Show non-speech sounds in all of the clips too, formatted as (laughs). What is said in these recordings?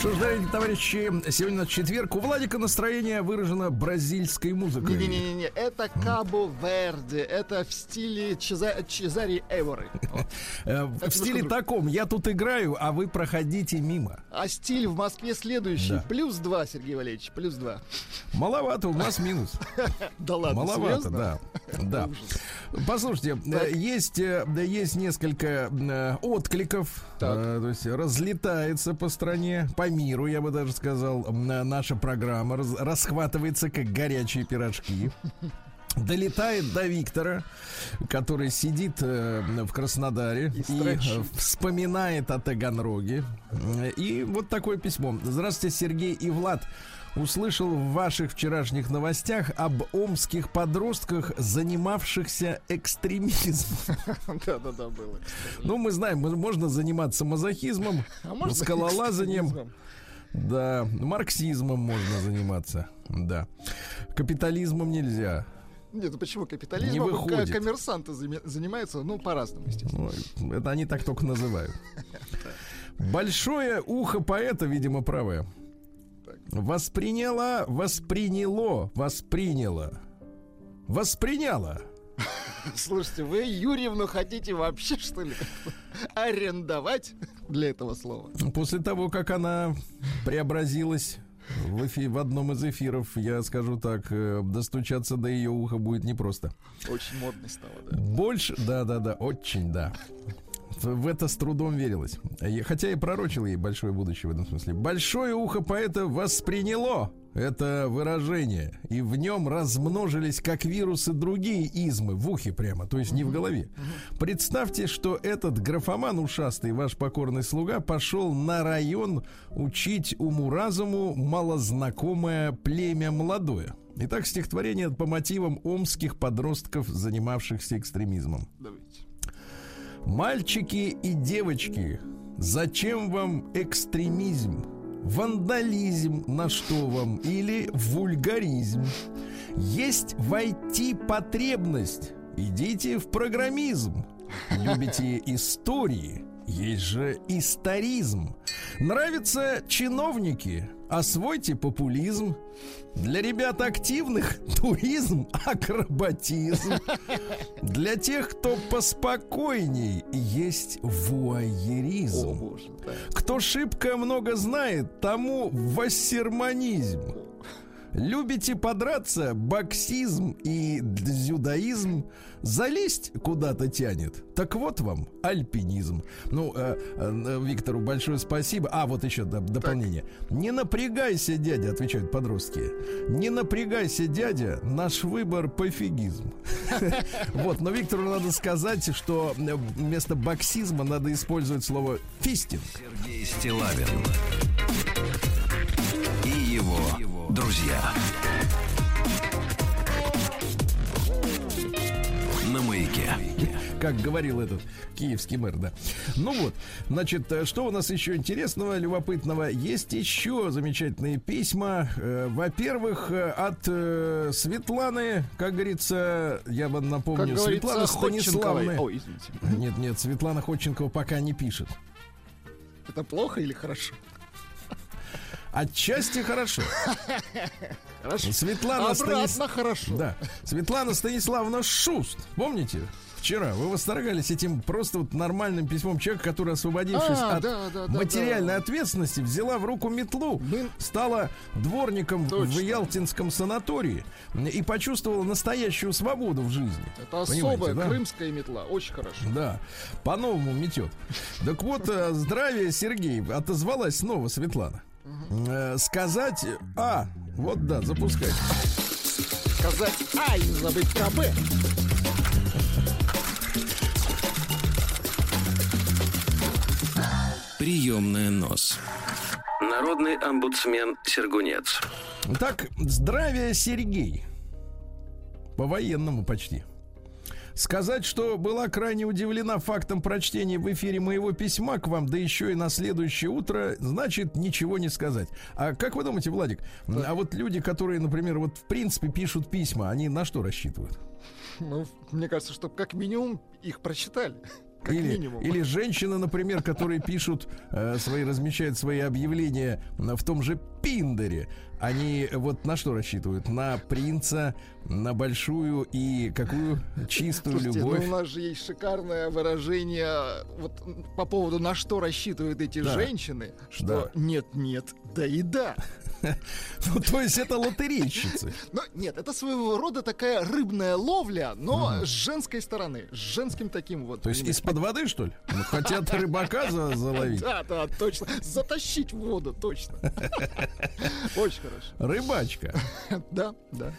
Ж, дорогие товарищи, сегодня четверг. У Владика настроение выражено бразильской музыкой. Не-не-не, это Кабо Верде, это в стиле Чеза... Чезари Эворы. Э, в стиле таком, я тут играю, а вы проходите мимо. А стиль в Москве следующий. Плюс два, Сергей Валерьевич, плюс два. Маловато, у нас минус. (laughs) Да ладно, Маловато, да. (laughs) Да. Послушайте, э, есть, э, есть несколько откликов, то есть разлетается по стране, по миру, я бы даже сказал, наша программа расхватывается как горячие пирожки (laughs) долетает до Виктора, который сидит э, в Краснодаре и, и э, вспоминает о Таганроге. И вот такое письмо. Здравствуйте, Сергей и Влад. Услышал в ваших вчерашних новостях об омских подростках, занимавшихся экстремизмом. (laughs) Да-да-да, было. Ну, мы знаем, можно заниматься мазохизмом, (laughs) а скалолазанием. Да, марксизмом можно заниматься, да. Капитализмом нельзя. Нет, ну почему капитализм? Не выходит. Коммерсанты занимаются, ну, по-разному, естественно. Ну, это они так только называют. (laughs) Большое ухо поэта, видимо, правое. Восприняла, восприняло, восприняло. Восприняла. (laughs) Слушайте, вы Юрьевну хотите вообще, что ли, (laughs) арендовать для этого слова? После того, как она преобразилась в, эфи, в одном из эфиров, я скажу так, э, достучаться до ее уха будет непросто. Очень модно стало, да. Больше, да-да-да, очень, да. В это с трудом верилось. Хотя и пророчил ей большое будущее в этом смысле. Большое ухо поэта восприняло это выражение, и в нем размножились как вирусы другие измы в ухе прямо, то есть не в голове. Представьте, что этот графоман ушастый, ваш покорный слуга, пошел на район учить уму-разуму малознакомое племя молодое. Итак, стихотворение по мотивам омских подростков, занимавшихся экстремизмом. Давайте. Мальчики и девочки, зачем вам экстремизм? вандализм, на что вам, или вульгаризм. Есть войти потребность, идите в программизм. Любите (laughs) истории, есть же историзм. Нравятся чиновники, освойте популизм. Для ребят активных (laughs) туризм, акробатизм. Для тех, кто поспокойней, есть вуайеризм. О, боже, Кто шибко много знает, тому вассерманизм. Любите подраться, боксизм и дзюдоизм залезть куда-то тянет. Так вот вам альпинизм. Ну, э, э, Виктору большое спасибо. А, вот еще да, дополнение. Так. Не напрягайся, дядя, отвечают подростки. Не напрягайся, дядя, наш выбор пофигизм. (laughs) Вот, но Виктору надо сказать, что вместо боксизма надо использовать слово фистинг. Сергей Стилавин и его друзья. На маяке. Как говорил этот киевский мэр, да. Ну вот, значит, э, что у нас еще интересного, любопытного? Есть еще замечательные письма. Э, во-первых, э, от Светланы, как говорится, я бы напомню, как Светлана Станиславовна. Извините. Нет, нет, Светлана Ходченкова пока не пишет. Это плохо или хорошо? Отчасти хорошо. (laughs) Хорошо. Светлана Станис... хорошо. Да. Светлана Станиславовна Шуст. Помните? Вчера вы восторгались этим просто вот нормальным письмом человека, который, освободившись а, от да, да, материальной да. ответственности, взяла в руку метлу, Мы... стала дворником Точно. в Ялтинском санатории и почувствовала настоящую свободу в жизни. Это особая да? крымская метла, очень хорошо. Да, по-новому метет. Так вот, э, здравия, Сергей, отозвалась снова Светлана. Э, сказать А. Вот да, запускай. Сказать А и забыть про Б. Приемная нос. Народный омбудсмен Сергунец. Так, здравия, Сергей. По-военному почти. Сказать, что была крайне удивлена фактом прочтения в эфире моего письма к вам, да еще и на следующее утро, значит ничего не сказать. А как вы думаете, Владик, а вот люди, которые, например, вот в принципе пишут письма, они на что рассчитывают? Ну, мне кажется, что как минимум их прочитали. (laughs) Как или, минимум. или (laughs) женщины, например, которые пишут э, свои, размещают свои объявления в том же Пиндере. Они вот на что рассчитывают? На принца, на большую и какую чистую Слушайте, любовь. Ну, у нас же есть шикарное выражение вот по поводу на что рассчитывают эти Да. женщины, что Да. нет, нет, да и да. (laughs) Ну, то есть это лотерейщицы. (laughs) Но нет, это своего рода такая рыбная ловля, но с женской стороны, с женским таким вот. То есть из-под воды, что ли? Ну, Хотят рыбака за- заловить. (laughs) Да, да, точно. Затащить в воду, точно. Очень хорошо. Рыбачка. Да, да.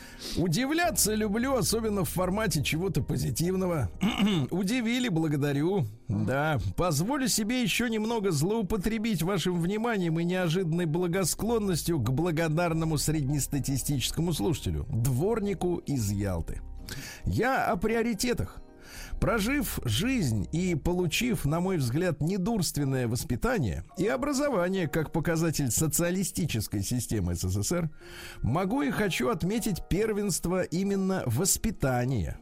Удивляться люблю, особенно в формате чего-то позитивного. (clears throat) Удивили, благодарю. Да, позволю себе еще немного злоупотребить вашим вниманием и неожиданной благосклонностью к благодарному среднестатистическому слушателю, дворнику из Ялты. Я о приоритетах. Прожив жизнь и получив, на мой взгляд, недурственное воспитание и образование как показатель социалистической системы СССР, могу и хочу отметить первенство именно воспитания.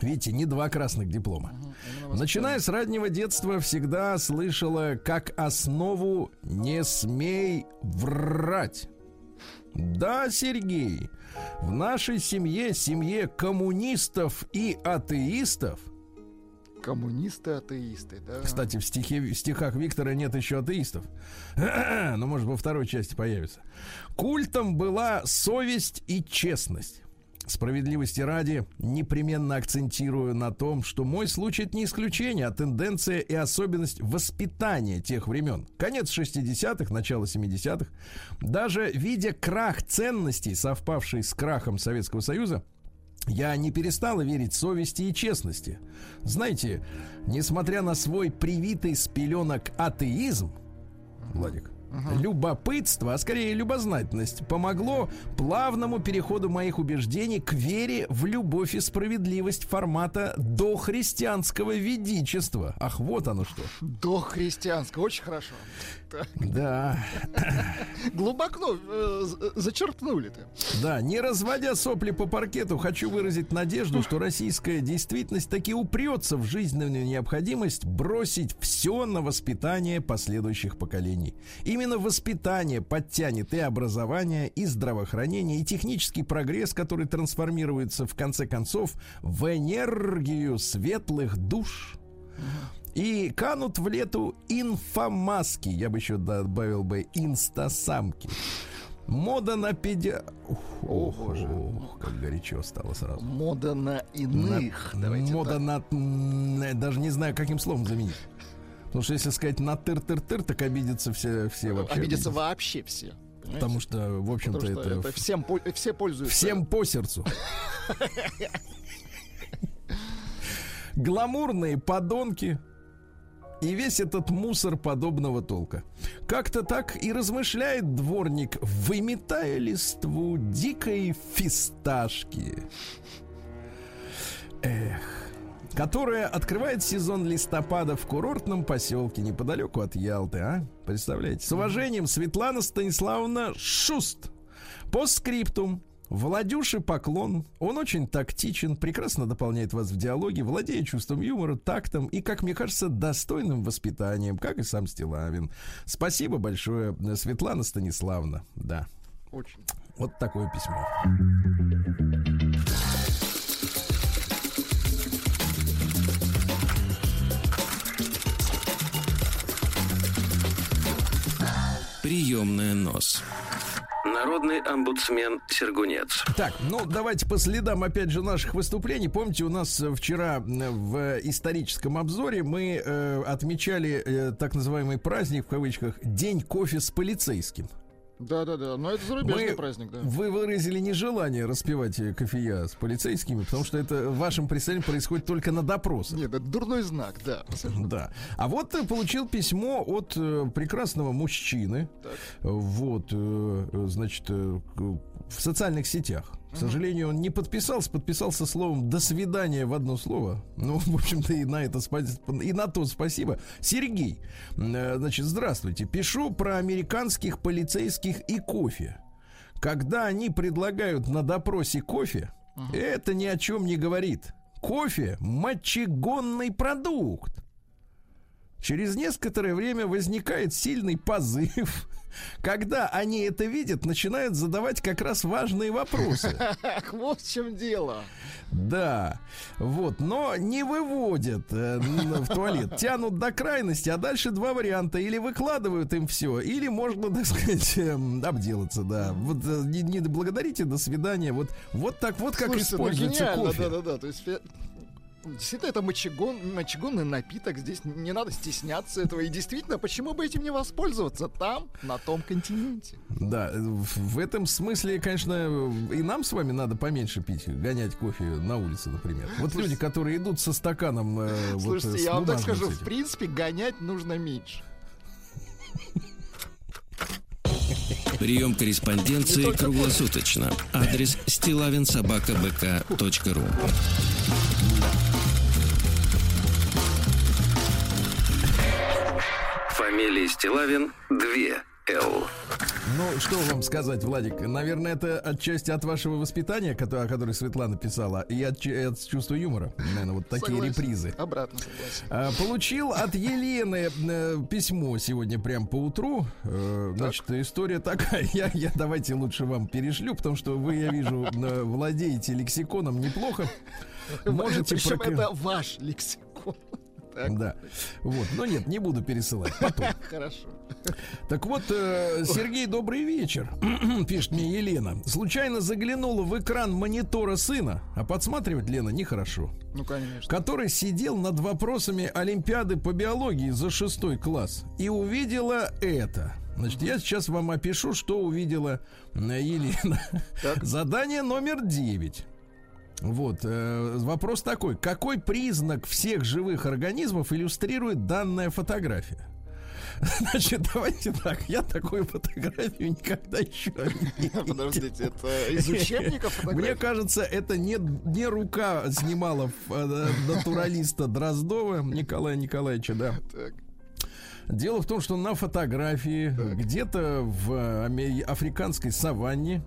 Видите, не два красных диплома. Начиная с раннего детства всегда слышала как основу «не смей врать». Да, Сергей, в нашей семье, семье коммунистов и атеистов, Коммунисты, атеисты, да. кстати, в, стихе, в стихах Виктора нет еще атеистов, (clears throat) но, может, во второй части появится, культом была совесть и честность. Справедливости ради, непременно акцентирую на том, что мой случай это не исключение, а тенденция и особенность воспитания тех времен. Конец 60-х, начало 70-х. Даже видя крах ценностей, совпавший с крахом Советского Союза, я не перестала верить совести и честности. Знаете, несмотря на свой привитый с пеленок атеизм, Владик, любопытство, а скорее любознательность, помогло плавному переходу моих убеждений к вере в любовь и справедливость формата дохристианского ведичества. Ах, вот оно что. До христианского, очень хорошо. Да. Да, Глубоко э, зачерпнули-то. да, не разводя сопли по паркету, хочу выразить надежду, что российская действительность таки упрется в жизненную необходимость бросить все на воспитание последующих поколений. Именно воспитание подтянет и образование, и здравоохранение, и технический прогресс, который трансформируется в конце концов в энергию светлых душ. И канут в лету инфомаски. Я бы еще добавил бы инстасамки. Мода на педиа... Ух, ох, ох, как горячо стало сразу. Мода на иных. На- Давайте мода так. на... Даже не знаю, каким словом заменить. Потому что если сказать на тыр-тыр-тыр, так обидятся все, все вообще. Обидятся вообще все. понимаете? Потому что, в общем-то, это, это всем, все пользуются. всем по сердцу. (laughs) Гламурные подонки и весь этот мусор подобного толка. Как-то так и размышляет дворник, выметая листву дикой фисташки. Эх, которая открывает сезон листопада в курортном поселке неподалеку от Ялты, а? Представляете? С уважением, Светлана Станиславовна Шуст. По скриптум. Владюше поклон. Он очень тактичен, прекрасно дополняет вас в диалоге, владеет чувством юмора, тактом и, как мне кажется, достойным воспитанием, как и сам Стилавин. Спасибо большое, Светлана Станиславовна. Да, Очень. вот такое письмо. Приемная нос. Народный омбудсмен Сергунец. Так, ну давайте по следам опять же наших выступлений. Помните, у нас э, вчера в историческом обзоре мы э, отмечали э, так называемый праздник в кавычках День кофе с полицейским. Да-да-да, но это зарубежный Мы- праздник, да. Вы выразили нежелание распивать э, кофея с полицейскими, потому что это в вашем представлении происходит только на допросах. Нет, это дурной знак, да. (laughs) Да. А вот э, получил письмо от э, прекрасного мужчины. Так. Вот, э, значит, э, в социальных сетях. К сожалению, он не подписался, подписался словом «до свидания» в одно слово. Ну, в общем-то, и на это и на то спасибо. Сергей, э, значит, здравствуйте. Пишу про американских полицейских и кофе. Когда они предлагают на допросе кофе, это ни о чем не говорит. Кофе – мочегонный продукт. Через некоторое время возникает сильный позыв. (laughs) Когда они это видят, начинают задавать как раз важные вопросы. (laughs) Вот в чем дело. Да, вот, но не выводят э, в туалет, (laughs) тянут до крайности, а дальше два варианта: или выкладывают им все, или можно, так сказать, эм, обделаться, да. Вот э, не, не благодарите, до свидания. Вот, вот так вот как Слушайте, ну используется гениально, кофе. Да-да-да. То есть, э, действительно, это мочегон, мочегонный напиток. Здесь не надо стесняться этого. И действительно, почему бы этим не воспользоваться там, на том континенте? Да, в этом смысле, конечно, и нам с вами надо поменьше пить, гонять кофе на улице, например. Вот люди, которые идут со стаканом, э, вот, э, Слушайте, с я вам так скажу, с в этим. принципе, гонять нужно меньше. Прием корреспонденции только круглосуточно. Адрес стилавинсобакабк.ру Фамилия Стилавин 2 Л. Ну, что вам сказать, Владик? Наверное, это отчасти от вашего воспитания, о которой Светлана писала, и от, от чувства юмора. Наверное, вот такие Согласен. репризы. Обратно согласен. А, Получил от Елены э, письмо сегодня прям по утру. Э, Значит, история такая. (laughs) Я, я давайте лучше вам перешлю, потому что вы, я вижу, э, владеете лексиконом неплохо. Можете Причем прок- это ваш лексикон. Так, Да. Вот. Но нет, не буду пересылать. Потом. (laughs) хорошо. Так вот, э, Сергей, добрый вечер. (clears throat) Пишет мне Елена. Случайно заглянула в экран монитора сына, а подсматривать Лена нехорошо. Ну, конечно. Который сидел над вопросами Олимпиады по биологии за шестой класс и увидела это. Значит, я сейчас вам опишу, что увидела э, Елена. Так. (laughs) Задание номер 9. Вот, э, вопрос такой. Какой признак всех живых организмов иллюстрирует данная фотография? (laughs) Значит, давайте так. Я такую фотографию никогда еще не видел. Подождите, это из учебников Мне фотографии? кажется, это не, не рука снимала э, натуралиста Дроздова Николая Николаевича, да. Так. Дело в том, что на фотографии где-то в аме- африканской саванне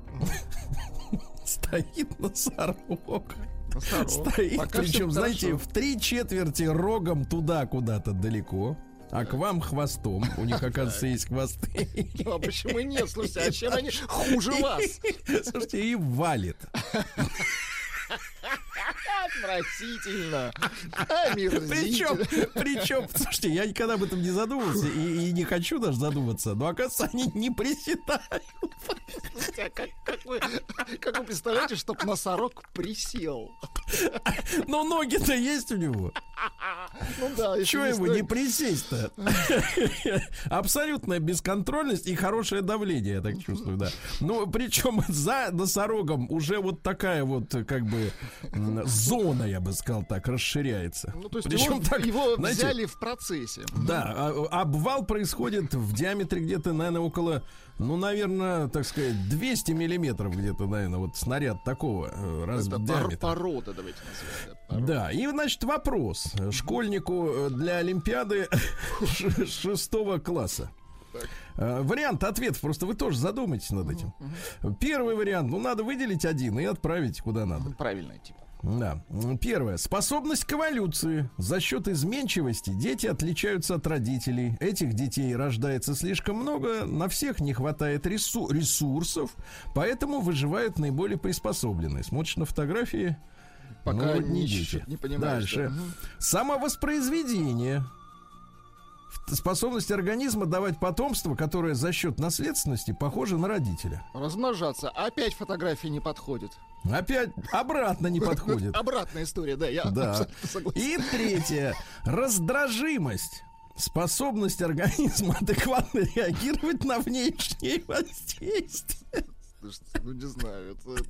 стоит носорог. Носорог. Стоит, Пока причем, знаете, хорошо. в три четверти рогом туда куда-то далеко, а к вам хвостом. У них, (laughs) оказывается, есть хвосты. Ну, а почему нет? Слушайте, а чем они (laughs) хуже вас? (laughs) Слушайте, и валит. Отвратительно. Причем, причем, слушайте, я никогда об этом не задумывался и, и не хочу даже задумываться, но оказывается, они не приседают. Слушайте, а как, как вы, как вы представляете, чтоб носорог присел? Но ноги-то есть у него. Ну да, Чего ему не присесть-то? Абсолютная бесконтрольность и хорошее давление, я так чувствую, да. Ну, причем за носорогом уже вот такая вот, как бы, зона, я бы сказал так, расширяется. Ну, то есть Причем его, так, его знаете, взяли в процессе. Да, а- обвал происходит в диаметре где-то, наверное, около, ну, наверное, так сказать, 200 миллиметров где-то, наверное, вот снаряд такого э, раз Это диаметра. порода, давайте назовем. да, порода. Да, и, значит, вопрос школьнику э, для Олимпиады (laughs) шестого класса. Э, Вариант ответов, просто вы тоже задумайтесь над этим. Первый вариант, ну, надо выделить один и отправить куда надо. Правильно, типа. Да. Первое. Способность к эволюции. За счет изменчивости дети отличаются от родителей. Этих детей рождается слишком много, на всех не хватает ресу- ресурсов, поэтому выживают наиболее приспособленные. Смотришь на фотографии, Пока ну, вот не, не понимаешь. Дальше. да. Мгм. Самовоспроизведение. Способность организма давать потомство, которое за счет наследственности похоже на родителя. Размножаться. Опять фотографии не подходит. Опять обратно не подходит. (laughs) Обратная история, да, я Да. согласен. И третье. Раздражимость. Способность организма (laughs) адекватно реагировать на внешние воздействия. Слушайте, ну не знаю, это,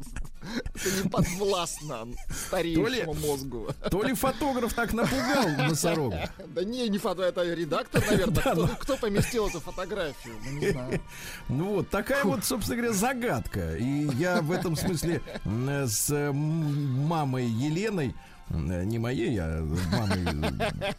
это не подвластно старейшему То ли- мозгу. То ли фотограф так напугал носорога. Да не, не фото, это редактор, наверное. Кто, кто поместил эту фотографию? Ну, не знаю. Ну вот, такая вот, собственно говоря, загадка. И я в этом смысле с мамой Еленой, не моей, а мамой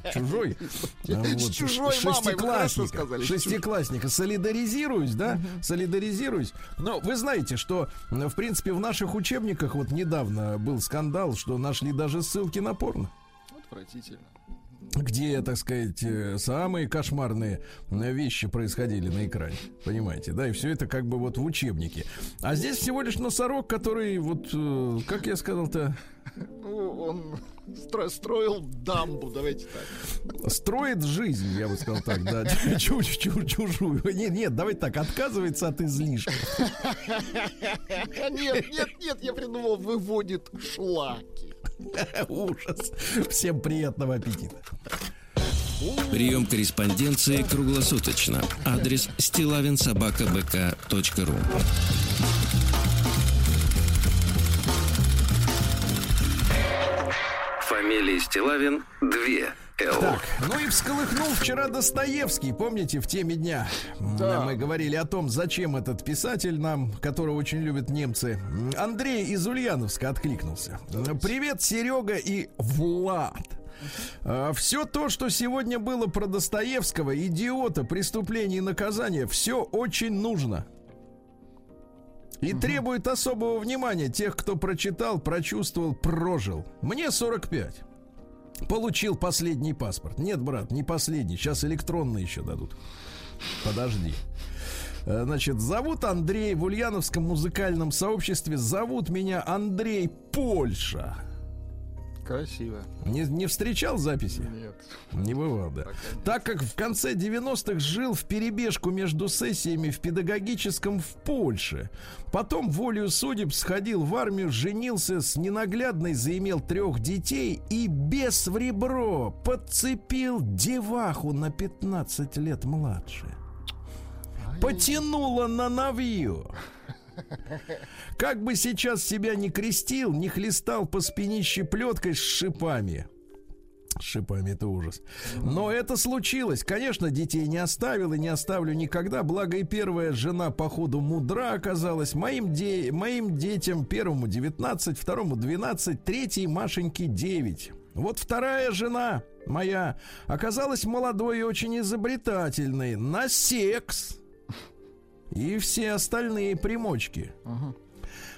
э, (laughs) чужой. С чужой шестиклассника, шестиклассника. Солидаризируюсь, да, солидаризируюсь. Но вы знаете, что, в принципе, в наших учебниках вот недавно был скандал, что нашли даже ссылки на порно Отвратительно. Где, так сказать, э, самые кошмарные вещи происходили на экране. Понимаете, да? И все это как бы вот в учебнике. А здесь всего лишь носорог, который вот, э, как я сказал-то, Ну, он стро- строил дамбу, давайте так. строит жизнь, я бы сказал так, да, (laughs) чу- чу- чужую. Нет, нет, давайте так, отказывается от излишка. (laughs) Нет, нет, нет, я придумал, выводит шлаки. (laughs) Ужас. Всем приятного аппетита. Прием корреспонденции круглосуточно. Адрес стилавинсобакабк.ру Фамилия Стилавин 2 Л. Так, ну и всколыхнул вчера Достоевский, помните, в теме дня Да. мы говорили о том, зачем этот писатель нам, которого очень любят немцы. Андрей из Ульяновска откликнулся. Привет, Серега и Влад. Все то, что сегодня было про Достоевского, идиота, преступление и наказание, все очень нужно. И требует особого внимания тех, кто прочитал, прочувствовал, прожил. Мне 45. Получил последний паспорт. Нет, брат, не последний. Сейчас электронный еще дадут. Подожди. Э, Значит, зовут Андрей в Ульяновском музыкальном сообществе. Зовут меня Андрей Польша. Красиво. Не, не встречал записи? Нет. Не бывал, да. Так как в конце 90-х жил в перебежку между сессиями в педагогическом в Польше. Потом волею судеб сходил в армию, женился с ненаглядной, заимел трех детей и без в ребро подцепил деваху на 15 лет младше. Потянула на навью. (laughs) Как бы сейчас себя не крестил, не хлестал по спине щеплеткой с шипами. Шипами это ужас. Но это случилось. Конечно, детей не оставил и не оставлю никогда. Благо и первая жена, походу, мудра оказалась. Моим, де- моим детям первому 19, второму 12, третьей Машеньке 9. Вот вторая жена моя оказалась молодой и очень изобретательной. На секс. И все остальные примочки.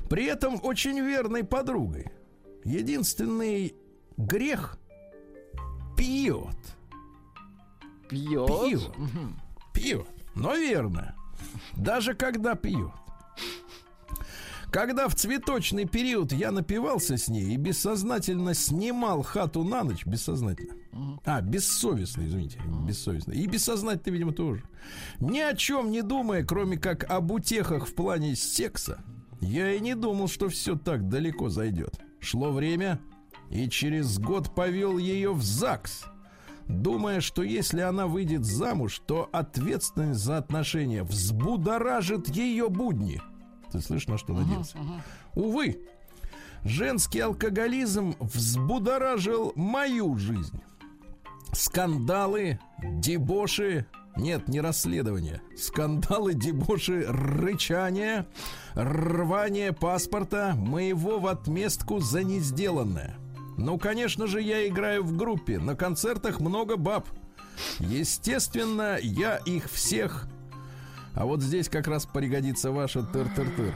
При этом очень верной подругой. Единственный грех пьет. Пьет. Пьет. Пьет. Но верно. Даже когда пьет. Когда в цветочный период я напивался с ней и бессознательно снимал хату на ночь, бессознательно. А, бессовестно, извините, бессовестно. И бессознательно, видимо, тоже. Ни о чем не думая, кроме как об утехах в плане секса, я и не думал, что все так далеко зайдет. Шло время, и через год повел ее в ЗАГС, думая, что если она выйдет замуж, то ответственность за отношения взбудоражит ее будни. Ты слышишь, на что надеялся? Увы, женский алкоголизм взбудоражил мою жизнь. Скандалы, дебоши, нет, не расследование. Скандалы, дебоши, рычание, рвание паспорта моего в отместку за несделанное. Ну, конечно же, я играю в группе. На концертах много баб. Естественно, я их всех... А вот здесь как раз пригодится ваша тыр-тыр-тыр.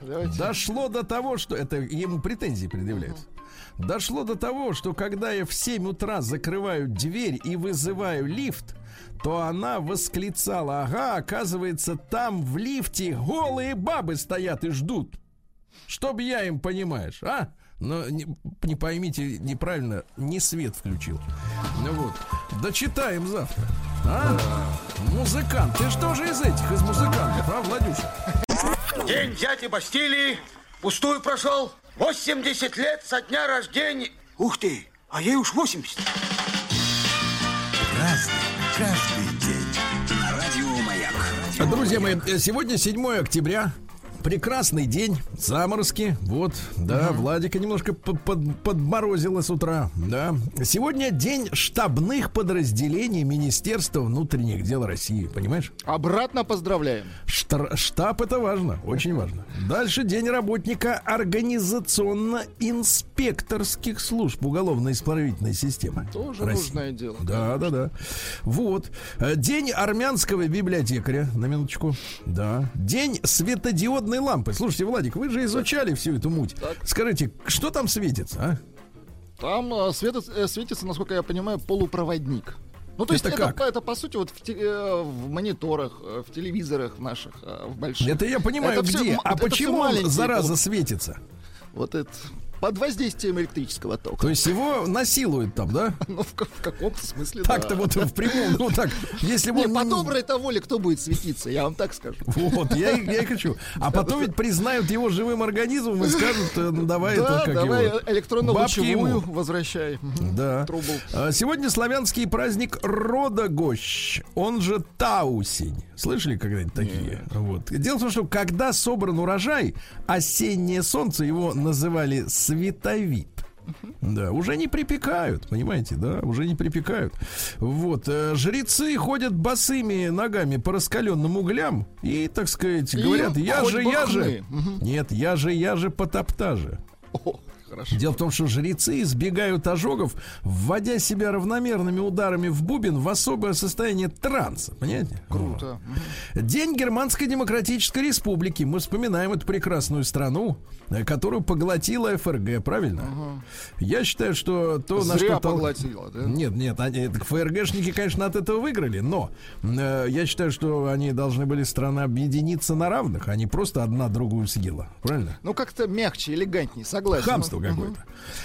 Давайте. Дошло до того, что это ему претензии предъявляют. Дошло до того, что когда я в 7 утра закрываю дверь и вызываю лифт, то она восклицала, ага, оказывается, там в лифте голые бабы стоят и ждут. Чтоб я им, понимаешь, а? Но не, не поймите неправильно, не свет включил. Ну вот, дочитаем завтра. А? Музыкант, ты что же из этих, из музыкантов, а, Владюша? День дяди Бастилии пустую прошел. 80 лет со дня рождения. Ух ты, а ей уж 80. Каждый день. На радио Маяк. Друзья мои, сегодня 7 октября. Прекрасный день, заморозки. Вот, да, Владика немножко под- под- подморозило с утра. Да. Сегодня день штабных подразделений Министерства внутренних дел России. Понимаешь? Обратно поздравляем. Штар- штаб это важно, очень важно. Дальше день работника организационно-инспекторских служб уголовно-исправительной системы. Тоже России. нужное дело. Да, да, да. Вот. День армянского библиотекаря, на минуточку. Да. День светодиодной лампы. Слушайте, Владик, вы же изучали всю эту муть. Скажите, что там светится, а? Там э, светит- э, светится, насколько я понимаю, полупроводник. Ну, то есть Это это, как? это, по сути, вот в, те- э, в мониторах, э, в телевизорах наших, в больших. Это я понимаю, Это где. м- а это почему маленькие зараза, светится? Вот это под воздействием электрического тока. То есть его насилуют там, да? (laughs) Ну, в, в каком-то смысле, Так-то да. вот в прямом, ну так, если бы Не, он... по доброй-то воле кто будет светиться, я вам так скажу. Вот, я, я и хочу. А потом ведь признают его живым организмом и скажут, э, ну давай да, это как давай его. электронно-лучевую возвращай. Да. Трубу. А, Сегодня славянский праздник Родогощ, он же Таусень. Слышали когда-нибудь такие? Вот. Дело в том, что когда собран урожай, осеннее солнце его называли световид. Да, уже не припекают, понимаете, да, уже не припекают. Вот, э, жрецы ходят босыми ногами по раскаленным углям и, так сказать, И говорят, я хоть же, я же. Нет, я же, я же потоптаже. О, хорошо. Дело в том, что жрецы избегают ожогов, вводя себя равномерными ударами в бубен в особое состояние транса. Понимаете? Круто. День Германской Демократической Республики. Мы вспоминаем эту прекрасную страну, которую поглотила ФРГ, правильно? Я считаю, что то, на Зря что... тол- поглотила, да? Нет, нет, они, ФРГшники, конечно, от этого выиграли, но э, я считаю, что они должны были страны объединиться на равных, а не просто одна другую съела. Правильно? Ну, как-то мягче, элегантнее, согласен. Хамство какое-то.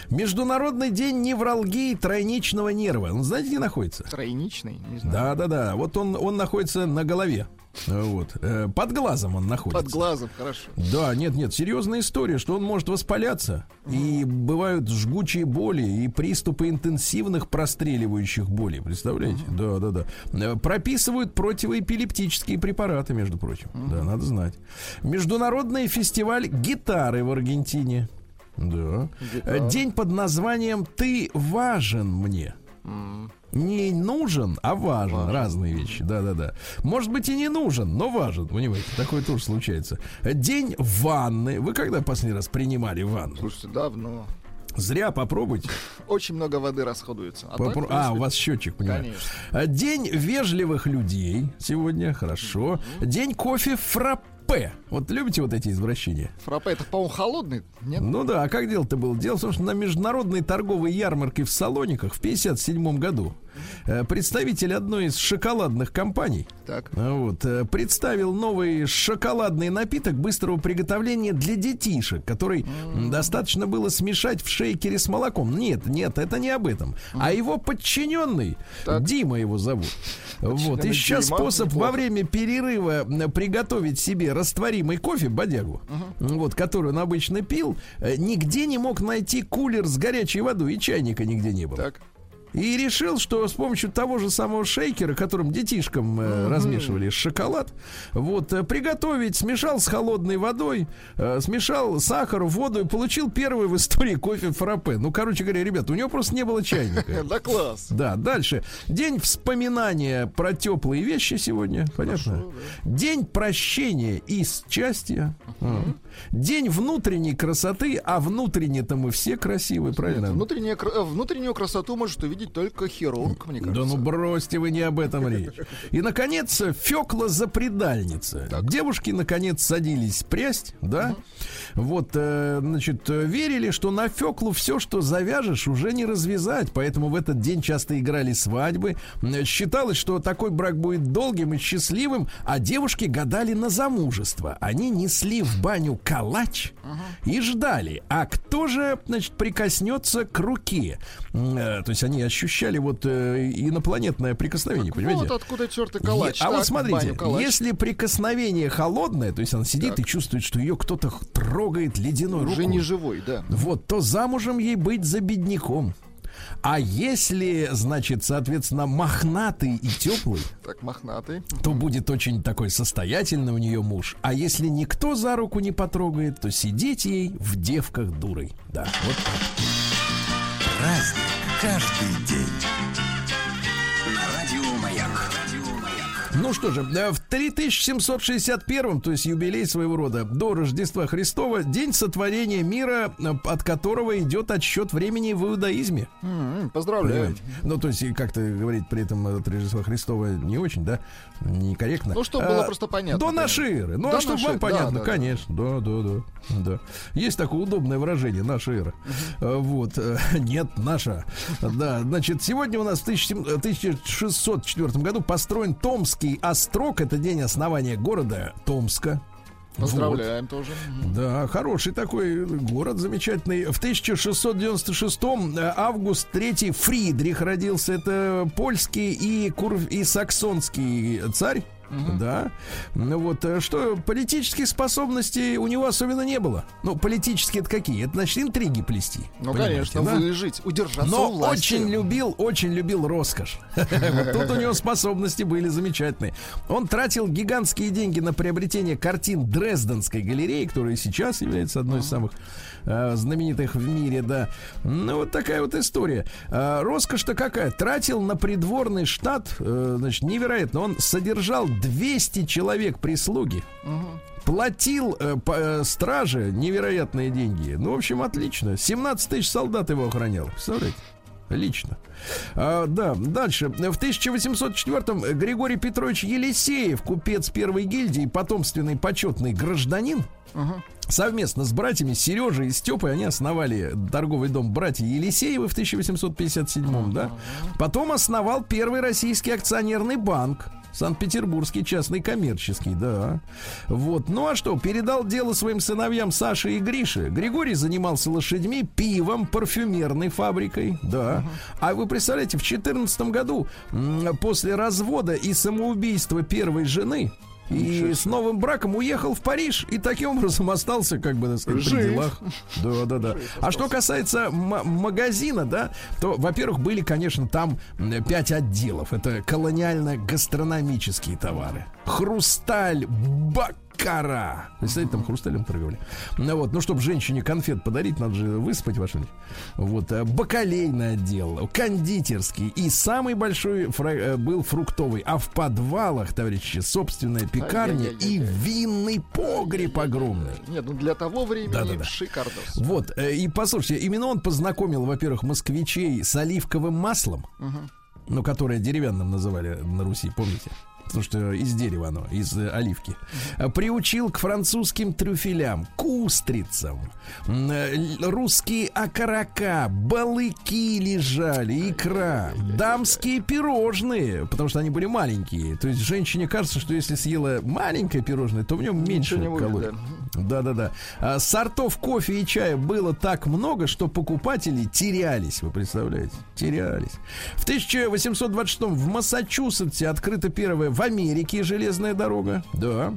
Международный день невралгии тройничного нерва. Он знаете, где находится? Тройничный, не знаю. Да, да, да. Вот он, он находится на голове. Вот. Э, Под глазом он находится. Под глазом, хорошо. Да, нет, нет, серьезная история, что он может воспаляться. И бывают жгучие боли и приступы интенсивных простреливающих болей. Представляете? Да, да, да. Э, Прописывают противоэпилептические препараты, между прочим. Да, надо знать. Международный фестиваль гитары в Аргентине. Да. Э, День под названием Ты важен мне. Не нужен, а важен. Разные вещи. Да, да, да. Может быть и не нужен, но важен. Понимаете, такое тоже случается. День ванны. Вы когда последний раз принимали ванну? Слушайте, давно. Зря попробуйте. Очень много воды расходуется. А, Попро- А, у вас счетчик, понимаю. Конечно. А, День вежливых людей сегодня, хорошо. День кофе фраппе. Вот любите вот эти извращения? Фраппе, это, по-моему, холодный, нет? Ну да, а как дело-то было? Дело в том, что на международной торговой ярмарке в Салониках в 57 году представитель одной из шоколадных компаний Так. а, вот, э, представил новый шоколадный напиток быстрого приготовления для детишек, который м, достаточно было смешать в шейкере с молоком. Нет, нет, это не об этом. А его подчиненный, Так. Дима его зовут, вот, ища Дима, способ неплохо. во время перерыва приготовить себе растворимый кофе, бодягу, вот, который он обычно пил, э, нигде не мог найти кулер с горячей водой, и чайника нигде не было. Так. И решил, что с помощью того же самого шейкера, которым детишкам э, размешивали шоколад, вот, э, приготовить, смешал с холодной водой, э, смешал сахар, воду и получил первый в истории кофе фраппе. Ну, короче говоря, ребята, у него просто не было чайника. (laughs) Да класс. Да, дальше. День вспоминания про теплые вещи сегодня, понятно? День прощения и счастья. День внутренней красоты, а внутренне-то мы все красивые, правильно? Нет, внутренняя э, внутреннюю красоту может увидеть только хирург, мне Да кажется. ну бросьте вы не об этом речь. И, наконец, Фекла запредальница. Девушки, наконец, садились прясть, да? Вот, э, значит, э, верили, что на Феклу все, что завяжешь, уже не развязать. Поэтому в этот день часто играли свадьбы. Считалось, что такой брак будет долгим и счастливым, а девушки гадали на замужество. Они несли в баню калач и ждали. А кто же, значит, прикоснется к руке? Э, То есть они ощущали вот э, инопланетное прикосновение, понимаете? Вот откуда чертый калач. А Так, вот смотрите, баню если прикосновение холодное, то есть она сидит и чувствует, что ее кто-то трогает ледяной Уже рукой, не живой, да. вот, то замужем ей быть за бедняком. А если, значит, соответственно, мохнатый и теплый, Так, мохнатый. то будет очень такой состоятельный у нее муж. А если никто за руку не потрогает, то сидеть ей в девках дурой. Да, вот так. Праздник каждый день. Ну что же, э, в 3761, то есть юбилей своего рода, до Рождества Христова, день сотворения мира, э, от которого идет отсчет времени в иудаизме. М, Поздравляю. Понимаете? Ну, то есть, как-то говорить при этом от Рождества Христова не очень, да, некорректно. Ну, чтобы было А, просто понятно, До да. нашей эры. Ну, До а чтобы вам понятно, да, да, конечно. Да, да, да, да. Есть такое удобное выражение, наша эра. А, Вот. (laughs) Нет, наша. Да, значит, сегодня у нас в 1700 1604 году построен Томский острог. Это день основания города Томска. Вот. Поздравляем тоже. Мгм. Да, хороший такой город замечательный. В 1696 э, август III Фридрих родился. Это польский и, кур... и саксонский царь. Да. Ну вот, э, что политических способностей у него особенно не было. Ну, политические это какие? Это значит интриги плести. Ну, конечно, да? выжить, удержаться Но у власти. очень любил, очень любил роскошь. (laughs) Тут у него способности были замечательные. Он тратил гигантские деньги на приобретение картин Дрезденской галереи, которая сейчас является одной из самых э, знаменитых в мире, да. Ну, вот такая вот история. А, роскошь-то какая? Тратил на придворный штат, э, значит, невероятно. Он содержал 200 человек прислуги. Платил э, по, э, страже невероятные деньги. Ну, в общем, отлично. 17 тысяч солдат его охранял. Представляете? Лично. А, да, дальше. В 1804-м Григорий Петрович Елисеев, купец первой гильдии, потомственный почетный гражданин, совместно с братьями Сережей и Степой они основали торговый дом братья Елисеевы в 1857 да. Потом основал первый российский акционерный банк. Санкт-Петербургский частный коммерческий, да. Вот. Ну а что, передал дело своим сыновьям Саше и Грише. Григорий занимался лошадьми, пивом, парфюмерной фабрикой, да. А вы представляете, в 2014 году, после развода и самоубийства первой жены, и с новым браком уехал в Париж и таким образом остался, как бы, так сказать, при Жив. делах. Да, да, да. А что касается магазина, да, то, во-первых, были, конечно, там пять отделов. Это колониально-гастрономические товары. Хрусталь, бакара. Представляете, там хрусталем торговали. Ну вот, ну, чтобы женщине конфет подарить, надо же выспать вашу. Вот, э, бакалейный отдел, кондитерский и самый большой фра- э, был фруктовый. А в подвалах, товарищи, собственная пекарня и винный погреб огромный. Нет, ну для того времени Да-да-да. шикардос. Вот, э, и послушайте, именно он познакомил, во-первых, москвичей с оливковым маслом, ну, которое деревянным называли на Руси, помните? Потому что из дерева оно, из э, оливки. Приучил к французским трюфелям, к устрицам. М, э, Русские окорока, балыки лежали, икра. Дамские пирожные, потому что они были маленькие. То есть женщине кажется, что если съела маленькое пирожное, то в нем меньше калорий. Да-да-да. А, сортов кофе и чая было так много, что покупатели терялись, вы представляете? Терялись. В 1826 в Массачусетсе открыта первая в Америке железная дорога. Да.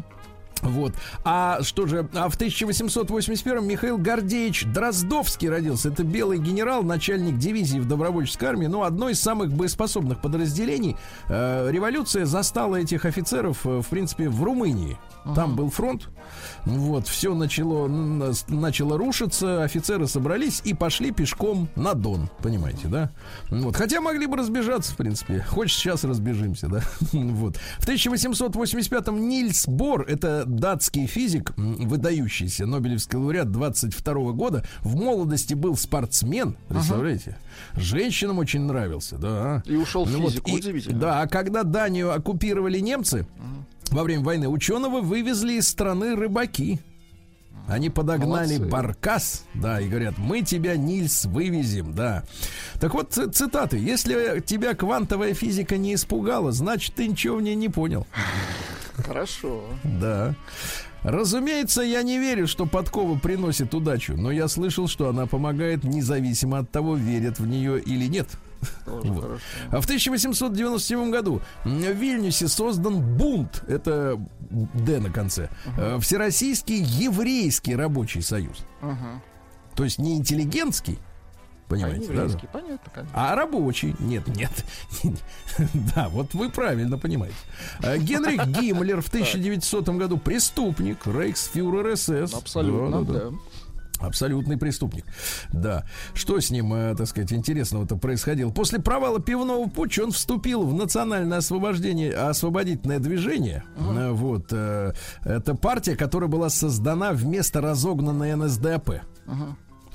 Вот. А что же, а в 1881 Михаил Гордеевич Дроздовский родился. Это белый генерал, начальник дивизии в добровольческой армии, ну, одно из самых боеспособных подразделений. Э, революция застала этих офицеров, э, в принципе, в Румынии. Там был фронт. Вот, все начало, начало рушиться, офицеры собрались и пошли пешком на Дон, понимаете, да? Вот, хотя могли бы разбежаться, в принципе. Хочешь, сейчас разбежимся, да? (laughs) Вот. В 1885-м Нильс Бор, это датский физик, выдающийся, Нобелевский лауреат 22 года, в молодости был спортсмен, представляете? Женщинам очень нравился, да. И ушел в Ну вот, физику, и- удивительно. Да, а когда Данию оккупировали немцы, во время войны ученого вывезли из страны рыбаки. Они подогнали Молодцы. баркас, да, и говорят, мы тебя, Нильс, вывезем, да. Так вот, цитаты. Если тебя квантовая физика не испугала, значит, ты ничего в ней не понял. Хорошо. Да. Разумеется, я не верю, что подкова приносит удачу, но я слышал, что она помогает независимо от того, верят в нее или нет. Вот. А в 1897 году в Вильнюсе создан бунт, это Д на конце, э, Всероссийский еврейский рабочий союз. Ага. То есть не интеллигентский, Понимаете, а да? понятно, конечно. А рабочий? Нет, нет. (laughs) Да, вот вы правильно понимаете. А Генрих (laughs) Гиммлер в 1900 году преступник, рейхсфюрер СС. Абсолютно, Да, да, да. да. Абсолютный преступник. Да. Что с ним, э, так сказать, интересного-то происходило? После провала пивного путча он вступил в национальное освобождение, освободительное движение. Э, Вот. э, Это партия, которая была создана вместо разогнанной НСДАП.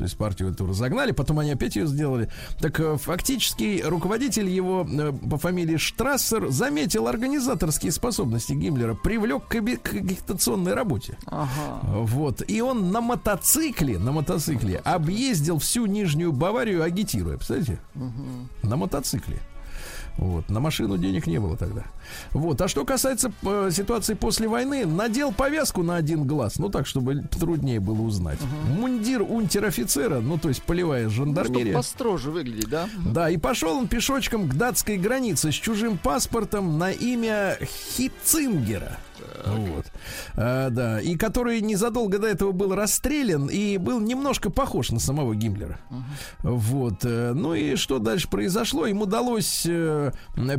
То есть партию эту разогнали, потом они опять ее сделали. Так э, фактически руководитель его э, по фамилии Штрассер заметил организаторские способности Гиммлера, привлек к к агитационной работе. Ага. Вот. И он на мотоцикле, на мотоцикле объездил всю Нижнюю Баварию, агитируя. Представляете? На мотоцикле. Вот. На машину денег не было тогда. Вот. А что касается э, ситуации после войны, надел повязку на один глаз, ну так, чтобы труднее было узнать. Мундир унтер-офицера, ну то есть полевая Чтобы жандармерия. построже выглядеть, да? Да, и пошел он пешочком к датской границе с чужим паспортом на имя Хитцингера. Вот. А, да, и который незадолго до этого был расстрелян и был немножко похож на самого Гиммлера. Вот. э, Ну и что дальше произошло? Им удалось э,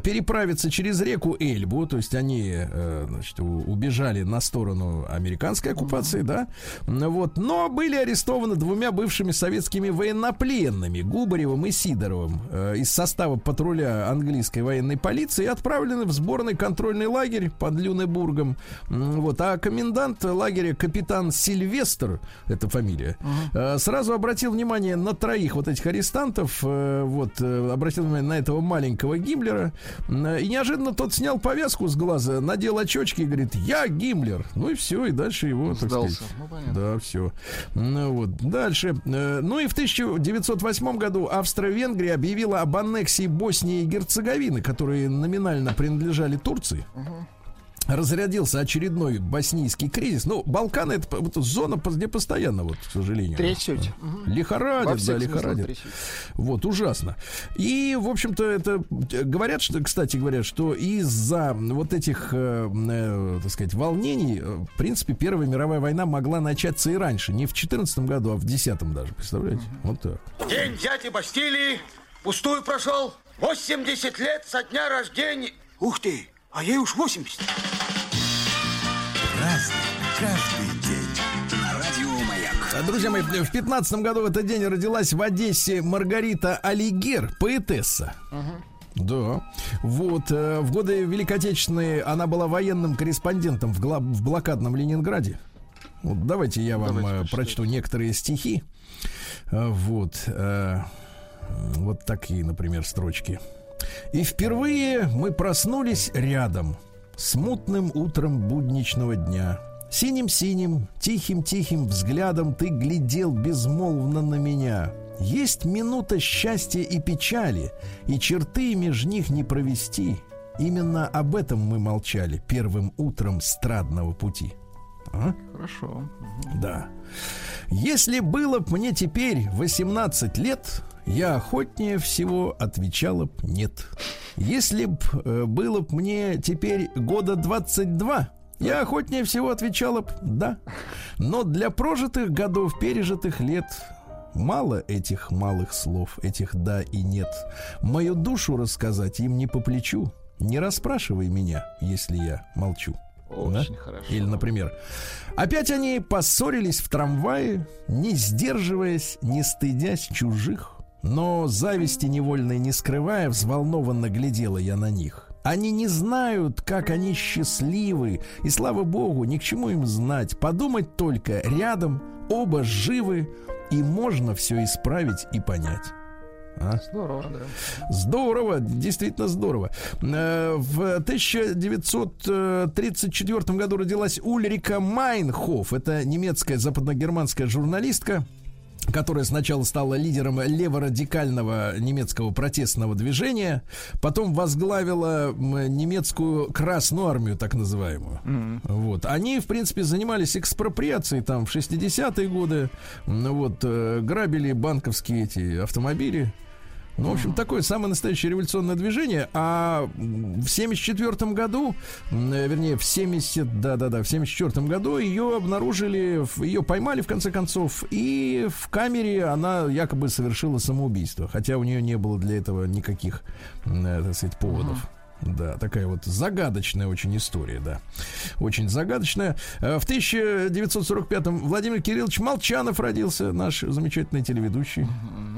переправиться через реку Эльбу, то есть они э, значит, у- убежали на сторону американской оккупации, да. Вот. Но были арестованы двумя бывшими советскими военнопленными, Губаревым и Сидоровым, э, из состава патруля английской военной полиции и отправлены в сборный контрольный лагерь под Люнебургом. Вот. А комендант лагеря капитан Сильвестр, это фамилия, э, сразу обратил внимание на троих вот этих арестантов, э, вот, э, обратил внимание на этого маленького Гиммлера, и неожиданно тот снял повязку с глаза, надел очечки и говорит, я Гиммлер. Ну и все, и дальше его, так Сдался. сказать, Ну, понятно. да, все. Ну, вот. Дальше. Ну и в 1908 году Австро-Венгрия объявила об аннексии Боснии и Герцеговины, которые номинально принадлежали Турции. Разрядился очередной боснийский кризис. Ну, Балканы это, вот зона, где постоянно, вот, к сожалению. Трясете. Мгм. Лихорадит, да, лихорадит. Вот, ужасно. И, в общем-то, это э, говорят, что, кстати, говорят, что из-за вот этих, э, э, так сказать, волнений, э, в принципе, Первая мировая война могла начаться и раньше. Не в 14 году, а в 10 даже, представляете? Вот так. День дяди Бастилии пустую прошел. 80 лет со дня рождения. Ух ты, а ей уж 80. Разный, каждый день. На радио Маяк. Друзья мои, в 15 году в этот день родилась в Одессе Маргарита Алигер, поэтесса. Да. Вот. э, В годы Великой Отечественной она была военным корреспондентом в, гла- в блокадном Ленинграде. Вот давайте я вам Давайте э, почитайте. прочту некоторые стихи. Э, Вот. э, Вот такие, например, строчки. И впервые мы проснулись рядом, смутным утром будничного дня. Синим-синим, тихим-тихим взглядом ты глядел безмолвно на меня. Есть минута счастья и печали, и черты меж них не провести. Именно об этом мы молчали первым утром страдного пути. А? Хорошо. Да. Если было б мне теперь 18 лет, я охотнее всего отвечала б нет. Если б э, было б мне теперь года 22, я охотнее всего отвечала б да. Но для прожитых годов, пережитых лет Мало этих малых слов, этих «да» и «нет». Мою душу рассказать им не по плечу. Не расспрашивай меня, если я молчу. Очень Да? хорошо. Или, например, опять они поссорились в трамвае, не сдерживаясь, не стыдясь чужих. Но зависти невольной не скрывая, взволнованно глядела я на них. Они не знают, как они счастливы, и слава богу, ни к чему им знать. Подумать только, рядом, оба живы, и можно все исправить и понять. А? Здорово, да. Здорово, действительно здорово. Э, В 1934 году родилась Ульрика Майнхоф. Это немецкая западногерманская журналистка которая сначала стала лидером леворадикального немецкого протестного движения, потом возглавила немецкую Красную армию, так называемую. Вот. Они, в принципе, занимались экспроприацией там в 60-е годы, М, вот, э, грабили банковские эти автомобили, Ну, в общем, такое самое настоящее революционное движение. А в 74 году, э, вернее, в 70, да-да-да, в 74 году ее обнаружили, ее поймали, в конце концов, и в камере она якобы совершила самоубийство. Хотя у нее не было для этого никаких, э, так сказать, поводов. Да, такая вот загадочная очень история, да. Очень загадочная. Э, В 1945-м Владимир Кириллович Молчанов родился, наш замечательный телеведущий.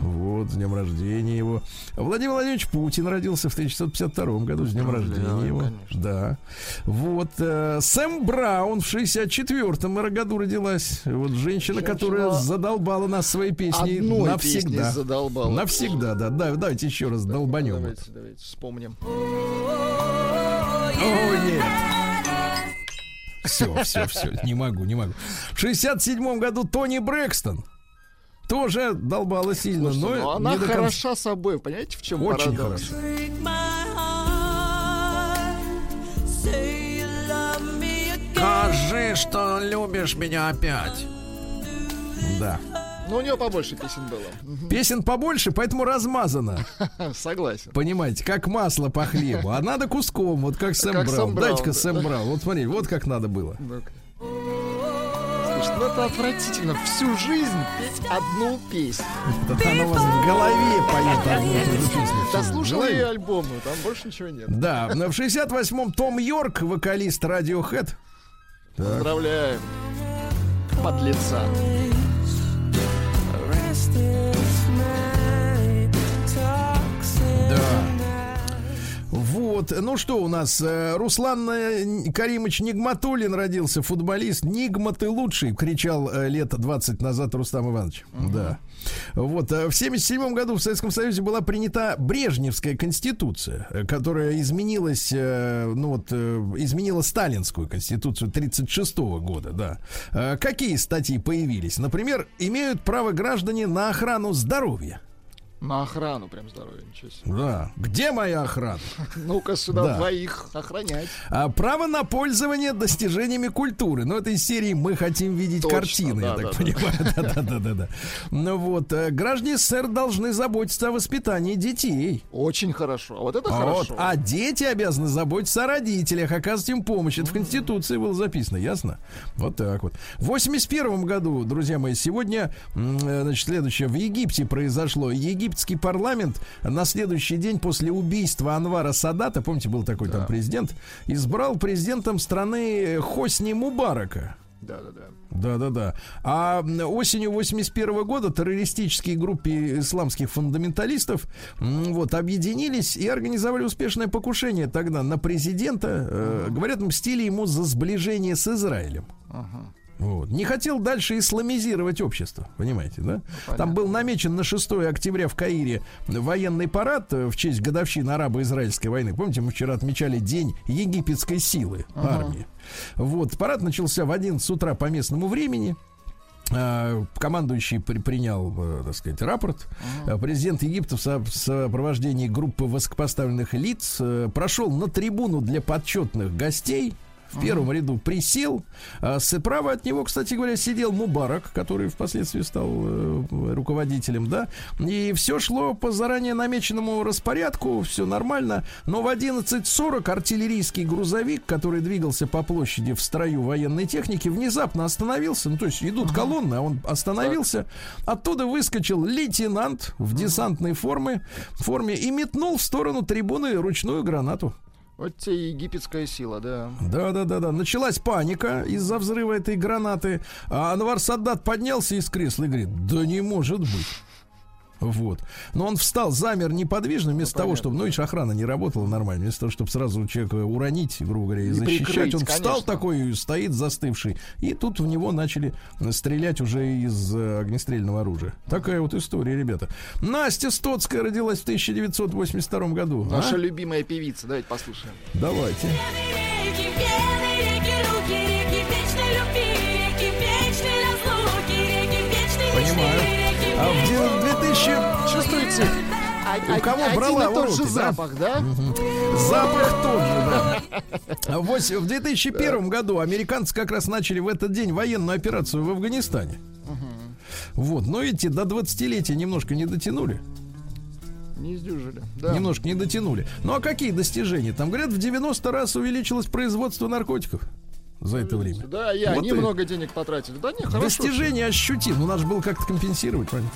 Вот, с днем рождения его. Владимир Владимирович Путин родился в 1952 году, с днем рождения его. конечно. Да. Вот, э, Сэм Браун в 64-м году родилась. Вот женщина, Женщина- которая задолбала нас своей песней Одной навсегда. песней задолбала. Навсегда, да. да. Давайте еще раз долбанем. Давайте, давайте вспомним. О, нет. Все, все, все, не могу, не могу. В 67 году Тони Брэкстон тоже долбала сильно, Слушайте, но ну она не до конца. хороша собой, понимаете, в чем Очень парадокс? хорошо. Скажи, что любишь меня опять. Да. Ну, у нее побольше песен было. Песен побольше, поэтому размазано. (laughs) Согласен. Понимаете, как масло по хлебу. А надо куском, вот как Сэм Как Браун, Дайте-ка да. Сэм Браун. Вот смотри, вот как надо было. Слушай, ну это отвратительно. Всю жизнь петь одну песню. (laughs) Она у вас в голове поет одну и ту же песню. Да Всё, в слушал голове. ее альбомы, там больше ничего нет. Да, но в 68-м Том Йорк, вокалист Radiohead. Поздравляем. Подлеца. Да. Вот, ну что у нас, э, Руслан э, Каримович Нигматуллин родился, футболист. Нигма ты лучший, кричал э, лет 20 назад Рустам Иванович. Да. Вот, в 77 году в Советском Союзе была принята Брежневская конституция, которая изменилась, ну вот, изменила сталинскую конституцию 36 года, да. Какие статьи появились? Например, имеют право граждане на охрану здоровья. На охрану прям здоровья, ничего себе. Да. Где моя охрана? (laughs) Ну-ка сюда Да. двоих охранять. А, право на пользование достижениями культуры. Ну, это из серии «Мы хотим видеть Точно, картины», я да, так да, понимаю. (laughs) Да-да-да-да. Ну вот, э, граждане СССР должны заботиться о воспитании детей. Очень хорошо. А вот это Вот. хорошо. А дети обязаны заботиться о родителях, оказывать им помощь. Это в Конституции было записано, ясно? Вот так вот. В 81 году, друзья мои, сегодня, э, значит, следующее. В Египте произошло. Египетский парламент на следующий день после убийства Анвара Садата, помните, был такой там президент, избрал президентом страны Хосни Мубарака. Да-да-да. Да-да-да. А осенью 81 года террористические группы исламских фундаменталистов вот, объединились и организовали успешное покушение тогда на президента. Э, говорят, мстили ему за сближение с Израилем. Вот. Не хотел дальше исламизировать общество, понимаете, да? Там был намечен на 6 октября в Каире военный парад э, в честь годовщины арабо-израильской войны. Помните, мы вчера отмечали День египетской силы армии. Вот, парад начался в 11 утра по местному времени. А, Командующий при- принял, э, так сказать, рапорт. А Президент Египта в со- в сопровождении группы высокопоставленных лиц э, прошел на трибуну для почетных гостей. В первом ряду присел. А Справа от него, кстати говоря, сидел Мубарак, который впоследствии стал э, руководителем, да. И все шло по заранее намеченному распорядку, все нормально. Но в 11.40 артиллерийский грузовик, который двигался по площади в строю военной техники, внезапно остановился. Ну, то есть идут колонны, а он остановился. Оттуда выскочил лейтенант в десантной форме, форме и метнул в сторону трибуны ручную гранату. Вот тебе египетская сила, да. Да, да, да, да. Началась паника из-за взрыва этой гранаты. А Анвар Саддат поднялся из кресла и говорит: Да не может быть. Вот. Но он встал, замер неподвижно, вместо того, понятно, чтобы, ну, видишь, охрана не работала нормально, вместо того, чтобы сразу человека уронить, грубо говоря, и, И защищать, прикрыть, он встал конечно. такой, стоит застывший, и тут в него начали стрелять уже из э, огнестрельного оружия. Такая вот история, ребята. Настя Стоцкая родилась в 1982 году. А? Наша любимая певица. Давайте послушаем. Давайте. Чувствуете? У кого один брала и тот же запах, да? Запах тот же, да. В 2001 году американцы как раз начали в этот день военную операцию в Афганистане. Вот, но видите, до 20-летия немножко не дотянули. Не издюжили. Да. Немножко не дотянули. Ну а какие достижения? Там, говорят, в 90 раз увеличилось производство наркотиков за это время. Да, и Вот они и- денег потратили. Да не, хорошо. Достижение ощутим. Ну, надо же было как-то компенсировать, правильно?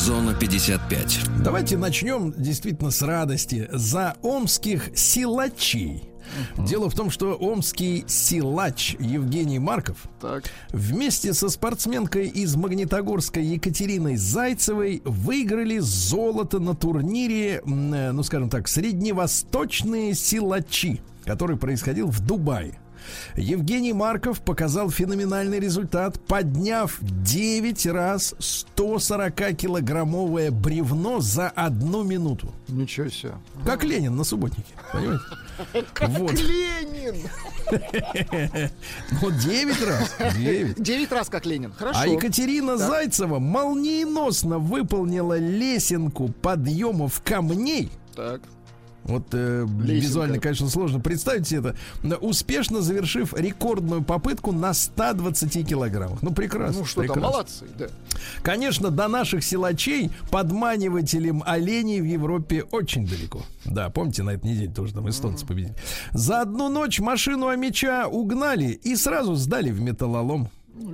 Зона 55. Давайте начнем действительно с радости за омских силачей. Дело в том, что омский силач Евгений Марков Так. вместе со спортсменкой из Магнитогорска Екатериной Зайцевой выиграли золото на турнире, э, ну скажем так, средневосточные силачи, который происходил в Дубае. Евгений Марков показал феноменальный результат, подняв 9 раз 140-килограммовое бревно за одну минуту. Ничего себе. Как Ленин на субботнике, понимаете? Вот. (laughs) Ленин! Ну, 9 раз. 9. Девять раз как Ленин. Хорошо. А Екатерина Зайцева молниеносно выполнила лесенку подъемов камней. Так. Вот э, Лесенка. визуально, конечно, сложно представить себе это. Но успешно завершив рекордную попытку на 120 килограммах. Ну, прекрасно. Ну что там, прекрасно. молодцы, да. Конечно, до наших силачей подманивателем оленей в Европе очень далеко. Да, помните, на этой неделе тоже там эстонцы победили. За одну ночь машину Амича угнали и сразу сдали в металлолом.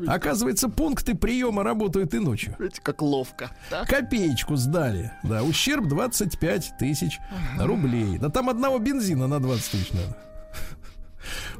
Оказывается, пункты приема работают и ночью. Видите, как ловко. Так? Копеечку сдали. Да, ущерб 25 тысяч рублей. Да там одного бензина на 20 тысяч надо.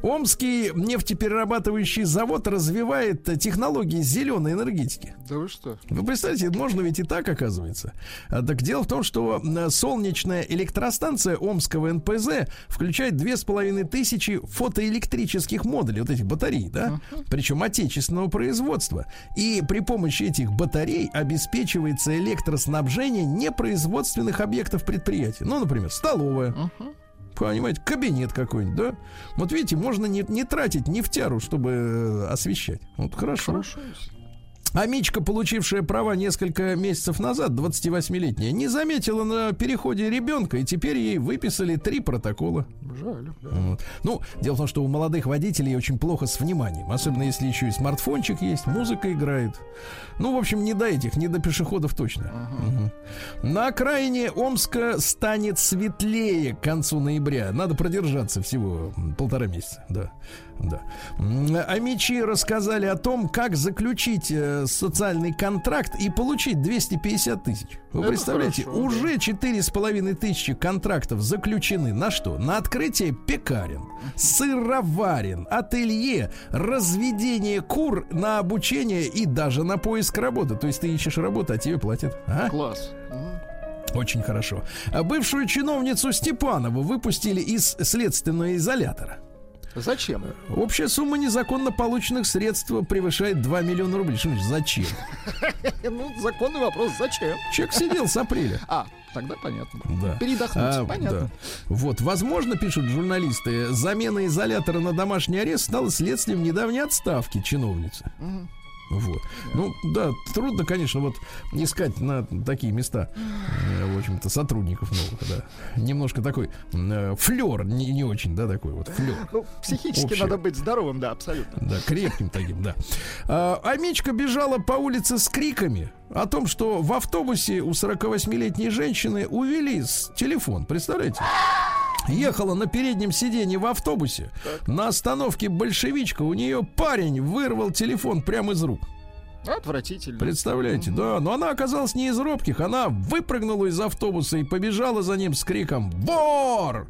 Омский нефтеперерабатывающий завод развивает э, технологии зеленой энергетики. Да вы что? Вы представляете, можно ведь и так, оказывается. А, так дело в том, что м, солнечная электростанция Омского НПЗ включает две с половиной тысячи фотоэлектрических модулей, вот этих батарей, да? Причем отечественного производства. И при помощи этих батарей обеспечивается электроснабжение непроизводственных объектов предприятия. Ну, например, столовая. Понимаете, кабинет какой-нибудь, да? Вот видите, можно не, не тратить нефтяру, чтобы э, освещать. Вот хорошо. Хорошо. А Мичка, получившая права несколько месяцев назад, 28-летняя, не заметила на переходе ребенка, и теперь ей выписали три протокола. Жаль. да. Вот. Ну, дело в том, что у молодых водителей очень плохо с вниманием, особенно если еще и смартфончик есть, музыка играет. Ну, в общем, не до этих, не до пешеходов точно. Мгм. На окраине Омска станет светлее к концу ноября. Надо продержаться всего полтора месяца, да. Да. М, Амичи рассказали о том, как заключить э, социальный контракт и получить 250 тысяч. Вы Это представляете, хорошо, уже четыре с половиной тысячи контрактов заключены на что? На открытие пекарен, сыроварен, ателье, разведение кур, на обучение и даже на поиск работы. То есть ты ищешь работу, а тебе платят. А? Класс. Очень хорошо. А бывшую чиновницу Степанову выпустили из следственного изолятора. Зачем? Общая сумма незаконно полученных средств превышает 2 миллиона рублей. Что значит зачем? (laughs) Ну, законный вопрос, зачем? Человек сидел с апреля. А, тогда понятно. Да. Передохнуть, А, понятно. да. Вот, возможно, пишут журналисты, замена изолятора на домашний арест стала следствием недавней отставки чиновницы. Мгм. Вот. Ну, да, трудно, конечно, вот искать на такие места, э, в общем-то, сотрудников новых, да. Немножко такой э, флер, не, не очень, да, такой вот флер. Ну, психически Общее. надо быть здоровым, да, абсолютно. Да, крепким таким, да. А, Амичка бежала по улице с криками о том, что в автобусе у 48-летней женщины увели телефон. Представляете? Ехала на переднем сиденье в автобусе. На остановке большевичка у нее парень вырвал телефон прямо из рук. Отвратительно. Представляете, да. Но она оказалась не из робких. Она выпрыгнула из автобуса и побежала за ним с криком «Вор!».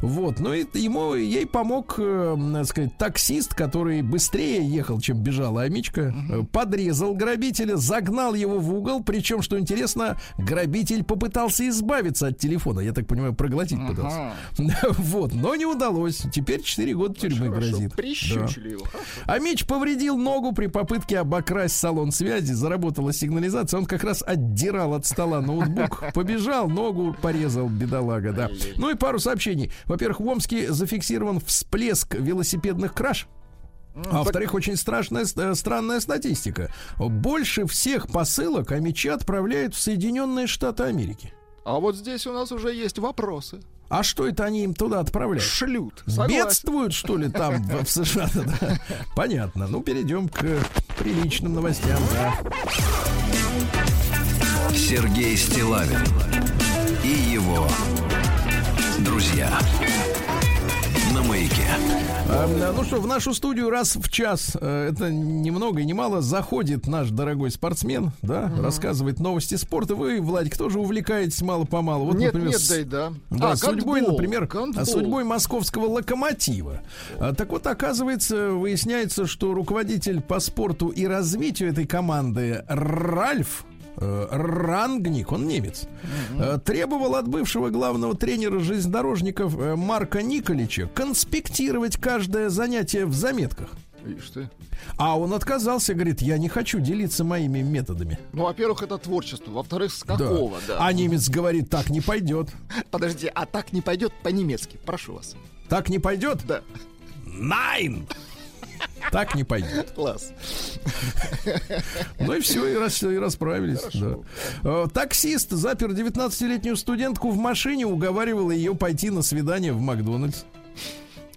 Вот. Ну и ему, ей помог, э, так сказать, таксист, который быстрее ехал, чем бежала Амичка. Э, Подрезал грабителя, загнал его в угол. Причем, что интересно, грабитель попытался избавиться от телефона. Я так понимаю, проглотить пытался. Ага. (laughs) Вот. Но не удалось. Теперь 4 года тюрьмы Хорошо, грозит. Да. Прищучили его. Хорошо. А Меч повредил ногу при попытке обокрасть салон связи. Заработала сигнализация. Он как раз отдирал от стола ноутбук. (laughs) Побежал, ногу порезал, бедолага, да. Ну и пару сообщений. Во-первых, в Омске зафиксирован всплеск велосипедных краж. А во-вторых, очень страшная, э, странная статистика. Больше всех посылок Амичи отправляют в Соединенные Штаты Америки. А вот здесь у нас уже есть вопросы. А что это они им туда отправляют? Шлют. Согласен. Бедствуют, что ли, там, в в США? да? Понятно. Ну, перейдем к приличным новостям, да. Сергей Стилавин и его друзья на маяке. А, Ну что, в нашу студию раз в час, э, это ни много и ни мало, заходит наш дорогой спортсмен, да, рассказывает новости спорта. Вы, Владик, тоже увлекаетесь мало-помалу. Вот, нет, например, нет, с- да и да. Да, А, судьбой, гандбол, например, гандбол. судьбой московского локомотива. А, Так вот, оказывается, выясняется, что руководитель по спорту и развитию этой команды Ральф Рангник, он немец, э, требовал от бывшего главного тренера железнодорожников э, Марка Николича конспектировать каждое занятие в заметках. Видишь ты. А он отказался, говорит, я не хочу делиться моими методами. Ну, во-первых, это творчество. Во-вторых, с Да. какого, да. А немец говорит, так не пойдет. (laughs) Подожди, а так не пойдет по-немецки. Прошу вас. Так не пойдет? Да. Найн! Так не пойдет. Класс. Ну и все, и, рас- и расправились. да. Э, Таксист запер 19-летнюю студентку в машине, уговаривал ее пойти на свидание в Макдональдс.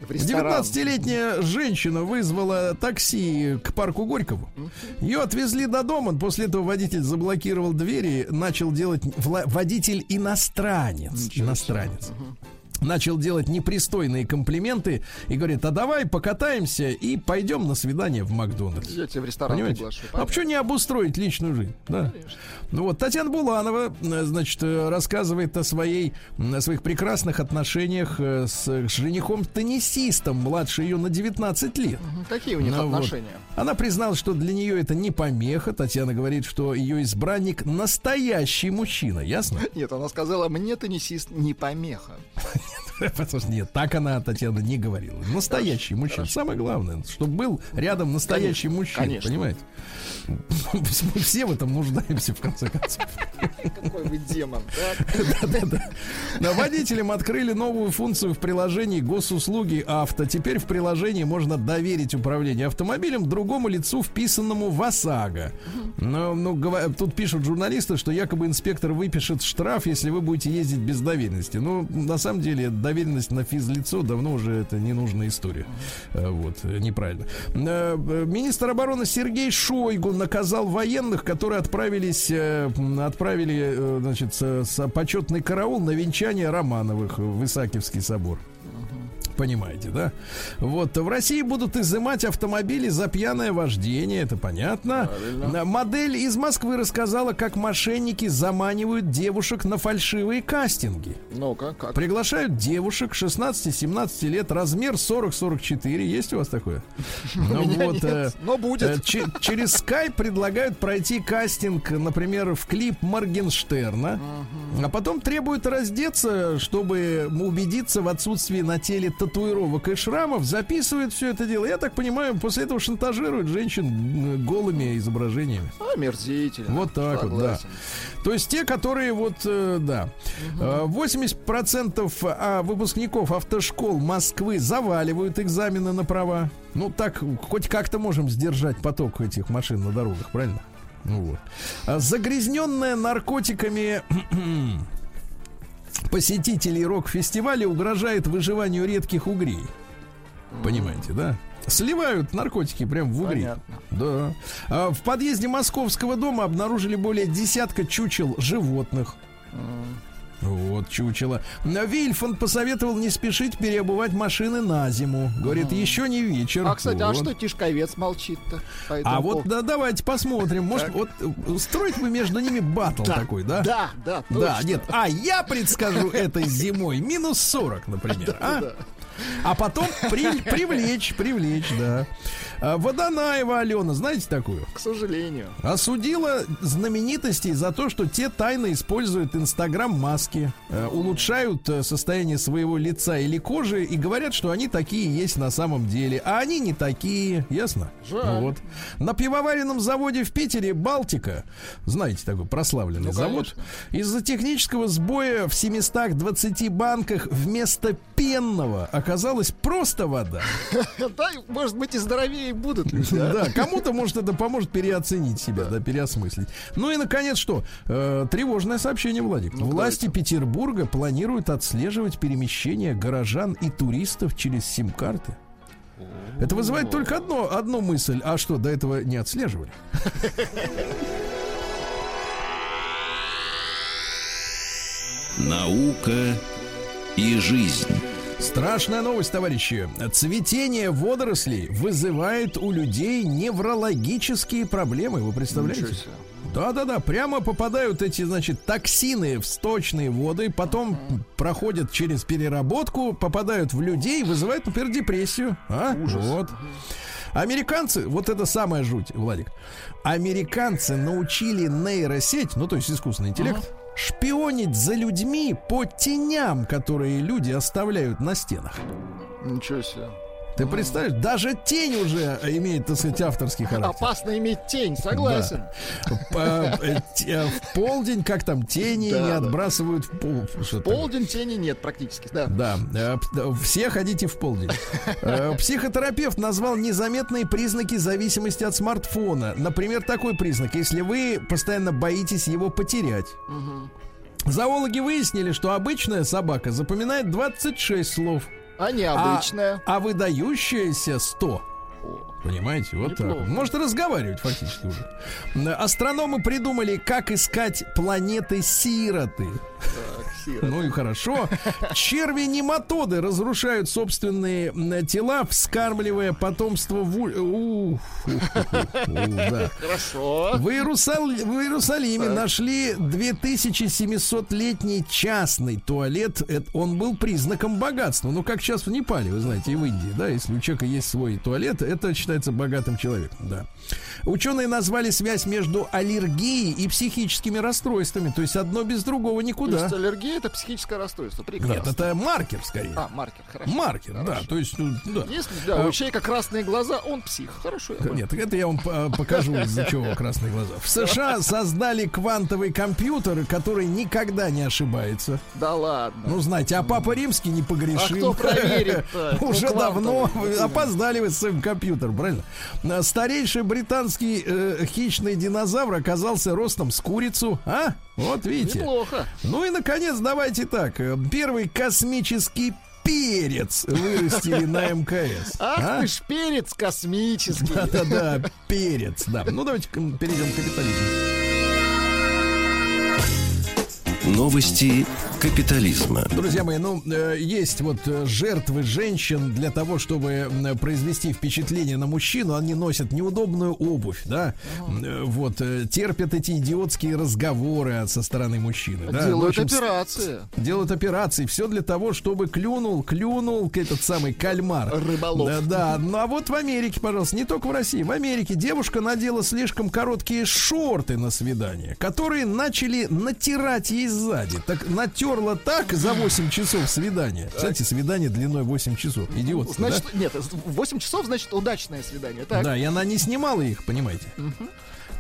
В ресторан. 19-летняя женщина вызвала такси к парку Горького. Ее отвезли до дома. После этого водитель заблокировал двери, начал делать вла- водитель иностранец. Иностранец. Начал делать непристойные комплименты и говорит: а давай покатаемся и пойдем на свидание в Макдональдс. Я тебя в ресторан Понимаете? приглашу. А почему не обустроить личную жизнь? Да. Ну вот Татьяна Буланова, э, значит, э, рассказывает о своей, о своих прекрасных отношениях э, с женихом-теннисистом, младше ее на 19 лет. Какие у них Ну вот. отношения? Она призналась, что для нее это не помеха. Татьяна говорит, что ее избранник настоящий мужчина, ясно? (laughs) Нет, она сказала, мне теннисист не помеха. (laughs) Потому что (laughs) нет, так она, Татьяна, не говорила. Настоящий мужчина. Самое главное, чтобы был рядом настоящий мужчина, конечно. понимаете? (laughs) Мы все в этом нуждаемся, в конце концов. (laughs) Какой вы демон. Да-да-да. Да, Водителям открыли новую функцию в приложении госуслуги авто. Теперь в приложении можно доверить управление автомобилем другому лицу, вписанному в ОСАГО. Но, ну, тут пишут журналисты, что якобы инспектор выпишет штраф, если вы будете ездить без доверенности. Ну, на самом деле, доверенность на физлицо давно уже это ненужная история. Э, Вот, э, неправильно. Э, Министр обороны Сергей Шойгу наказал военных, которые отправились, отправили, значит, с- почетный караул на венчание Романовых в Исаакиевский собор. Понимаете, да? Вот в России будут изымать автомобили за пьяное вождение, это понятно. На- Модель из Москвы рассказала, как мошенники заманивают девушек на фальшивые кастинги. Ну-ка, как? Приглашают девушек 16-17 лет, размер 40-44. Есть у вас такое? (laughs) Ну вот, э, но будет. э, че- через скайп предлагают пройти кастинг, например, в клип Моргенштерна, а потом требуют раздеться, чтобы убедиться в отсутствии на теле татуировок и шрамов, записывают все это дело. Я так понимаю, после этого шантажируют женщин голыми изображениями. Омерзительно. Вот так вот, да. Согласен. То есть те, которые вот, э, да, Э, 80% а, выпускников автошкол Москвы заваливают экзамены на права. Ну так, хоть как-то можем сдержать поток этих машин на дорогах, правильно? Ну вот. А Загрязненная наркотиками посетителей рок-фестиваля угрожает выживанию редких угрей. Понимаете, да? Сливают наркотики прям в угри. Понятно. Да. А в подъезде московского дома обнаружили более десятка чучел животных. Вот чучело. Вильфанд посоветовал не спешить переобувать машины на зиму. Говорит, еще не вечер. А, кстати, а Вот. что Тишковец молчит-то? А вот да, давайте посмотрим. Может, вот э, устроить вы между ними батл Да, такой, да? Да, да, Да, точно. нет. А я предскажу этой зимой минус 40, например. А? А потом при- привлечь, привлечь, да. А, Водонаева Алена, знаете такую? К сожалению. Осудила знаменитостей за то, что те тайно используют инстаграм-маски, э, улучшают э, состояние своего лица или кожи и говорят, что они такие есть на самом деле. А они не такие, ясно? Жаль. Вот. На пивоваренном заводе в Питере Балтика, знаете такой прославленный Ну, завод, из-за технического сбоя в 720 банках вместо пенного оказалось оказалась просто вода. (laughs) Да, может быть, и здоровее будут люди, а? Да, кому-то, может, это поможет переоценить себя, да, переосмыслить. Ну и, наконец, что? Э, тревожное сообщение, Владик. Ну, Власти Петербурга планируют отслеживать перемещение горожан и туристов через сим-карты. Это вызывает только одно, одну мысль. А что, до этого не отслеживали? Наука и жизнь. Страшная новость, товарищи. Цветение водорослей вызывает у людей неврологические проблемы. Вы представляете? Да-да-да, прямо попадают эти, значит, токсины в сточные воды, потом проходят через переработку, попадают в людей, вызывают, например, депрессию. А? Вот. Американцы, вот это самая жуть, Владик. Американцы научили нейросеть, ну то есть искусственный интеллект, шпионить за людьми по теням, которые люди оставляют на стенах. Ничего себе. Ты представляешь, даже тень уже имеет, так сказать, авторский характер. Опасно иметь тень, согласен. По- э, э, В полдень, как там, тени Да, не да. отбрасывают в пол. там. Полдень тени нет практически, да. Да, э, да, все ходите в полдень. Психотерапевт назвал незаметные признаки зависимости от смартфона. Например, такой признак, если вы постоянно боитесь его потерять. Зоологи выяснили, что обычная собака запоминает 26 слов, А необычная. а выдающаяся 100. Понимаете, вот так. Неплохо. вот. Может разговаривать фактически уже. Астрономы придумали, как искать планеты-сироты. Так. Ну и хорошо. Черви-нематоды разрушают собственные тела, вскармливая потомство в... да. Хорошо. В, Иерусал- в Иерусалиме Так. нашли 2700-летний частный туалет. Он был признаком богатства. Ну, как сейчас в Непале, вы знаете, и в Индии, да, если у человека есть свой туалет, это считается богатым человеком, да. Ученые назвали связь между аллергией и психическими расстройствами. То есть одно без другого То никуда. есть аллергия это психическое расстройство. Прекрасно. Нет, это маркер скорее. А, маркер, хорошо. Маркер, да. Хорошо. То есть, ну, да. Если да, у человека красные глаза, он псих. Хорошо. я. Нет, это я вам э, покажу, из-за (laughs) чего красные глаза. В США создали квантовый компьютер, который никогда не ошибается. Да ладно. Ну, знаете, а Папа Римский не погрешил. А кто проверит-то? (laughs) Уже Ну, давно квантовый. вы опоздали вы с своим компьютером, правильно? А, Старейший британский э, хищный динозавр оказался ростом с курицу. А? Вот видите. Неплохо. Ну и, наконец, давайте так. э, Первый космический перец вырастили на МКС. Ах А? ты ж перец космический. Да-да-да, перец, да. Ну, давайте перейдем к капитализму. Новости капитализма. Друзья мои, ну, э, есть вот э, жертвы женщин для того, чтобы м, произвести впечатление на мужчину, они носят неудобную обувь, да, э, вот, э, терпят эти идиотские разговоры со стороны мужчины, да. Ну, Делают общем, с- операции. делают операции, все для того, чтобы клюнул, клюнул к этот самый кальмар. Рыболов. Да, да. Ну а вот в Америке, пожалуйста, не только в России, в Америке девушка надела слишком короткие шорты на свидание, которые начали натирать ей сзади. Так натерла так за 8 часов свидания. Кстати, свидание длиной 8 часов. Идиотство, да? Значит, нет, 8 часов значит удачное свидание. Так. Да, и она не снимала их, понимаете.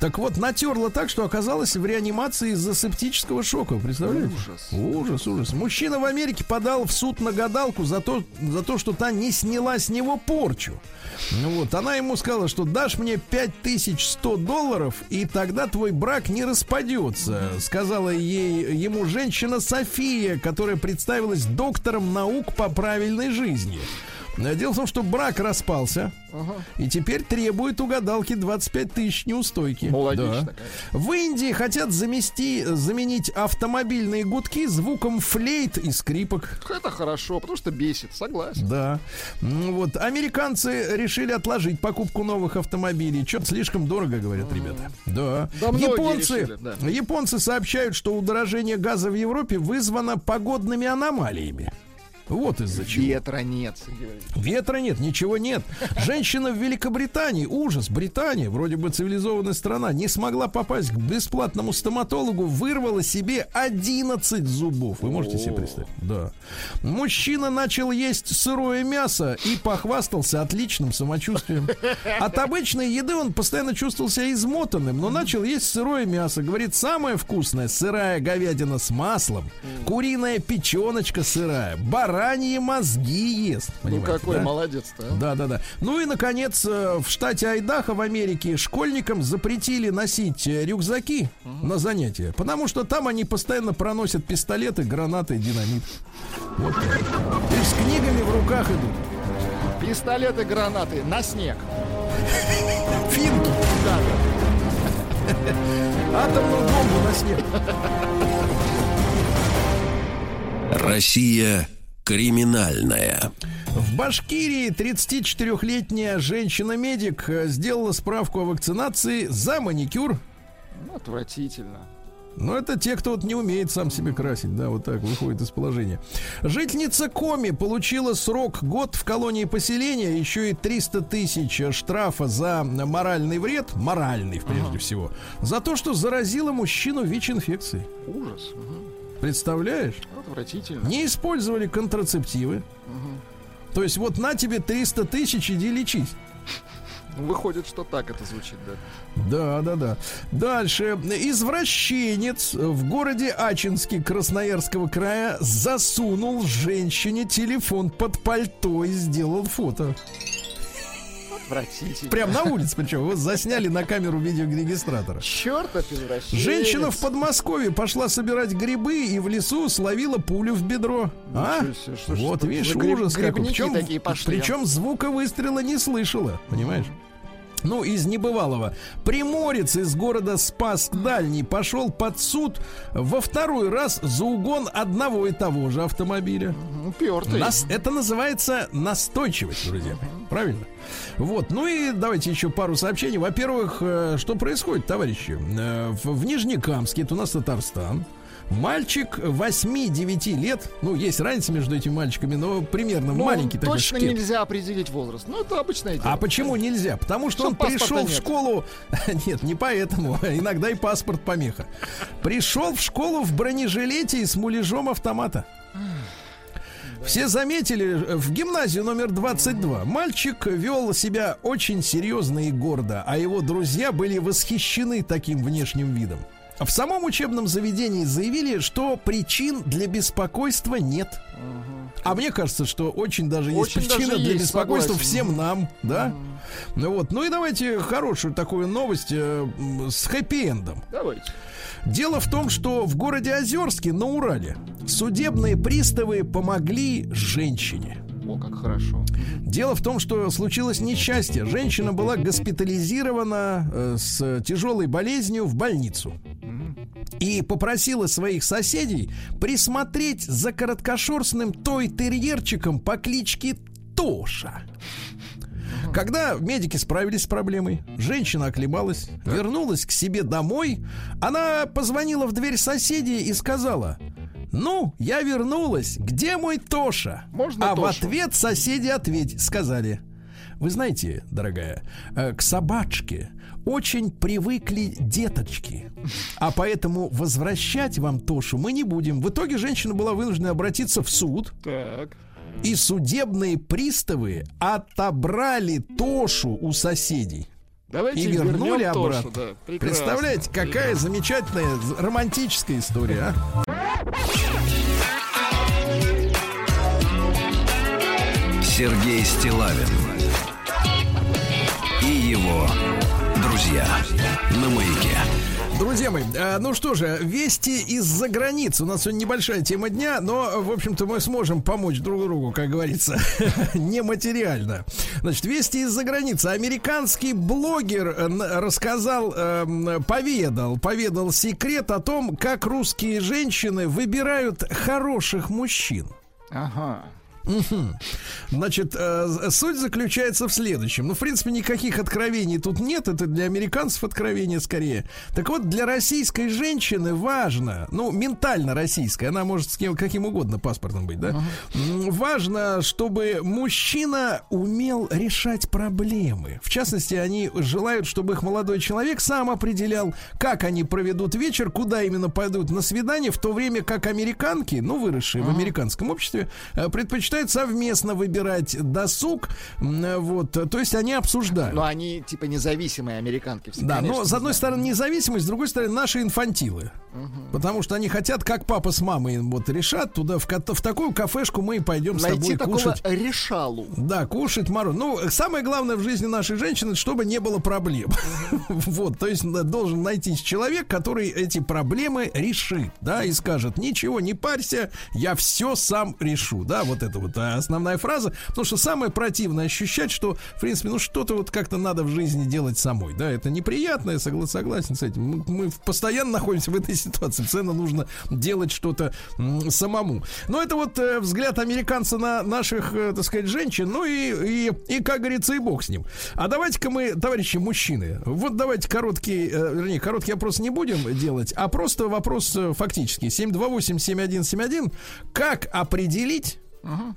Так вот, натерла так, что оказалась в реанимации из-за септического шока. Представляете? Ужас. Ужас, ужас. Мужчина в Америке подал в суд на гадалку за то, за то, что та не сняла с него порчу. Ну вот, она ему сказала, что дашь мне 5100 долларов, и тогда твой брак не распадется. Сказала ей, ему женщина София, которая представилась доктором наук по правильной жизни. Дело в том, что брак распался, и теперь требует у гадалки 25 тысяч неустойки. Ну, логично, Да. В Индии хотят замести, заменить автомобильные гудки звуком флейт и скрипок. Это хорошо, потому что бесит, согласен. Да. Ну Вот. Американцы решили отложить покупку новых автомобилей. Что-то слишком дорого, говорят ребята. Да. Да, японцы, решили, да. японцы сообщают, что удорожение газа в Европе вызвано погодными аномалиями. Вот из-за чего. Ветра нет. Ветра нет, ничего нет. Женщина в Великобритании, ужас, Британия, вроде бы цивилизованная страна, не смогла попасть к бесплатному стоматологу, вырвала себе 11 зубов. Вы можете себе представить? Да. Мужчина начал есть сырое мясо и похвастался отличным самочувствием. От обычной еды он постоянно чувствовал себя измотанным, но начал есть сырое мясо. Говорит, самое вкусное сырая говядина с маслом, куриная печеночка сырая, баранина бараньи мозги ест. Ну какой да? молодец-то. а. Да, да, да. Ну и, наконец, э, в штате Айдахо в Америке школьникам запретили носить э, рюкзаки на занятия, потому что там они постоянно проносят пистолеты, гранаты, динамит. Вот. И с книгами в руках идут. Пистолеты, гранаты на снег. Финки. Да, Атомную бомбу на снег. Россия криминальная. В Башкирии 34-летняя женщина-медик э, сделала справку о вакцинации за маникюр. Ну, отвратительно. Но это те, кто вот не умеет сам себе красить, да, вот так выходит из положения. Жительница Коми получила срок год в колонии поселения, еще и 300 тысяч штрафа за моральный вред, моральный прежде всего, за то, что заразила мужчину ВИЧ-инфекцией. Ужас. Мгм. Представляешь? Отвратительно. Не использовали контрацептивы. То есть вот на тебе 300 тысяч, иди лечись. Ну, Выходит, что так это звучит, да. Да, да, да. Дальше. Извращенец в городе Ачинске Красноярского края засунул женщине телефон под пальто и сделал фото. Отвратительно. Прям на улице, причем. Его засняли на камеру видеорегистратора. Чертов извращенец. Женщина в Подмосковье пошла собирать грибы и в лесу словила пулю в бедро. А? Себе, что вот, это видишь, за гриб- ужас какой. Причем, такие пошли, а? причем звука выстрела не слышала, понимаешь? Ну, из небывалого. Приморец из города Спасск Дальний пошел под суд во второй раз за угон одного и того же автомобиля. Упертый. Нас, это называется настойчивость, друзья. мои. Правильно? Вот. Ну и давайте еще пару сообщений. Во-первых, э, что происходит, товарищи? Э, в Нижнекамске, это у нас Татарстан. Мальчик 8-9 лет, ну, есть разница между этими мальчиками, но примерно Ну, маленький такой Точно шкет. нельзя определить возраст. Ну, это обычное дело. А почему нельзя? Потому что Чтоб он пришел паспорта в нет. школу. (laughs) Нет, не поэтому. Иногда и паспорт помеха. Пришел в школу в бронежилете и с муляжом автомата. Все заметили, в гимназию номер 22 мальчик вел себя очень серьезно и гордо, а его друзья были восхищены таким внешним видом. В самом учебном заведении заявили, что причин для беспокойства нет. А мне кажется, что очень даже есть Очень причина даже для есть, беспокойства согласен. всем нам, да? Ну вот, ну и давайте хорошую такую новость э, с хэппи-эндом. Давайте. Дело в том, что в городе Озерске на Урале судебные приставы помогли женщине. О, как хорошо. Дело в том, что случилось несчастье. Женщина была госпитализирована э, с тяжелой болезнью в больницу. И попросила своих соседей присмотреть за короткошерстным той-терьерчиком по кличке Тоша. Когда медики справились с проблемой, женщина оклемалась, вернулась к себе домой, она позвонила в дверь соседей и сказала, ну, я вернулась, где мой Тоша? Можно а в Тошу? ответ соседи ответь, сказали, вы знаете, дорогая, э, к собачке очень привыкли деточки. А поэтому возвращать вам Тошу мы не будем. В итоге женщина была вынуждена обратиться в суд. Так. И судебные приставы отобрали Тошу у соседей. Давайте И вернули вернем Тошу, обратно. да. Прекрасно. Представляете, какая замечательная з- романтическая история, а? Сергей Стилавин и его друзья на маяке. Друзья мои, э, ну что же, вести из-за границы. У нас сегодня небольшая тема дня, но, в общем-то, мы сможем помочь друг другу, как говорится, (laughs) нематериально. Значит, вести из-за границы. Американский блогер э, рассказал, эм, поведал, поведал секрет о том, как русские женщины выбирают хороших мужчин. Ага. Значит, э, суть заключается в следующем. Ну, в принципе, никаких откровений тут нет. Это для американцев откровения скорее. Так вот, для российской женщины важно, ну, ментально российской, она может с кем, каким угодно паспортом быть, да? Важно, чтобы мужчина умел решать проблемы. В частности, они желают, чтобы их молодой человек сам определял, как они проведут вечер, куда именно пойдут на свидание, в то время как американки, ну, выросшие в американском обществе, э, предпочитают предпочитают совместно выбирать досуг. Вот, то есть они обсуждают. Но они типа независимые американки. все, Да, конечно, но с одной стороны независимость, с другой стороны наши инфантилы. Потому что они хотят, как папа с мамой вот решат, туда в, в такую кафешку мы и пойдем с Найти тобой такого кушать. решалу. Да, кушать мороз. Ну, самое главное в жизни нашей женщины, чтобы не было проблем. (laughs) Вот, то есть должен найтись человек, который эти проблемы решит, да, и скажет, ничего, не парься, я все сам решу, да, вот это вот а, основная фраза, потому что самое противное ощущать, что, в принципе, ну что-то вот как-то надо в жизни делать самой, да, это неприятно, я согла- согласен с этим, мы, мы постоянно находимся в этой (laughs) ситуации, ценно нужно делать что-то самому. Но это вот э, взгляд американца на наших, э, так сказать, женщин, ну и, и, и, как говорится, и бог с ним. А давайте-ка мы, товарищи мужчины, вот давайте короткий, э, вернее, короткий опрос не будем делать, а просто вопрос э, фактически. 728-7171. Как определить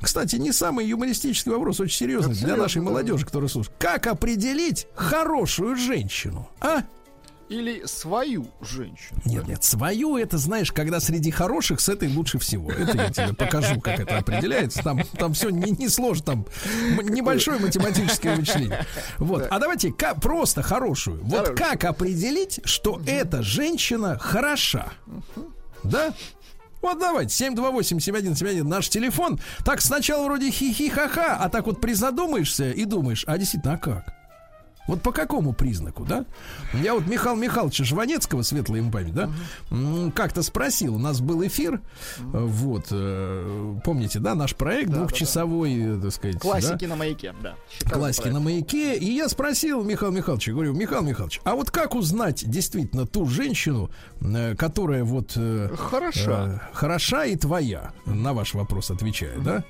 кстати, не самый юмористический вопрос, очень серьезный для нашей молодежи, которая слушает. Как определить хорошую женщину? А? Или свою женщину. Нет, нет, свою это знаешь, когда среди хороших с этой лучше всего. Это я тебе покажу, как это определяется. Там, там все не, не сложно, там небольшое математическое вычисление. Вот. А давайте ка- просто хорошую. Вот как определить, что эта женщина хороша? Да? Вот давайте, 728-7171, наш телефон. Так сначала вроде хи-хи-ха-ха, а так вот призадумаешься и думаешь, а действительно, а как? Вот по какому признаку, да? Я вот Михаила Михайловича Жванецкого, светлая ему память, да, м, как-то спросил, у нас был эфир, э, вот, э, помните, да, наш проект двухчасовой, э, так сказать, да? Классики на маяке, да. Шикарный Классики проект. на маяке. И я спросил Михаила Михайловича, говорю, Михаил Михайлович, а вот как узнать действительно ту женщину, э, которая вот... э, Хороша. э, хороша и твоя, на ваш вопрос отвечаю, да?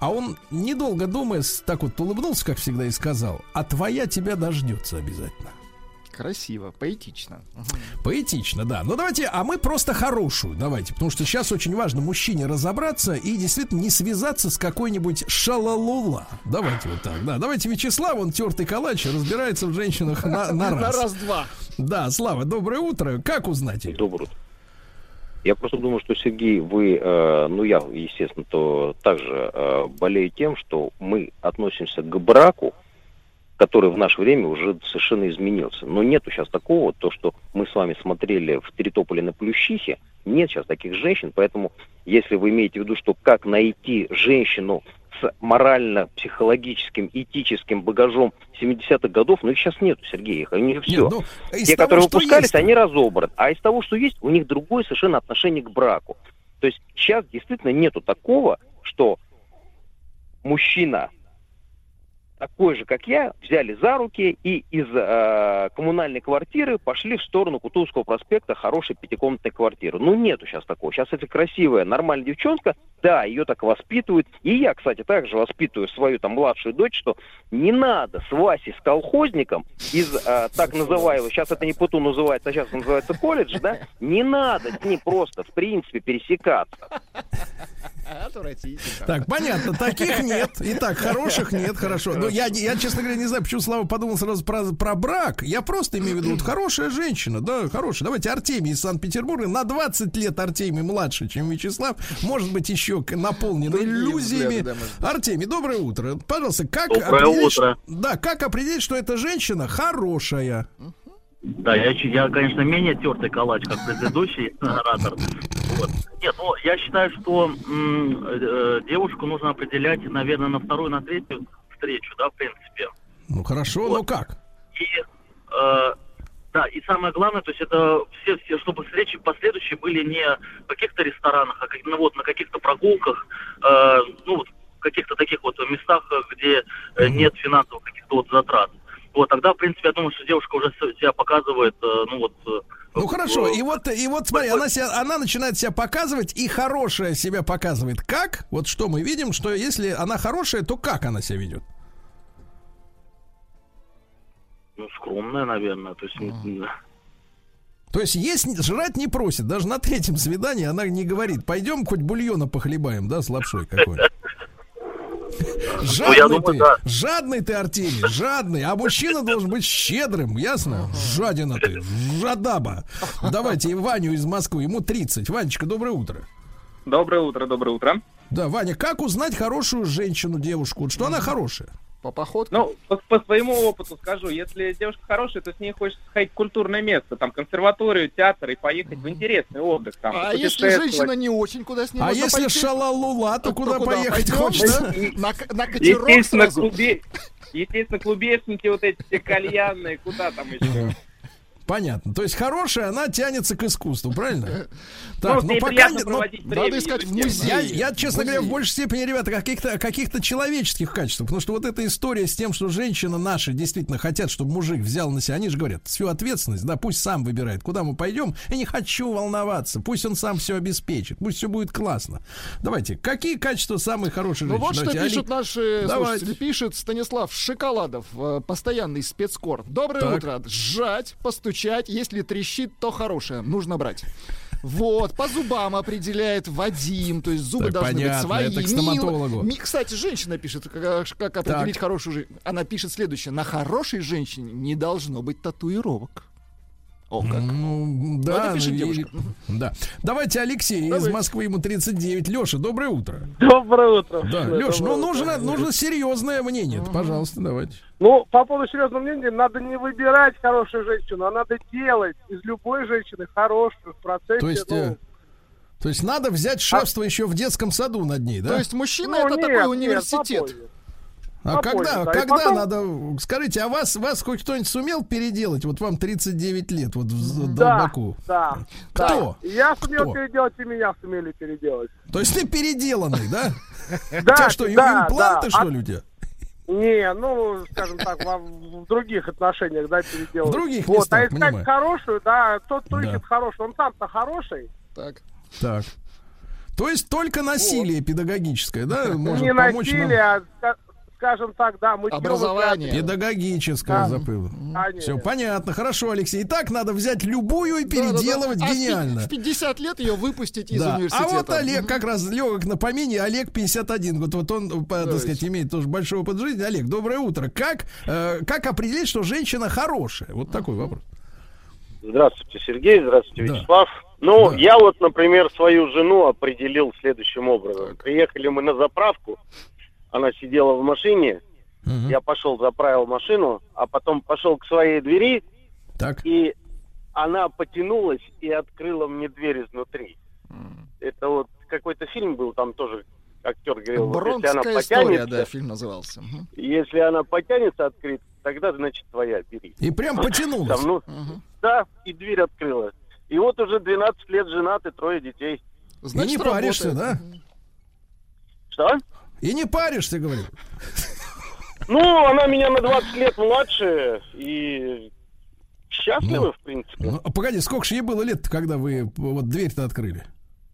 А он, недолго думая, так вот улыбнулся, как всегда, и сказал, а твоя тебя дождется обязательно. Красиво, поэтично. Поэтично, да. Ну давайте, а мы просто хорошую давайте, потому что сейчас очень важно мужчине разобраться и действительно не связаться с какой-нибудь шалалула. Давайте вот так, да. Давайте Вячеслав, он тертый калач, разбирается в женщинах на, на (laughs) На раз. раз-два. Да, Слава, доброе утро. Как узнать? Доброе утро. Я просто думаю, что, Сергей, вы, э, ну я, естественно, то также э, болею тем, что мы относимся к браку, который в наше время уже совершенно изменился. Но нету сейчас такого, то, что мы с вами смотрели в Теритополе на Плющихе, нет сейчас таких женщин, поэтому если вы имеете в виду, что как найти женщину с морально-психологическим, этическим багажом 70-х годов, ну их сейчас нету, Сергей, их, они все. Нет, ну, из Те, того, которые выпускались, есть, они разобраны. А из того, что есть, у них другое совершенно отношение к браку. То есть сейчас действительно нету такого, что мужчина такой же, как я, взяли за руки и из э, коммунальной квартиры пошли в сторону Кутузского проспекта хорошей пятикомнатной квартиры. Ну, нету сейчас такого. Сейчас это красивая, нормальная девчонка, да, ее так воспитывают. И я, кстати, также воспитываю свою там младшую дочь, что не надо с Васей, с колхозником из э, так называемого, сейчас это не ПТУ называется, а сейчас называется колледж, да, не надо с ним просто, в принципе, пересекаться. Отвратительно. Так, понятно, таких нет. Итак, хороших нет, хорошо. Но я, я, честно говоря, не знаю, почему Слава подумал сразу про, про брак. Я просто имею в виду, вот хорошая женщина, да, хорошая. Давайте Артемий из Санкт-Петербурга. На 20 лет Артемий младше, чем Вячеслав. Может быть, еще наполнен иллюзиями. взгляды, да. Артемий, доброе утро. Пожалуйста, как Доброе определить, утро. Да, как определить, что эта женщина хорошая? Да, я, я, конечно, менее тертый калач, как предыдущий оратор. Вот. Нет, ну, я считаю, что э, девушку нужно определять, наверное, на вторую, на третью встречу, да, в принципе. Ну, хорошо, но как? И, э, да, и самое главное, то есть это все, все, чтобы встречи последующие были не в каких-то ресторанах, а как, ну, вот, на каких-то прогулках, э, ну, вот, в каких-то таких вот местах, где э, нет финансовых каких-то вот затрат. Вот, тогда, в принципе, я думаю, что девушка уже себя показывает, э, ну, вот... э, Ну хорошо, и вот, и вот смотри, она, себя, она начинает себя показывать, и хорошая себя показывает. Как? Вот что мы видим, что если она хорошая, то как она себя ведет? Ну, скромная, наверное, то есть... м, То есть есть жрать не просит, даже на третьем свидании она не говорит, пойдем хоть бульона похлебаем, да, с лапшой какой Жадный я думаю, ты, да. жадный ты, Артемий, жадный, а мужчина должен быть щедрым, ясно? Жадина ты, жадаба. Давайте и Ваню из Москвы, ему 30. Ванечка, доброе утро. Доброе утро, доброе утро. Да, Ваня, как узнать хорошую женщину, девушку? Что она хорошая? По походке? Ну, по, по своему опыту скажу, если девушка хорошая, то с ней хочется сходить в культурное место, там, консерваторию, театр и поехать в интересный отдых. Там, а если женщина не очень, куда с ней А можно если пойти? шалалула, то То куда поехать пойдем, хочется? да? На, к- на катерок Естественно, сразу. Естественно, клубешники вот эти все кальянные, куда там еще? Понятно. То есть хорошая, она тянется к искусству, правильно? (laughs) Ну, Так, ну пока... ну, надо искать в музее. Я, я, честно говоря, в большей степени, ребята, каких-то каких-то человеческих качествах. Потому что вот эта история с тем, что женщины наши действительно хотят, чтобы мужик взял на себя, они же говорят, всю ответственность, да, пусть сам выбирает, куда мы пойдем. Я не хочу волноваться, пусть он сам все обеспечит, пусть все будет классно. Давайте, какие качества самые хорошие Ну женщины? вот что пишут Али- наши Давайте. слушатели. Пишет Станислав Шоколадов, э, постоянный спецкор. Доброе Так. утро. Сжать, постучать. Если трещит, то хорошее. Нужно брать. Вот, по зубам определяет Вадим, то есть зубы Так, должны понятно, быть свои. это к стоматологу. Ми- Кстати, женщина пишет, как, как определить хорошую жизнь. Она пишет следующее. На хорошей женщине не должно быть татуировок. О, как. Ну, да, это пишет ну, и- да. Давайте Алексей из Давайте. Москвы, ему 39. Леша, доброе утро. Доброе утро. Да, Леш, ну нужно, нужно серьезное мнение. Пожалуйста, давайте. Ну, по поводу серьезного мнения, надо не выбирать хорошую женщину, а надо делать из любой женщины хорошую в процессе. То есть, ну, то есть надо взять шефство еще в детском саду над ней, да? То есть мужчина ну, это нет, такой нет, университет. попозже. А попозже, когда, да, когда потом- надо, скажите, а вас, вас хоть кто-нибудь сумел переделать? Вот вам 39 лет, вот в Да, долбаку. да. Кто? да. Я сумел Кто? переделать, и меня сумели переделать. То есть ты переделанный, да? (laughs) У Да, тебя что, да, импланты, да. что А- ли, у тебя? Не, ну, скажем так, в других отношениях, да, переделать. В других вот, местах, а искать понимаю. хорошую, да, тот, кто Да. ищет хорошую, он сам-то хороший. Так. Так. То есть только насилие педагогическое, да, (laughs) может не помочь насилие, нам? а, скажем так, да, мы Образование. Педагогическое Да. забыл. Конечно. Все понятно, хорошо, Алексей. Итак, надо взять любую и переделывать А в пи- гениально. В 50 лет ее выпустить из Да. А университета. вот Олег как раз легок на помине. Олег 51 год. Вот он, по- так Давайте. сказать, имеет тоже большой опыт жизни. Олег, доброе утро. Как, э, как определить, что женщина хорошая? Вот такой вопрос. Здравствуйте, Сергей. Здравствуйте, Да. Вячеслав. Ну, Да. я вот, например, свою жену определил следующим образом. Приехали мы на заправку, она сидела в машине, Мгм. я пошел, заправил машину, а потом пошел к своей двери, Так. и она потянулась и открыла мне дверь изнутри. Это вот какой-то фильм был, там тоже актер говорил, вот если она Бронкская история, потянется, да, фильм назывался. Мгм. если она потянется открыть, тогда, значит, твоя, бери. И прям потянулась. Там, ну, Мгм. да, и дверь открыла. И вот уже 12 лет женаты, трое детей. И не паришься, да? Что? И не паришься, говорю. Ну, она меня на 20 лет младше и счастлива, Ну. в принципе. Ну, а погоди, сколько же ей было лет, когда вы вот дверь-то открыли?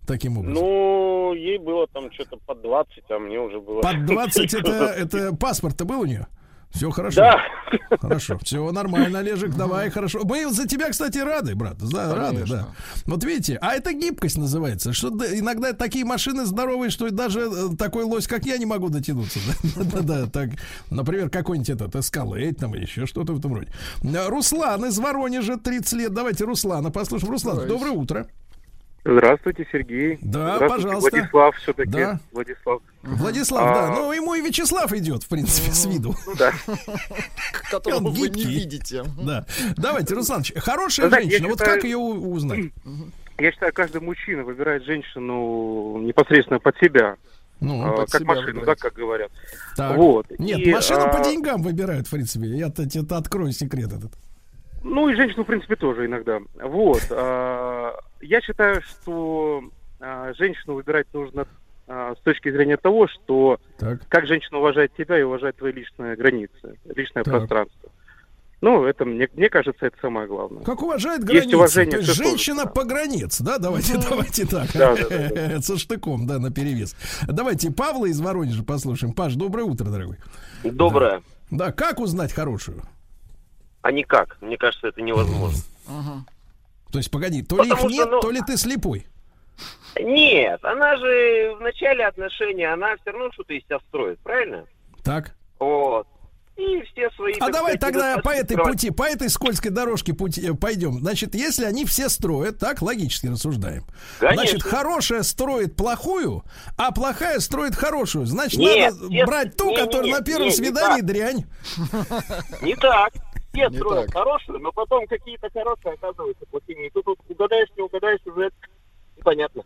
Таким образом. Ну, ей было там что-то под 20, а мне уже было... Под 20 (laughs) это, это паспорт-то был у нее? Все хорошо. Да. Хорошо, все нормально, Олежек, давай, хорошо. Мы за тебя, кстати, рады, брат. Да, рады, да. Вот видите, а это гибкость называется. Что да, иногда такие машины здоровые, что даже э, такой лось, как я, не могу дотянуться. Да, да, так. Например, какой-нибудь этот эскалейт там или еще что-то в этом роде. Руслан из Воронежа, 30 лет. Давайте Руслана послушаем. Руслан, доброе утро. Здравствуйте, Сергей. Да, Здравствуйте, пожалуйста. Владислав все-таки. Да. Владислав. Владислав, А, да. Ну, ему и Вячеслав идет, в принципе, с виду. Ну да. (laughs) Которого вы не видите. Да. Давайте, Русланович, хорошая женщина, вот как ее узнать? (clears throat) Я считаю, каждый мужчина выбирает женщину непосредственно под себя. Ну, а, под как себя машину, выбирает. да, как говорят. Так. Вот. Нет, И, машину а, по деньгам выбирают, в принципе. Я-то тебе открою секрет этот. Ну и женщину, в принципе, тоже иногда. Вот. а, Я считаю, что а, женщину выбирать нужно а, с точки зрения того, что Так. как женщина уважает тебя и уважает твои личные границы, личное Так. пространство. Ну, это, мне, мне кажется, это самое главное. Как уважает Есть границы. уважение То есть женщина по границ, да? Давайте, давайте так. Да, да, да, да. (laughs) Со штыком, да, на перевес. Давайте Павла из Воронежа послушаем. Паш, доброе утро, дорогой. Доброе. Да, как узнать хорошую? А никак. Мне кажется, это невозможно. То есть, погоди, то ли их что, нет, ну- то ли ты слепой. Нет, она же в начале отношений, она все равно что-то из себя строит, правильно? Так. Вот. и все свои... А так давай сказать, тогда по этой скрывать. пути, по этой скользкой дорожке пути, э, пойдем. Значит, если они все строят, так логически рассуждаем. Конечно. Значит, хорошая строит плохую, а плохая строит хорошую. Значит, Нет, надо нет, брать ту, не, не, которая не, на первом не, не свидании так. дрянь. Не так. Все Не строят так. хорошую, но потом какие-то хорошие оказываются плохими. И тут вот угадаешь, не угадаешь, уже непонятно.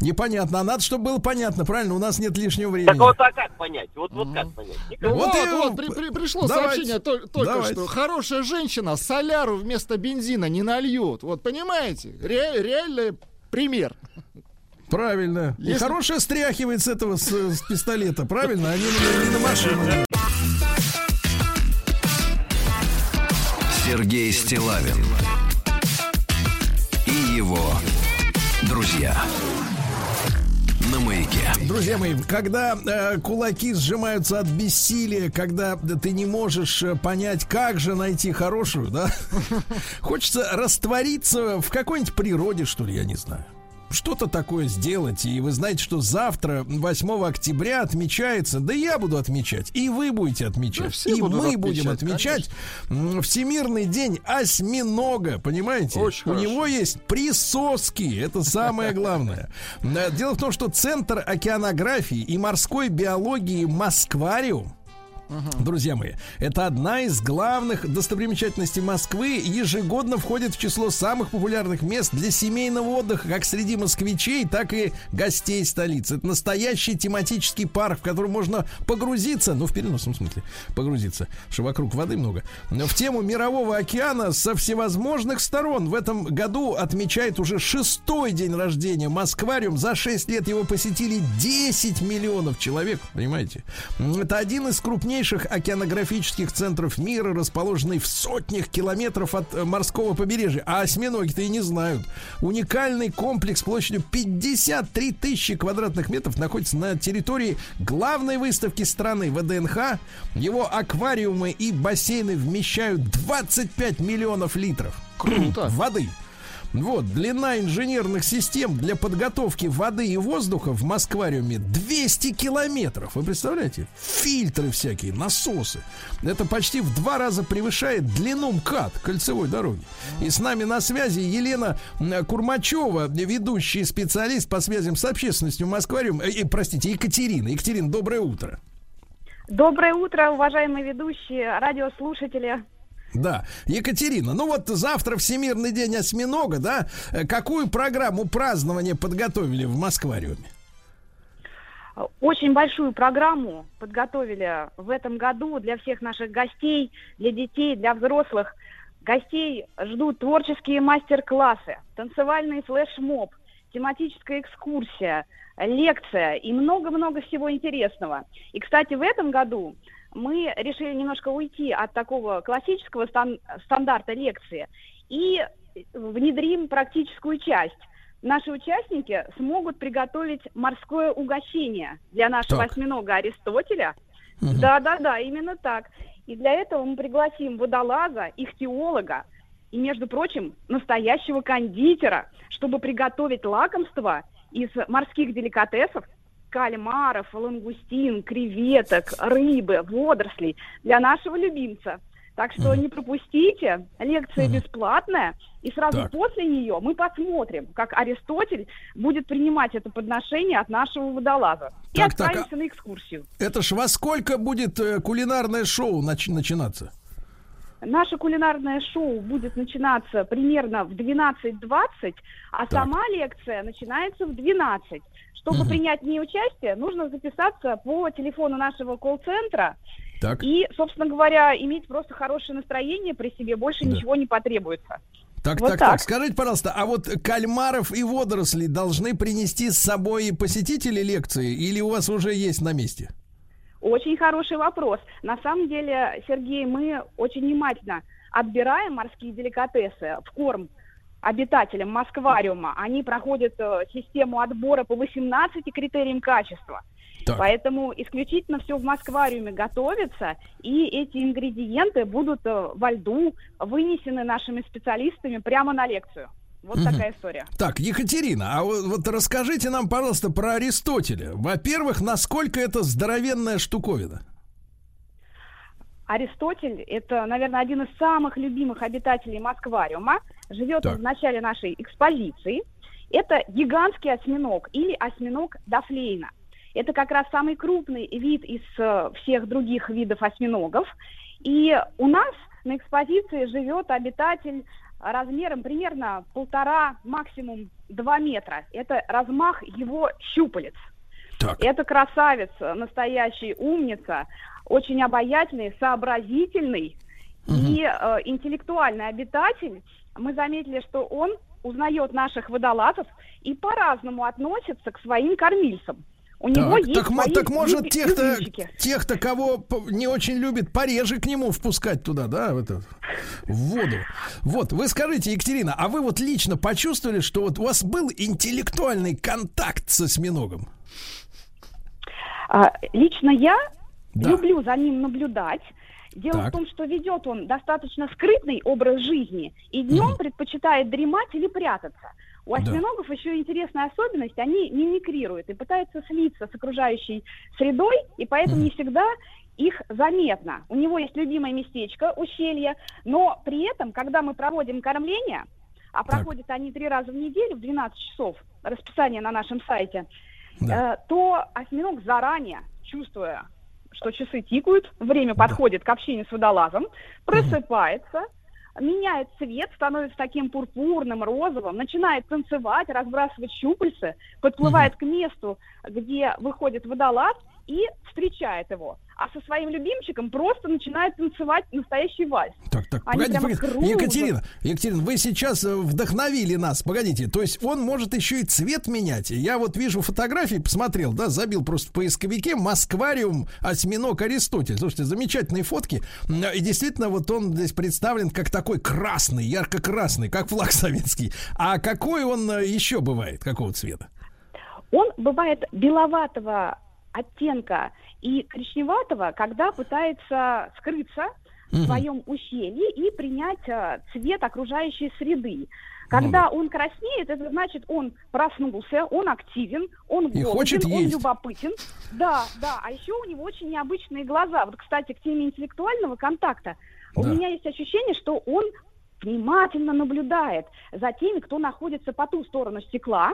Непонятно. А надо, чтобы было понятно, правильно? У нас нет лишнего времени. Так вот, а как понять? Вот, вот как понять? Никак. Вот, Вот вот, и- ну, при- при- пришло давайте, сообщение тол- только давайте. что. Хорошая женщина соляру вместо бензина не нальет. Вот понимаете? Ре- реальный пример. Правильно. И Если- хорошая стряхивает с этого с, с пистолета, правильно? Они не на машину. Сергей Стилавин и его друзья на маяке. Друзья мои, когда э, кулаки сжимаются от бессилия, когда ты не можешь э, понять, как же найти хорошую, да, (laughs) хочется раствориться в какой-нибудь природе, что ли, я не знаю. Что-то такое сделать. И вы знаете, что завтра, 8 октября, отмечается, да я буду отмечать, и вы будете отмечать, Да и мы будем отмечать, отмечать м, Всемирный день осьминога, понимаете? Очень У хорошо. него есть присоски, это самое главное. Дело в том, что Центр океанографии и морской биологии Москвариум Друзья мои, это одна из главных достопримечательностей Москвы. Ежегодно входит в число самых популярных мест для семейного отдыха как среди москвичей, так и гостей столицы. Это настоящий тематический парк, в котором можно погрузиться, ну, в переносном смысле, погрузиться, что вокруг воды много, в тему мирового океана со всевозможных сторон. В этом году отмечает уже шестой день рождения Москвариум. За 6 лет его посетили 10 миллионов человек, понимаете? Это один из крупнейших океанографических центров мира, расположенный в сотнях километров от э, морского побережья. А осьминоги-то и не знают. Уникальный комплекс площадью 53 тысячи квадратных метров находится на территории главной выставки страны ВДНХ. Его аквариумы и бассейны вмещают 25 миллионов литров Круто. воды. Вот, длина инженерных систем для подготовки воды и воздуха в Москвариуме 200 километров. Вы представляете? Фильтры всякие, насосы. Это почти в два раза превышает длину МКАД кольцевой дороги. И с нами на связи Елена Курмачева, ведущий специалист по связям с общественностью Москвариум. Э, э, простите, Екатерина. Екатерина, доброе утро. Доброе утро, уважаемые ведущие, радиослушатели. Да, Екатерина, ну вот завтра Всемирный день осьминога, да? Э, Какую программу празднования подготовили в Москвариуме? Очень большую программу подготовили в этом году для всех наших гостей, для детей, для взрослых. Гостей ждут творческие мастер-классы, танцевальный флешмоб, тематическая экскурсия, лекция и много-много всего интересного. И, кстати, в этом году мы решили немножко уйти от такого классического стан- стандарта лекции и внедрим практическую часть. Наши участники смогут приготовить морское угощение для нашего Так. осьминога Аристотеля. Да-да-да, именно так. И для этого мы пригласим водолаза, ихтиолога и, между прочим, настоящего кондитера, чтобы приготовить лакомство из морских деликатесов, кальмаров, лангустин, креветок, рыбы, водорослей для нашего любимца. Так что не пропустите, лекция бесплатная, и сразу Так. после нее мы посмотрим, как Аристотель будет принимать это подношение от нашего водолаза. И Так, так, отправимся на экскурсию. Это ж во сколько будет э, кулинарное шоу нач- начинаться? Наше кулинарное шоу будет начинаться примерно в 12.20, а сама лекция начинается в 12. Чтобы принять в ней участие, нужно записаться по телефону нашего колл-центра. Так. И, собственно говоря, иметь просто хорошее настроение при себе, больше Да. ничего не потребуется. Так, Вот так, так, так. Скажите, пожалуйста, а вот кальмаров и водорослей должны принести с собой посетители лекции или у вас уже есть на месте? Очень хороший вопрос. На самом деле, Сергей, мы очень внимательно отбираем морские деликатесы в корм обитателям Москвариума. Они проходят э, систему отбора по 18 критериям качества. Так. Поэтому исключительно все в Москвариуме готовится, и эти ингредиенты будут э, во льду вынесены нашими специалистами прямо на лекцию. Вот Мгм. такая история. Так, Екатерина, а вот, вот расскажите нам, пожалуйста, про Аристотеля. Во-первых, насколько это здоровенная штуковина? Аристотель – это, наверное, один из самых любимых обитателей Москвариума. Живет Так. в начале нашей экспозиции. Это гигантский осьминог или осьминог Дафлейна. Это как раз самый крупный вид из э, всех других видов осьминогов. И у нас на экспозиции живет обитатель размером примерно полтора, максимум два метра. Это размах его щупалец. Это красавец, настоящий умница, очень обаятельный, сообразительный и э, интеллектуальный обитатель. Мы заметили, что он узнает наших водолазов и по-разному относится к своим кормильцам. У него Так, есть так, свои так может тех-то, тех-то, кого не очень любит, пореже к нему впускать туда, да, в, это, в воду. Вот, вы скажите, Екатерина, а вы вот лично почувствовали, что вот у вас был интеллектуальный контакт с осьминогом? А, лично я Да. люблю за ним наблюдать. Дело Так. в том, что ведет он достаточно скрытный образ жизни и днем предпочитает дремать или прятаться. У Да. осьминогов еще интересная особенность, они мимикрируют и пытаются слиться с окружающей средой, и поэтому не всегда их заметно. У него есть любимое местечко, ущелье, но при этом, когда мы проводим кормление, а проходят они три раза в неделю в 12 часов, расписание на нашем сайте, э, то осьминог заранее, чувствуя, что часы тикают, время подходит к общению с водолазом, просыпается, меняет цвет, становится таким пурпурным, розовым, начинает танцевать, разбрасывать щупальцы, подплывает к месту, где выходит водолаз и встречает его. А со своим любимчиком просто начинает танцевать настоящий вальс. Так, так, Они погодите, погодите. кружат. Екатерина, Екатерина, вы сейчас э, вдохновили нас. Погодите, то есть он может еще и цвет менять. Я вот вижу фотографии, посмотрел, да, забил просто в поисковике Москвариум осьминог Аристотель. Слушайте, замечательные фотки. И действительно, вот он здесь представлен как такой красный, ярко-красный, как флаг (laughs) советский. А какой он э, еще бывает? Какого цвета? Он бывает беловатого оттенка и коричневатого, когда пытается скрыться в своем ущелье и принять э, цвет окружающей среды. Когда он краснеет, это значит, он проснулся, он активен, он И голоден, хочет он есть. любопытен. Да, да. А еще у него очень необычные глаза. Вот, кстати, к теме интеллектуального контакта. У Да. меня есть ощущение, что он внимательно наблюдает за теми, кто находится по ту сторону стекла,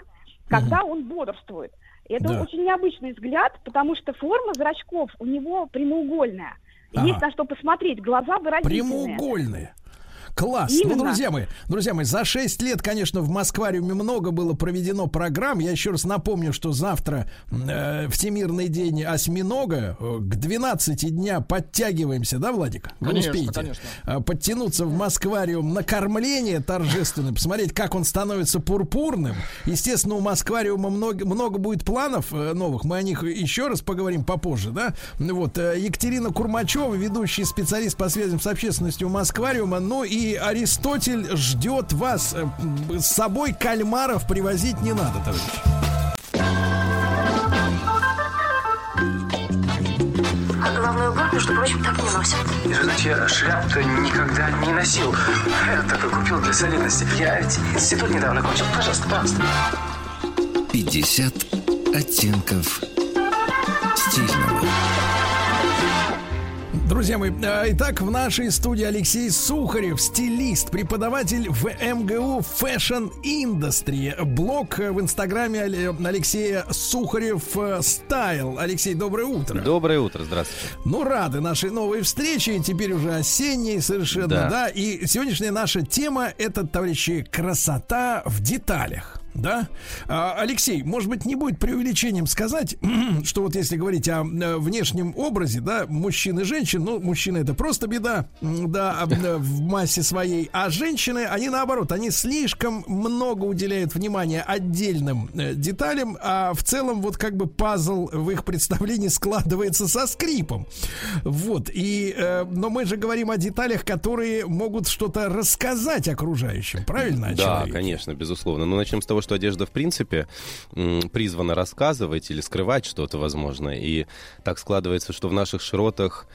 когда он бодрствует. Это Да. очень необычный взгляд, потому что форма зрачков у него прямоугольная. Ага. Есть на что посмотреть, глаза выразительные. Прямоугольные. Класс. Именно. Ну, друзья мои, друзья мои, за 6 лет, конечно, в Москвариуме много было проведено программ. Я еще раз напомню, что завтра э, Всемирный день осьминога. Э, К 12 дня подтягиваемся, да, Владик? Вы Конечно, успеете конечно. э, подтянуться в Москвариум на кормление торжественное, посмотреть, как он становится пурпурным. Естественно, у Москвариума много, много будет планов э, новых. Мы о них еще раз поговорим попозже, да? Ну Вот, Екатерина Курмачева, ведущий специалист по связям с общественностью Москвариума. Ну и Аристотель ждет вас. Э, С собой кальмаров привозить не надо, товарищи. А головной убор, между прочим, так не носят. Я шляп-то никогда не носил. (laughs) Я только купил для солидности. Я ведь институт недавно кончил. Пожалуйста, пожалуйста. 50 оттенков стильного. Друзья мои, э, итак, в нашей студии Алексей Сухарев, стилист, преподаватель в МГУ Fashion Industry. Блог э, в инстаграме Але- Алексея Сухарев э, Стайл. Алексей, доброе утро. Доброе утро, здравствуйте. Ну, рады нашей новой встрече, теперь уже осенней совершенно, да. Да. И сегодняшняя наша тема это, товарищи, красота в деталях. Да? А, Алексей, может быть, не будет преувеличением сказать, (clears throat) что вот если говорить о э, внешнем образе, да, мужчин и женщин, ну, мужчины это просто беда, да, а, э, (laughs) в массе своей, а женщины, они наоборот, они слишком много уделяют внимания отдельным э, деталям, а в целом вот как бы пазл в их представлении складывается со скрипом. Вот, и, но мы же говорим о деталях, которые могут что-то рассказать окружающим, правильно? Да, конечно, безусловно. Но начнем с того, что что одежда, в принципе, призвана рассказывать или скрывать что-то, возможно. И так складывается, что в наших широтах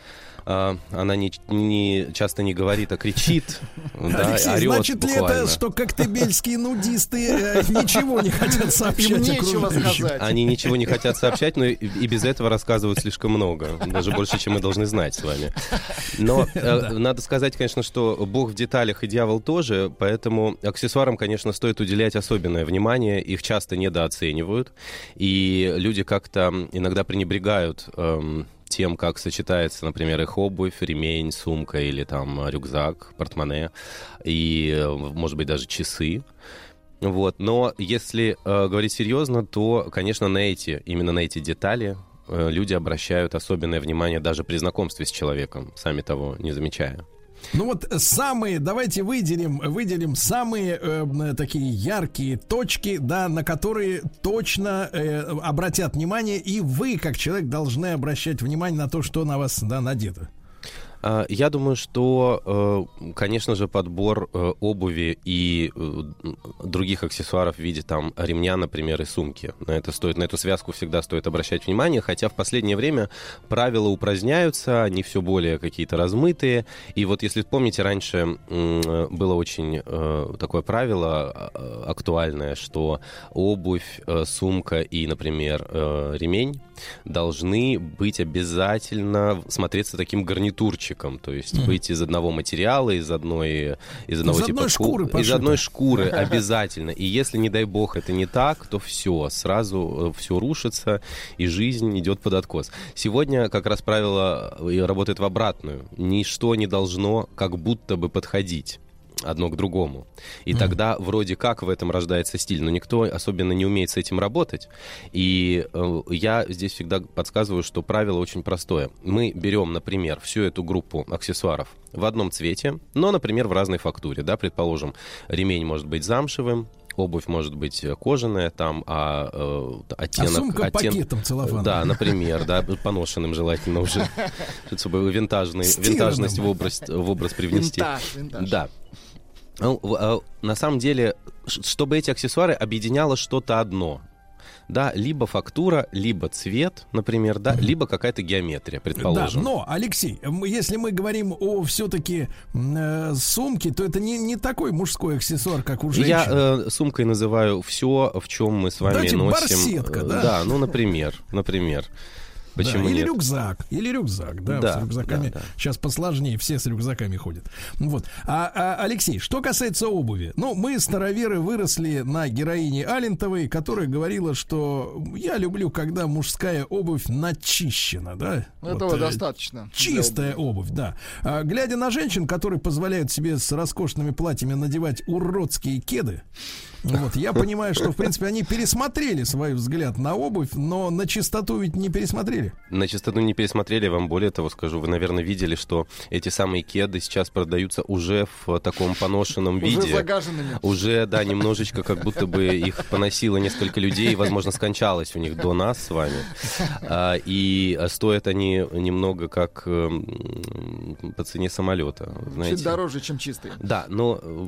а, она не, не- часто не говорит, а кричит, (laughs) да, Алексей, орет значит ли буквально. это, что коктебельские нудисты э, ничего не хотят сообщать Им нечего сказать. Они ничего не хотят сообщать, но и, и без этого рассказывают слишком много. Даже больше, чем мы должны знать с вами. Но (laughs) э, надо сказать, конечно, что Бог в деталях и дьявол тоже, поэтому аксессуарам, конечно, стоит уделять особенное внимание. Их часто недооценивают. И люди как-то иногда пренебрегают эм, тем, как сочетается, например, их обувь, ремень, сумка или там рюкзак, портмоне и, э, может быть, даже часы. Вот. Но если э, говорить серьезно, то, конечно, на эти, именно на эти детали э, люди обращают особенное внимание даже при знакомстве с человеком, сами того не замечая. Ну вот самые, давайте выделим, выделим самые э, м, такие яркие точки, да, на которые точно э, обратят внимание, и вы, как человек, должны обращать внимание на то, что на вас, да, надето. А, Я думаю, что, э, конечно же, подбор э, обуви и э, других аксессуаров в виде там ремня, например, и сумки. На это стоит, на эту связку всегда стоит обращать внимание, хотя в последнее время правила упраздняются, они все более какие-то размытые. И вот если помните, раньше было очень такое правило актуальное, что обувь, сумка и, например, ремень должны быть обязательно смотреться таким гарнитурчиком, то есть Мгм. быть из одного материала, из одной из одного Из типа одной ку- шкуры из пошито. одной шкуры (laughs) обязательно. И если не дай бог это не так, то все сразу все рушится и жизнь идет под откос. Сегодня как раз правило э, работает в обратную. Ничто не должно как будто бы подходить одно к другому. И тогда вроде как в этом рождается стиль, но никто особенно не умеет с этим работать. И э, я здесь всегда подсказываю, что правило очень простое. Мы берем, например, всю эту группу аксессуаров в одном цвете, но, например, в разной фактуре. Да? Предположим, ремень может быть замшевым, Обувь может быть э, кожаная, там, а э, оттенок... А сумка оттен- пакетом целлофановым. Да, например, да, поношенным желательно уже, (laughs) чтобы винтажный, винтажность в образ, в образ привнести. Винтаж, винтаж. Да. Ну, а, На самом деле, чтобы эти аксессуары объединяло что-то одно. Да, либо фактура, либо цвет, например, да, либо какая-то геометрия, Да, предположим. но, Алексей, если мы говорим о все-таки сумке, то это не, не такой мужской аксессуар, как у женщин. Я э, сумкой называю все, в чем мы с вами Давайте носим. барсетка, э, да? Да, ну, например, например. Да, Почему или нет? рюкзак, или рюкзак, да, Да, с рюкзаками да, да. сейчас посложнее, все с рюкзаками ходят. Вот. А, а, Алексей, что касается обуви, ну, мы староверы выросли на героине Алентовой, которая говорила, что я люблю, когда мужская обувь начищена, да? Этого Вот, э, достаточно. Чистая обувь, да. А, глядя на женщин, которые позволяют себе с роскошными платьями надевать уродские кеды, вот, я понимаю, что, в принципе, они пересмотрели свой взгляд на обувь, но на чистоту ведь не пересмотрели. На чистоту не пересмотрели, вам более того скажу. Вы, наверное, видели, что эти самые кеды сейчас продаются уже в таком поношенном Уже виде. загаженными. Уже, да, немножечко как будто бы их поносило несколько людей, и, возможно, скончалось у них до нас с вами. А, И стоят они немного как по цене самолета, Чуть знаете. дороже, чем чистые. Да, но э,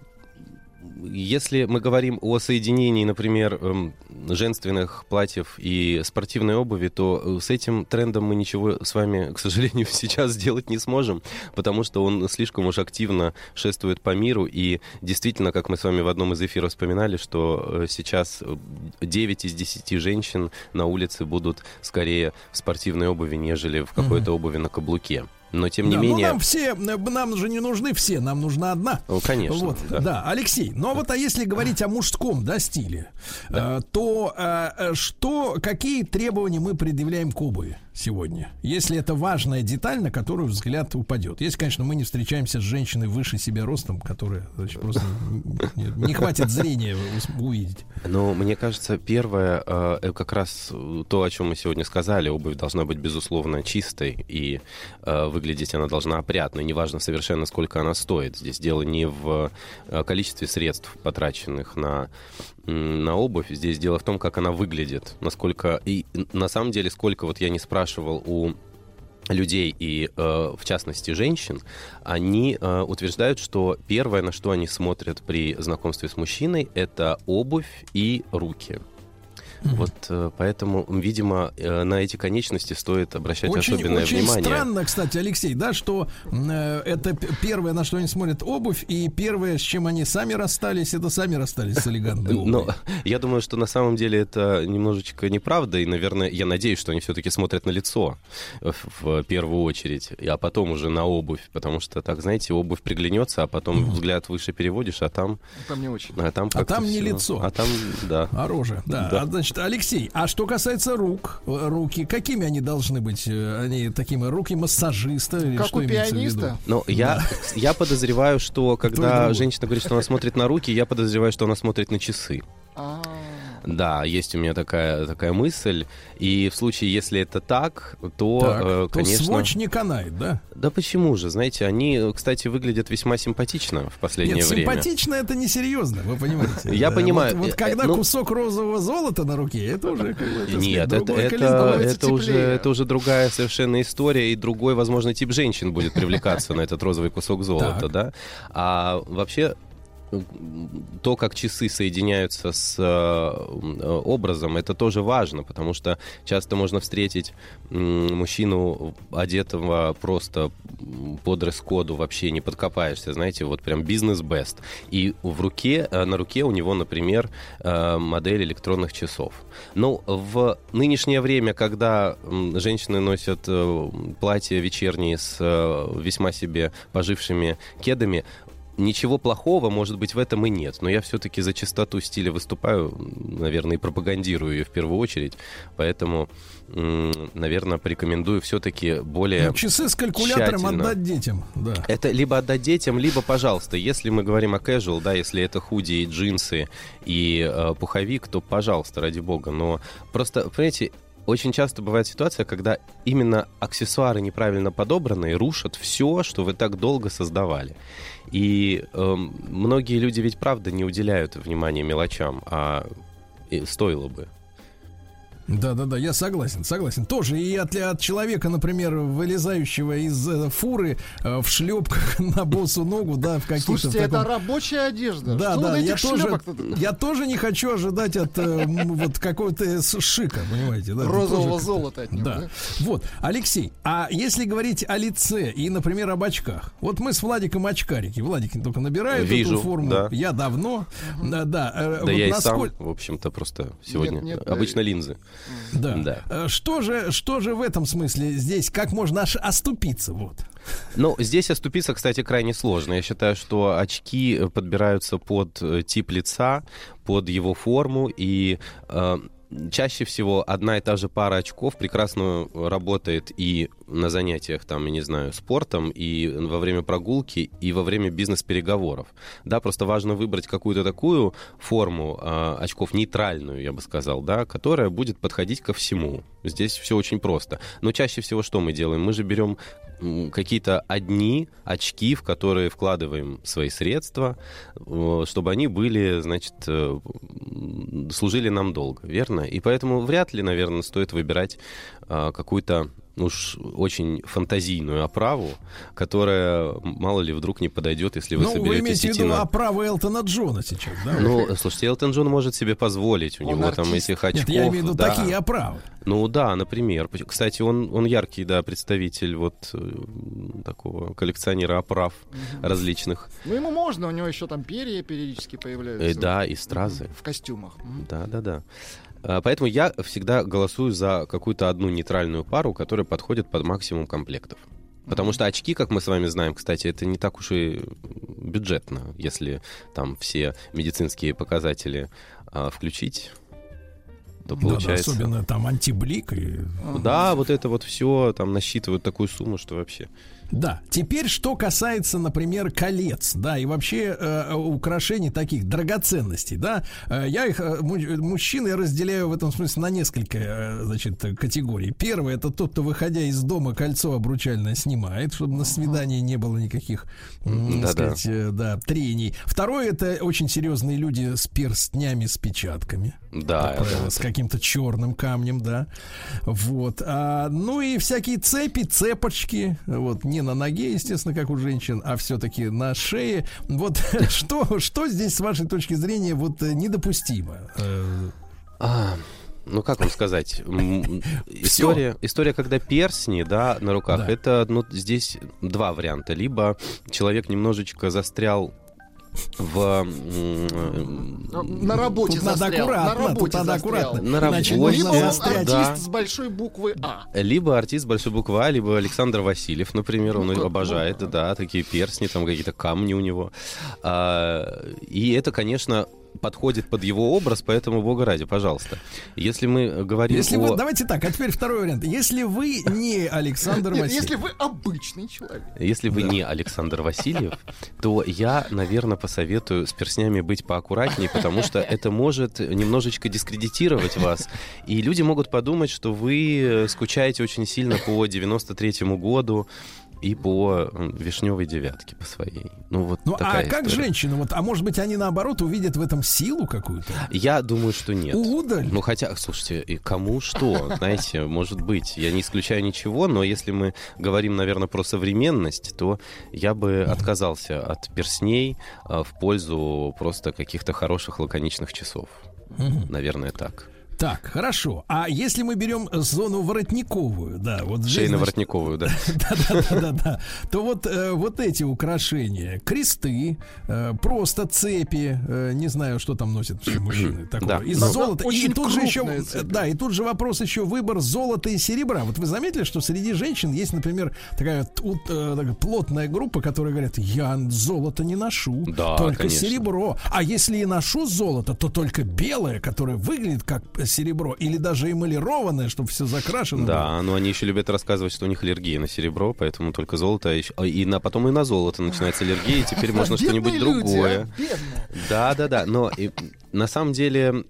если мы говорим о соединении, например, эм, женственных платьев и спортивной обуви, то э, с этим трендом мы ничего с вами, к сожалению, (laughs) сейчас сделать не сможем, потому что он слишком уж активно шествует по миру. И действительно, как мы с вами в одном из эфиров вспоминали, что э, сейчас э, 9 из 10 женщин на улице будут скорее в спортивной обуви, нежели в какой-то обуви на каблуке. Но тем не Да, ну, менее... нам все, нам же не нужны все, нам нужна одна. Ну, конечно, Вот, да. да. Алексей, ну а вот а если говорить о мужском, да, стиле, э, то э, э, что, какие требования мы предъявляем к обуви сегодня? Если это важная деталь, на которую взгляд упадет. Если, конечно, мы не встречаемся с женщиной выше себя ростом, которая значит, просто не, не хватит зрения увидеть. Ну, мне кажется, первое, э, э, как раз то, о чем мы сегодня сказали, обувь должна быть, безусловно, чистой, и э, выглядеть она должна опрятно. Неважно совершенно, сколько она стоит. Здесь дело не в э, количестве средств, потраченных на, на обувь. Здесь дело в том, как она выглядит. Насколько... И на самом деле, сколько вот я не спрашивал у людей и, э, в частности, женщин, они э, утверждают, что первое, на что они смотрят при знакомстве с мужчиной, это обувь и руки. Вот э, поэтому, видимо, э, на эти конечности стоит обращать Очень, особенное очень внимание. странно, кстати, Алексей, да, что э, это первое, на что они смотрят обувь, и первое, с чем они сами расстались, это сами расстались с элегантной (laughs) обувью. Но (laughs) я думаю, что на самом деле это немножечко неправда, и, наверное, я надеюсь, что они все-таки смотрят на лицо в, в первую очередь, а потом уже на обувь, потому что так, знаете, обувь приглянется, а потом взгляд выше переводишь, а там... Там не очень. А там, А там не всё. лицо. А там, да. А рожа, да. Да. А, значит, Алексей, а что касается рук, э, руки, какими они должны быть? Э, Они такими руки массажиста или Как что у имеется в пианиста? виду? Ну, я, я подозреваю, что когда женщина говорит, что она смотрит на руки, я подозреваю, что она смотрит на часы. А, Да, есть у меня такая, такая мысль. И в случае, если это так, то, Так, э, то конечно... сводч не канает, да? Да почему же? Знаете, они, кстати, выглядят весьма симпатично в последнее Нет, время. симпатично это несерьезно, вы понимаете. Я Да, понимаю. Вот, Э, когда ну- кусок розового золота на руке, это уже Нет, это, уже, это уже другая совершенно история, и другой, возможно, тип женщин будет привлекаться на этот розовый кусок золота, да? А вообще то, как часы соединяются с э, образом, это тоже важно, потому что часто можно встретить мужчину, одетого просто по дресс-коду, вообще не подкопаешься, знаете, вот прям бизнес-бест. И в руке, э, на руке у него, например, э, модель электронных часов. Ну, в нынешнее время, когда женщины носят платья вечерние с весьма себе пожившими кедами, Ничего плохого, может быть, в этом и нет. Но я все-таки за чистоту стиля выступаю, наверное, и пропагандирую ее в первую очередь. Поэтому, наверное, порекомендую все-таки более Ну, часы с калькулятором тщательно. отдать детям, да. Это либо отдать детям, либо, пожалуйста, если мы говорим о casual, да, если это худи и джинсы и э, пуховик, то, пожалуйста, ради бога. Но просто, понимаете, очень часто бывает ситуация, когда именно аксессуары неправильно подобранные рушат все, что вы так долго создавали. И эм, многие люди ведь правда не уделяют внимания мелочам, а и стоило бы. Да, да, да, я согласен, согласен. Тоже и от, от человека, например, вылезающего из э, фуры э, в шлепках (laughs) на босу ногу, да, в каких-то. Слушайте, в это таком- рабочая одежда. Да, Что да, я тоже, я тоже не хочу ожидать от э, вот какого-то шика, понимаете, да? Розового тоже золота от него, Да. да? Вот, Алексей, а если говорить о лице и, например, об очках, вот мы с Владиком очкарики, Владик только набирает Вижу, эту форму, да. я давно, да, да. э, Да вот я и насколь- сам, в общем-то, просто сегодня нет, э, обычно линзы. Да. Да. Э, Что же, что же в этом смысле здесь, как можно аж оступиться, вот? Ну, здесь оступиться, кстати, крайне сложно. Я считаю, что очки э, подбираются под э, тип лица, под его форму, и э, чаще всего одна и та же пара очков прекрасно работает и на занятиях, там, я не знаю, спортом, и во время прогулки, и во время бизнес-переговоров. Да, просто важно выбрать какую-то такую форму э, очков, нейтральную, я бы сказал, да, которая будет подходить ко всему. Здесь все очень просто. Но чаще всего что мы делаем? Мы же берем какие-то одни очки, в которые вкладываем свои средства, чтобы они были, значит, э, служили нам долго, верно? И поэтому вряд ли, наверное, стоит выбирать а, какую-то уж очень фантазийную оправу, которая, мало ли, вдруг не подойдет, если вы ну, вы соберетесь имеете в виду на... оправу Элтона Джона сейчас, да? Ну, слушайте, Элтон Джон может себе позволить, у Он него там артист. этих Нет, очков. я имею в виду да. такие оправы. Ну да, например. Кстати, он, он яркий, да, представитель вот э, такого коллекционера оправ различных. Ну, ему можно, у него еще там перья периодически появляются. Э, да, и стразы. В костюмах. Да, да, да. А, Поэтому я всегда голосую за какую-то одну нейтральную пару, которая подходит под максимум комплектов. Потому что очки, как мы с вами знаем, кстати, это не так уж и бюджетно, если там все медицинские показатели а, включить, то Да, да, получается... особенно там антиблик и... Да, вот это вот все там насчитывают такую сумму, что вообще Да, теперь что касается, например, колец, да, и вообще э, украшений таких драгоценностей, да, Э, я их э, му- мужчин я разделяю в этом смысле на несколько, э, значит, категорий. Первое это тот, кто выходя из дома кольцо обручальное снимает, чтобы на свидании не было никаких, м, Да-да. сказать, э, да, трений. Второе это очень серьезные люди с перстнями с печатками. Да, Как правило, да, с каким-то черным камнем, да. Вот. А, ну и всякие цепи, цепочки. Вот не на ноге, естественно, как у женщин, а все-таки на шее. Вот (laughs) что, что здесь, с вашей точки зрения, вот э, недопустимо? А, ну как вам сказать? (laughs) История, история, когда персни, да, на руках, Да. это, ну, здесь два варианта. Либо человек немножечко застрял в... На работе Тут надо застрял. аккуратно, на работе тут надо аккуратно. На работе, Либо застрять. да. артист с большой буквы А. Либо артист большой буквы А, либо Александр Васильев, например, он Ну, обожает, да, такие персни, там какие-то камни у него. А, и это, конечно, подходит под его образ, поэтому, бога ради, пожалуйста. Если мы говорим Если о... вы, давайте так, а теперь второй вариант. Если вы не Александр Нет, Васильев, если вы обычный человек. Если вы не Александр Васильев, то я, наверное, посоветую с перснями быть поаккуратнее, потому что это может немножечко дискредитировать вас. И люди могут подумать, что вы э, скучаете очень сильно по 93-му году и по вишневой девятке по своей. Ну вот Ну, а такая как история. женщины? Вот, а может быть, они наоборот увидят в этом силу какую-то? Я думаю, что нет. Удаль? Ну, хотя, слушайте, и кому что, (laughs) знаете, может быть. Я не исключаю ничего, но если мы говорим, наверное, про современность, то я бы отказался от персней а, в пользу просто каких-то хороших лаконичных часов. Наверное, так. Так, хорошо. А если мы берем зону воротниковую, да, вот здесь, Шейно-воротниковую, да. (laughs) Да-да-да-да. То вот, э, вот эти украшения, кресты, э, просто цепи, э, не знаю, что там носят все мужчины такого, Да. из Ну, золота. И тут же еще, да, и тут же вопрос еще выбор золота и серебра. Вот вы заметили, что среди женщин есть, например, такая тут, э, такая плотная группа, которые говорят, я золото не ношу, Да, только конечно. серебро. А если и ношу золото, то только белое, которое выглядит как серебро, или даже эмалированное, чтобы все закрашено. было. Да, но они еще любят рассказывать, что у них аллергия на серебро, поэтому только золото, а а и на, потом и на золото начинается аллергия, и теперь (laughs) можно что-нибудь другое. а, бедные. Да, да, да. Но на самом деле,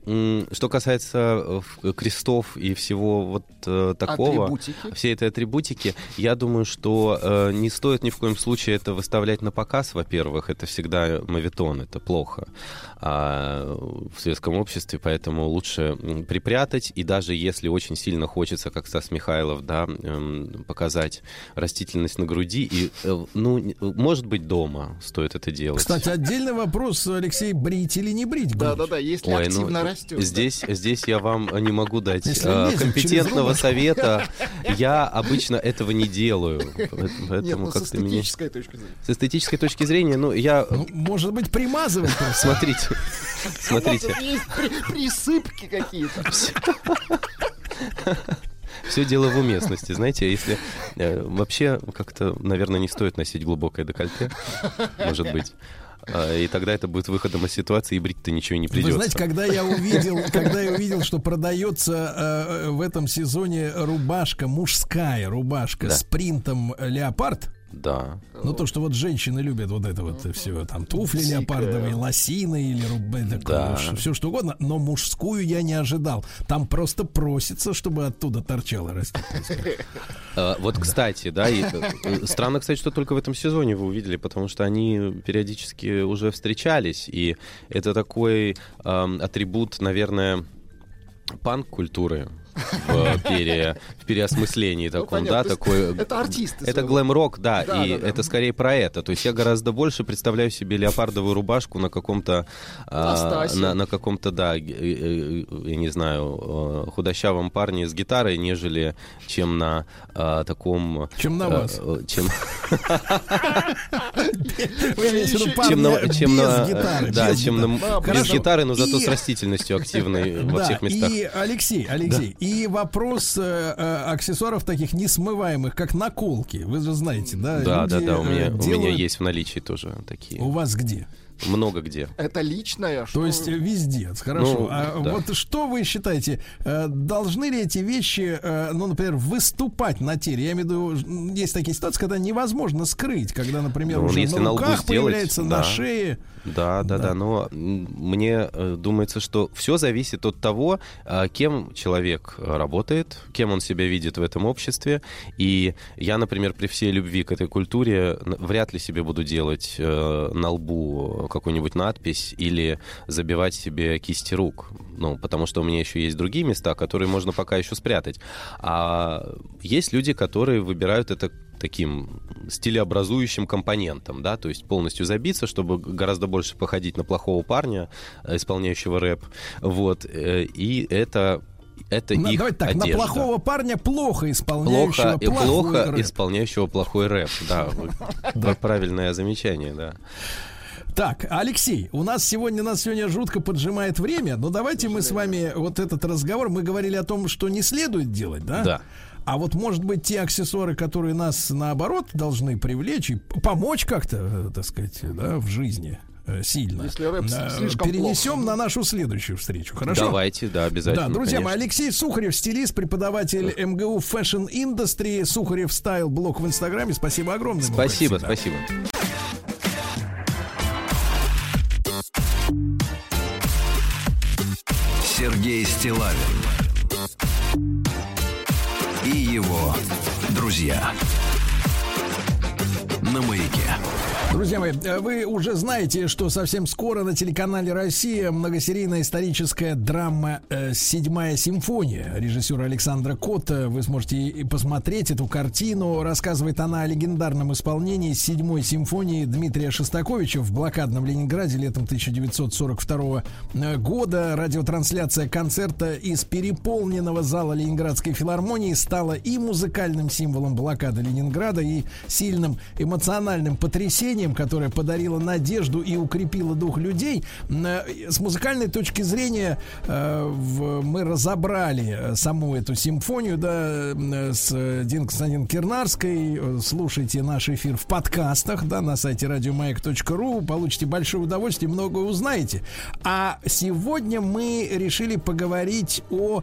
что касается э, крестов и всего вот э, такого, Атрибутики. всей этой атрибутики, я думаю, что э, не стоит ни в коем случае это выставлять на показ, во-первых, это всегда мавитон, это плохо а, в светском обществе, поэтому лучше припрятать, и даже если очень сильно хочется, как Стас Михайлов, да, эм, показать растительность на груди, и, э, ну, может быть, дома стоит это делать. Кстати, отдельный вопрос, Алексей, брить или не брить? Да-да-да, если Ой, ну, активно растет. Здесь, здесь я вам не могу дать э, через компетентного совета. Я обычно этого не делаю. Поэтому Нет, ну с как-то меня... эстетической точки зрения. С эстетической точки зрения, ну, я... Ну, может быть, примазывать просто. Смотрите, (laughs) смотрите. Есть присыпки какие-то. (laughs) Все дело в уместности, знаете, если э, вообще как-то, наверное, не стоит носить глубокое декольте, может быть. А, И тогда это будет выходом из ситуации, и брить-то ничего не Вы придется. знаете, когда я увидел, когда я увидел, что продается э, в этом сезоне рубашка, мужская рубашка Да. с принтом леопард, Да. ну то, что вот женщины любят вот это вот все, там туфли Дикая. леопардовые, лосины или Да. все что угодно, но мужскую я не ожидал. Там просто просится, чтобы оттуда торчала растительность. (laughs) А, Вот, кстати, да, э, странно, кстати, что только в этом сезоне вы увидели, потому что они периодически уже встречались, и это такой атрибут, наверное, панк-культуры в, пере- в переосмыслении таком, понятно, да, такой... это артисты Это своего. глэм-рок, да, Да, и да, да. это скорее про это. То есть я гораздо больше представляю себе леопардовую рубашку на каком-то... а, на, на каком-то, да, э, э, я не знаю, э, худощавом парне с гитарой, нежели чем на а, таком... Чем на э, вас. э, Чем, чем на... Чем без на гитары, да, без чем на, без гитары, но зато И- с растительностью активной во Да, всех местах. И Алексей, Алексей, и вопрос э, э, аксессуаров таких несмываемых, как наколки. Вы же знаете, да? Да, люди, да, да, у э, меня, у меня делают- есть в наличии тоже такие. У вас где? много где. Это личное. То есть э, везде, хорошо. Ну, а да. вот что вы считаете, э, должны ли эти вещи, э, ну, например, выступать на теле? Я имею в виду, есть такие ситуации, когда невозможно скрыть, когда, например, Ну, уже если на на лбу руках сделать, появляется, да. на шее. Да, да, да, но м, мне э, думается, что все зависит от того, а, кем человек э, работает, кем он себя видит в этом обществе. И я, например, при всей любви к этой культуре вряд ли себе буду делать э, на лбу какую-нибудь надпись или забивать себе кисти рук. Ну, потому что у меня еще есть другие места, которые можно пока еще спрятать. А есть люди, которые выбирают это таким стилеобразующим компонентом, да, то есть полностью забиться, чтобы гораздо больше походить на плохого парня, э, исполняющего рэп, вот, э, и это это На- их давайте так, одежда. на плохого парня плохо исполняющего плохо, плохо рэп. исполняющего плохой рэп, (laughs) да, правильное замечание, да. Так, Алексей, у нас сегодня нас сегодня жутко поджимает время, но давайте мы с вами вот этот разговор, мы говорили о том, что не следует делать, да? Да. А вот, может быть, те аксессуары, которые нас, наоборот, должны привлечь и помочь как-то, э, так сказать, да, в жизни э, сильно. Если рэп Э, слишком Перенесем плохо. на нашу следующую встречу, хорошо? Давайте, да, обязательно. Да, друзья мои. Алексей Сухарев, стилист, преподаватель МГУ Fashion Industry, Сухарев Стайл, блог в Инстаграме. Спасибо огромное. Спасибо, спасибо. Сергей Стилавин друзья на маяке. Друзья мои, э, вы уже знаете, что совсем скоро на телеканале «Россия» многосерийная историческая драма э, «Седьмая симфония» режиссера Александра Кота. Вы сможете посмотреть эту картину. Рассказывает она о легендарном исполнении «Седьмой симфонии» Дмитрия Шостаковича в блокадном Ленинграде летом 1942 э, года. Радиотрансляция концерта из переполненного зала Ленинградской филармонии стала и музыкальным символом блокады Ленинграда, и сильным эмоциональным потрясением, которое подарило надежду и укрепило дух людей. Э, С музыкальной точки зрения э, мы разобрали э, саму эту симфонию, да, с Дин Константин Кирнарской. Слушайте наш эфир в подкастах, да, на сайте радиомаяк.ру. Получите большое удовольствие, многое узнаете. А сегодня мы решили поговорить о,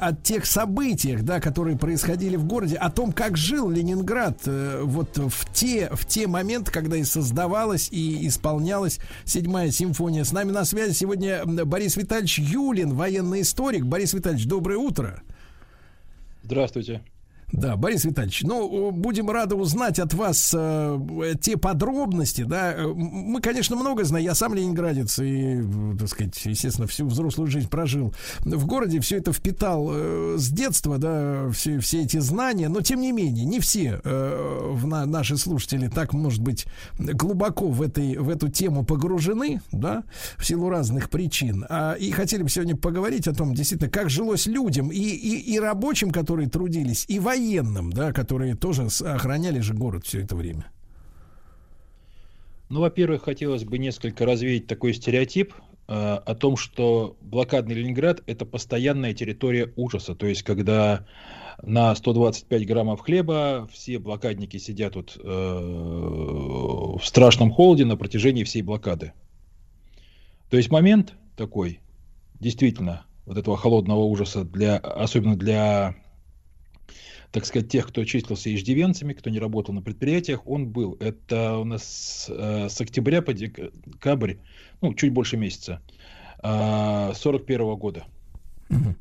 о тех событиях, да, которые происходили в городе, о том, как жил Ленинград вот в те, в те моменты, когда создавалась и исполнялась седьмая симфония. С нами на связи сегодня Борис Витальевич Юлин, военный историк. Борис Витальевич, доброе утро. Здравствуйте. Да, Борис Витальевич, ну, будем рады узнать от вас э, те подробности, да. Э, Мы, конечно, много знаем. Я сам ленинградец и, э, так сказать, естественно, всю взрослую жизнь прожил в городе, все это впитал э, с детства, да, все, все эти знания, но, тем не менее, не все э, в на- наши слушатели так, может быть, глубоко в, этой, в эту тему погружены, да, в силу разных причин. А, и хотели бы сегодня поговорить о том, действительно, как жилось людям и, и, и рабочим, которые трудились, и военным, да, которые тоже охраняли же город все это время. Ну, во-первых, хотелось бы несколько развеять такой стереотип э, о том, что блокадный Ленинград – это постоянная территория ужаса. То есть, когда на 125 граммов хлеба все блокадники сидят тут э, в страшном холоде на протяжении всей блокады. То есть момент такой, действительно, вот этого холодного ужаса, для, особенно для, так сказать, тех, кто числился иждивенцами, кто не работал на предприятиях, он был. Это у нас э, с октября по декабрь, ну, чуть больше месяца, э, 41 года.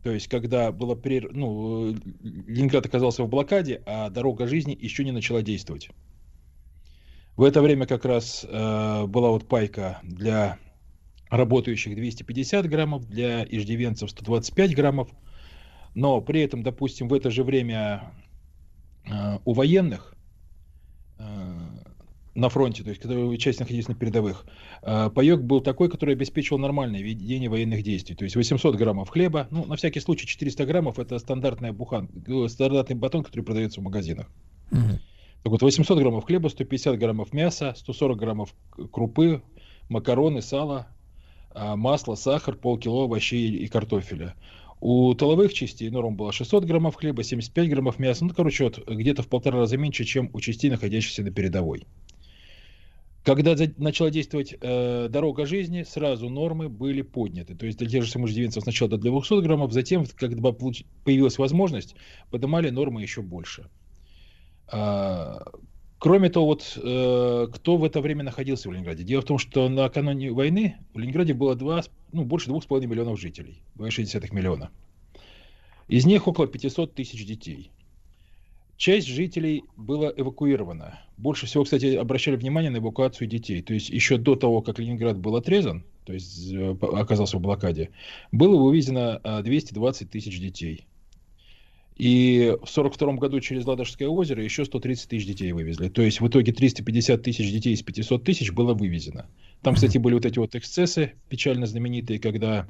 То есть, когда было прер... ну, Ленинград оказался в блокаде, а дорога жизни еще не начала действовать. В это время как раз э, была вот пайка для работающих 250 граммов, для иждивенцев 125 граммов. Но при этом, допустим, в это же время э, у военных э, на фронте, то есть когда часть находились на передовых, э, паек был такой, который обеспечивал нормальное ведение военных действий. То есть 800 граммов хлеба, ну, на всякий случай 400 граммов это стандартная бухан, стандартный батон, который продается в магазинах. Так вот, 800 граммов хлеба, 150 граммов мяса, 140 граммов крупы, макароны, сало, масло, сахар, полкило овощей и картофеля. У тыловых частей норм было 600 граммов хлеба, 75 граммов мяса. Ну, короче, вот где-то в полтора раза меньше, чем у частей, находящихся на передовой. Когда начала действовать э, дорога жизни, сразу нормы были подняты. То есть для тех же самых иждивенцев сначала до 200 граммов, затем, когда появилась возможность, поднимали нормы еще больше. А, Кроме того, вот э, кто в это время находился в Ленинграде? Дело в том, что накануне войны в Ленинграде было два, ну, больше 2,5 миллионов жителей, 2,6 миллиона. Из них около 500 тысяч детей. Часть жителей была эвакуирована. Больше всего, кстати, обращали внимание на эвакуацию детей. То есть еще до того, как Ленинград был отрезан, то есть э, оказался в блокаде, было вывезено а, 220 тысяч детей. И в 1942 году через Ладожское озеро еще 130 тысяч детей вывезли. То есть в итоге 350 тысяч детей из 500 тысяч было вывезено. Там, кстати, были вот эти вот эксцессы печально знаменитые, когда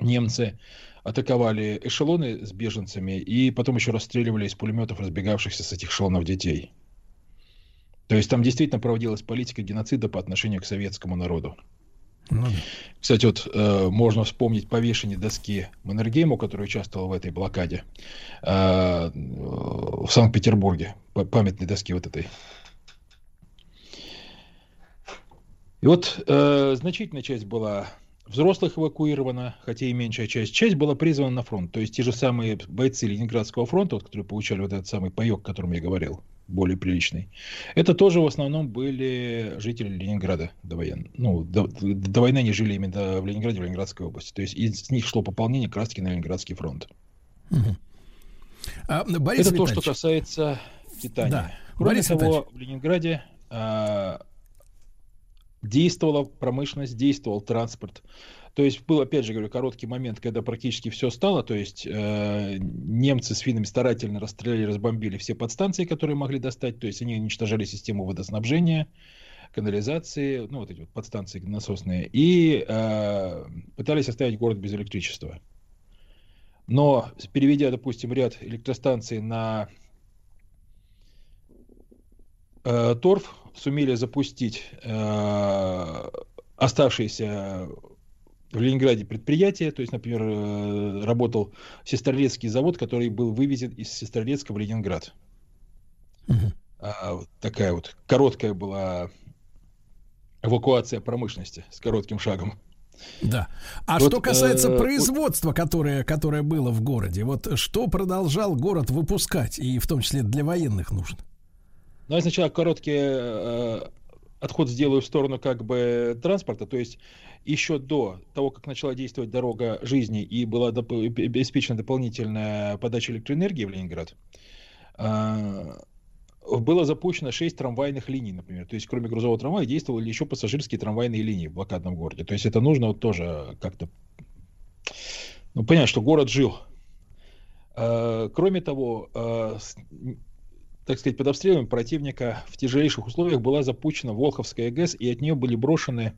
немцы атаковали эшелоны с беженцами и потом еще расстреливали из пулеметов разбегавшихся с этих эшелонов детей. То есть там действительно проводилась политика геноцида по отношению к советскому народу. Ну. Кстати, вот э, можно вспомнить повешение доски Маннергейму, который участвовал в этой блокаде э, в Санкт-Петербурге, па- памятной доски вот этой. И вот э, значительная часть была взрослых эвакуирована, хотя и меньшая часть. Часть была призвана на фронт. То есть те же самые бойцы Ленинградского фронта, вот, которые получали вот этот самый паек, о котором я говорил, более приличный. Это тоже в основном были жители Ленинграда до войны. Ну, до, до войны они жили именно в Ленинграде, в Ленинградской области. То есть из них шло пополнение как таки на Ленинградский фронт. А, Борис Это то, Витальевич, что касается питания. Да. Кроме Борис того, Витальевич. в Ленинграде а, действовала промышленность, действовал транспорт. То есть был, опять же, говорю, короткий момент, когда практически все стало. То есть э, немцы с финнами старательно расстреляли, разбомбили все подстанции, которые могли достать. То есть они уничтожали систему водоснабжения, канализации, ну вот эти вот подстанции насосные, и э, пытались оставить город без электричества. Но переведя, допустим, ряд электростанций на э, торф, сумели запустить э, оставшиеся в Ленинграде предприятия. То есть, например, э, работал Сестрорецкий завод, который был вывезен из Сестрорецка в Ленинград. А, вот такая вот короткая была эвакуация промышленности с коротким шагом. Да. А Вот, что касается э, производства, которое, которое было в городе, вот что продолжал город выпускать, и в том числе для военных нужд? Ну, я сначала короткий э, отход сделаю в сторону как бы транспорта, то есть еще до того, как начала действовать дорога жизни и была доп- обеспечена дополнительная подача электроэнергии в Ленинград, э, было запущено 6 трамвайных линий, например. То есть, кроме грузового трамвая, действовали еще пассажирские трамвайные линии в блокадном городе. То есть, это нужно вот тоже как-то ну, понять, что город жил. Э, Кроме того, э, так сказать, под обстрелами противника в тяжелейших условиях была запущена Волховская ГЭС, и от нее были брошены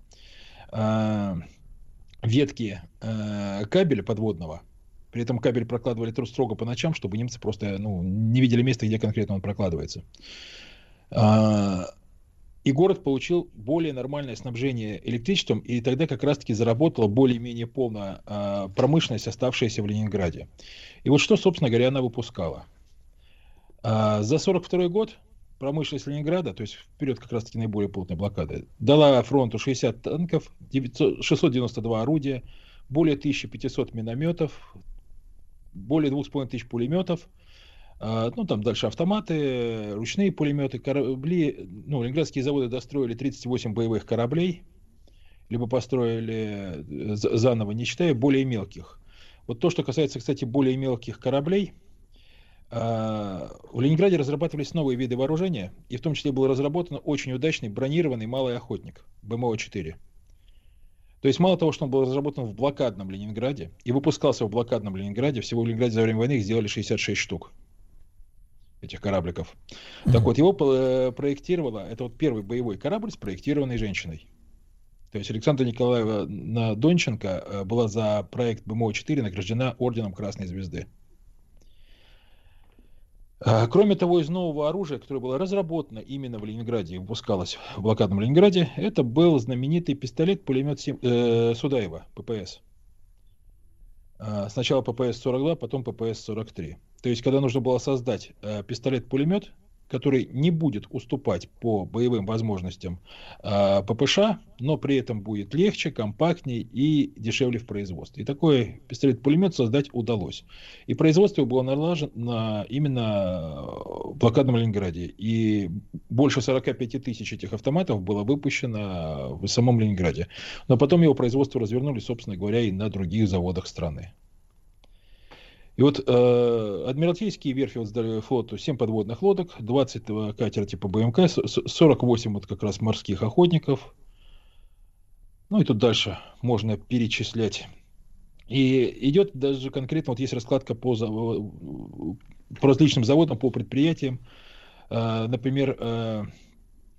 э, ветки э, кабеля подводного. При этом кабель прокладывали строго по ночам, чтобы немцы просто ну, не видели места, где конкретно он прокладывается. А, И город получил более нормальное снабжение электричеством, и тогда как раз-таки заработала более-менее полная а, промышленность, оставшаяся в Ленинграде. И вот что, собственно говоря, она выпускала. А, За 42 год промышленность Ленинграда, то есть вперед как раз-таки наиболее плотной блокады, дала фронту 60 танков, 900 692 орудия, более 1500 минометов, более 2500 пулеметов, а, ну, там дальше автоматы, ручные пулеметы, корабли. Ну, ленинградские заводы достроили 38 боевых кораблей, либо построили э, за- заново, не считая более мелких. Вот то, что касается, кстати, более мелких кораблей, в Ленинграде разрабатывались новые виды вооружения, и в том числе был разработан очень удачный бронированный малый охотник БМО-4. То есть мало того, что он был разработан в блокадном Ленинграде и выпускался в блокадном Ленинграде, всего в Ленинграде за время войны их сделали 66 штук этих корабликов. Так вот, его э, проектировала, это вот первый боевой корабль, спроектированный женщиной. То есть Александра Николаевна Донченко э, была за проект БМО-4 награждена орденом Красной Звезды. А, Кроме того, из нового оружия, которое было разработано именно в Ленинграде и выпускалось в блокадном Ленинграде, это был знаменитый пистолет-пулемет э, Судаева, ППС. А, Сначала ППС-42, потом ППС-43. То есть, когда нужно было создать э, пистолет-пулемет, который не будет уступать по боевым возможностям э, ППШ, но при этом будет легче, компактнее и дешевле в производстве. И такой пистолет-пулемет создать удалось. И производство было налажено именно в блокадном Ленинграде. И больше 45 тысяч этих автоматов было выпущено в самом Ленинграде. Но потом его производство развернули, собственно говоря, и на других заводах страны. И вот э, Адмиралтейские верфи вот сдали флоту 7 подводных лодок, 20 катера типа БМК, с- с- 48 вот как раз морских охотников. Ну и тут дальше можно перечислять. И идет даже конкретно, вот есть раскладка по, по различным заводам, по предприятиям. Э, например, э,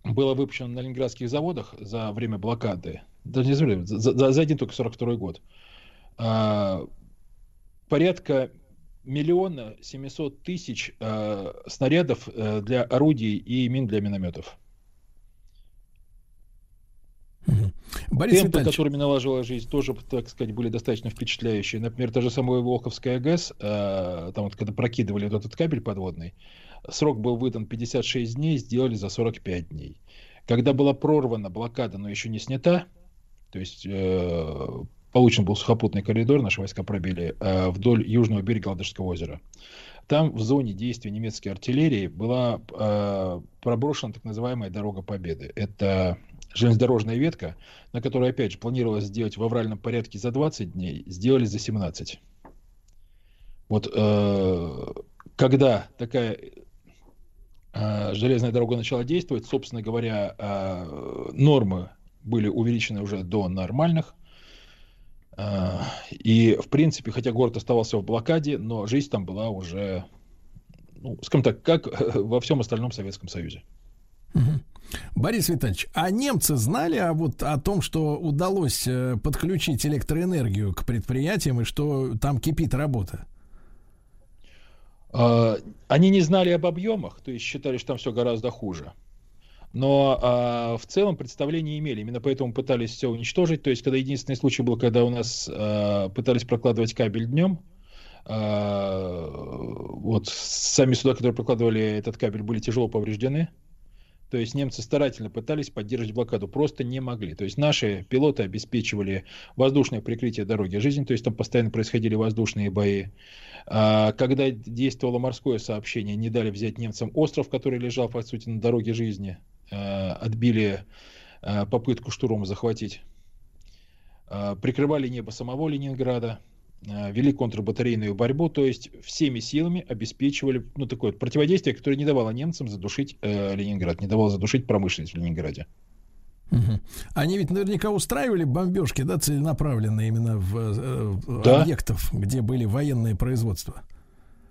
было выпущено на ленинградских заводах за время блокады, даже не за время, за- за один только 42 год, э, порядка миллиона семисот тысяч э, снарядов э, для орудий и мин для минометов. Борис Темпы, Витальевич. которыми налаживала жизнь, тоже, так сказать, были достаточно впечатляющие. Например, та же самая Волховская ГЭС, э, там вот когда прокидывали вот этот кабель подводный, срок был выдан 56 дней, сделали за 45 дней. Когда была прорвана блокада, но еще не снята, то есть э, получен был сухопутный коридор, наши войска пробили э, вдоль южного берега Ладожского озера. Там в зоне действия немецкой артиллерии была э, проброшена так называемая дорога Победы. Это железнодорожная ветка, на которой, опять же, планировалось сделать в авральном порядке за 20 дней, сделали за 17. Вот э, когда такая железная дорога начала действовать, собственно говоря, нормы были увеличены уже до нормальных. Э, И, в принципе, хотя город оставался в блокаде, но жизнь там была уже, ну, скажем так, как во всем остальном Советском Союзе. Борис Витальевич, а немцы знали о, вот, о том, что удалось э, подключить электроэнергию к предприятиям и что там кипит работа? А, Они не знали об объемах, то есть считали, что там все гораздо хуже. Но а, в целом представления имели. Именно поэтому пытались все уничтожить. То есть, когда единственный случай был, когда у нас а, пытались прокладывать кабель днем, а, вот сами суда, которые прокладывали этот кабель, были тяжело повреждены. То есть немцы старательно пытались поддерживать блокаду, просто не могли. То есть наши пилоты обеспечивали воздушное прикрытие дороги жизни, то есть там постоянно происходили воздушные бои. А, Когда действовало морское сообщение, не дали взять немцам остров, который лежал, по сути, на дороге жизни. А, Отбили а, попытку штурма захватить. А, Прикрывали небо самого Ленинграда. Вели контрбатарейную борьбу, то есть всеми силами обеспечивали ну, такое противодействие, которое не давало немцам задушить э, Ленинград, не давало задушить промышленность в Ленинграде. Мгм. Они ведь наверняка устраивали бомбежки, да, целенаправленные именно в, э, в Да. объектов, где были военные производства.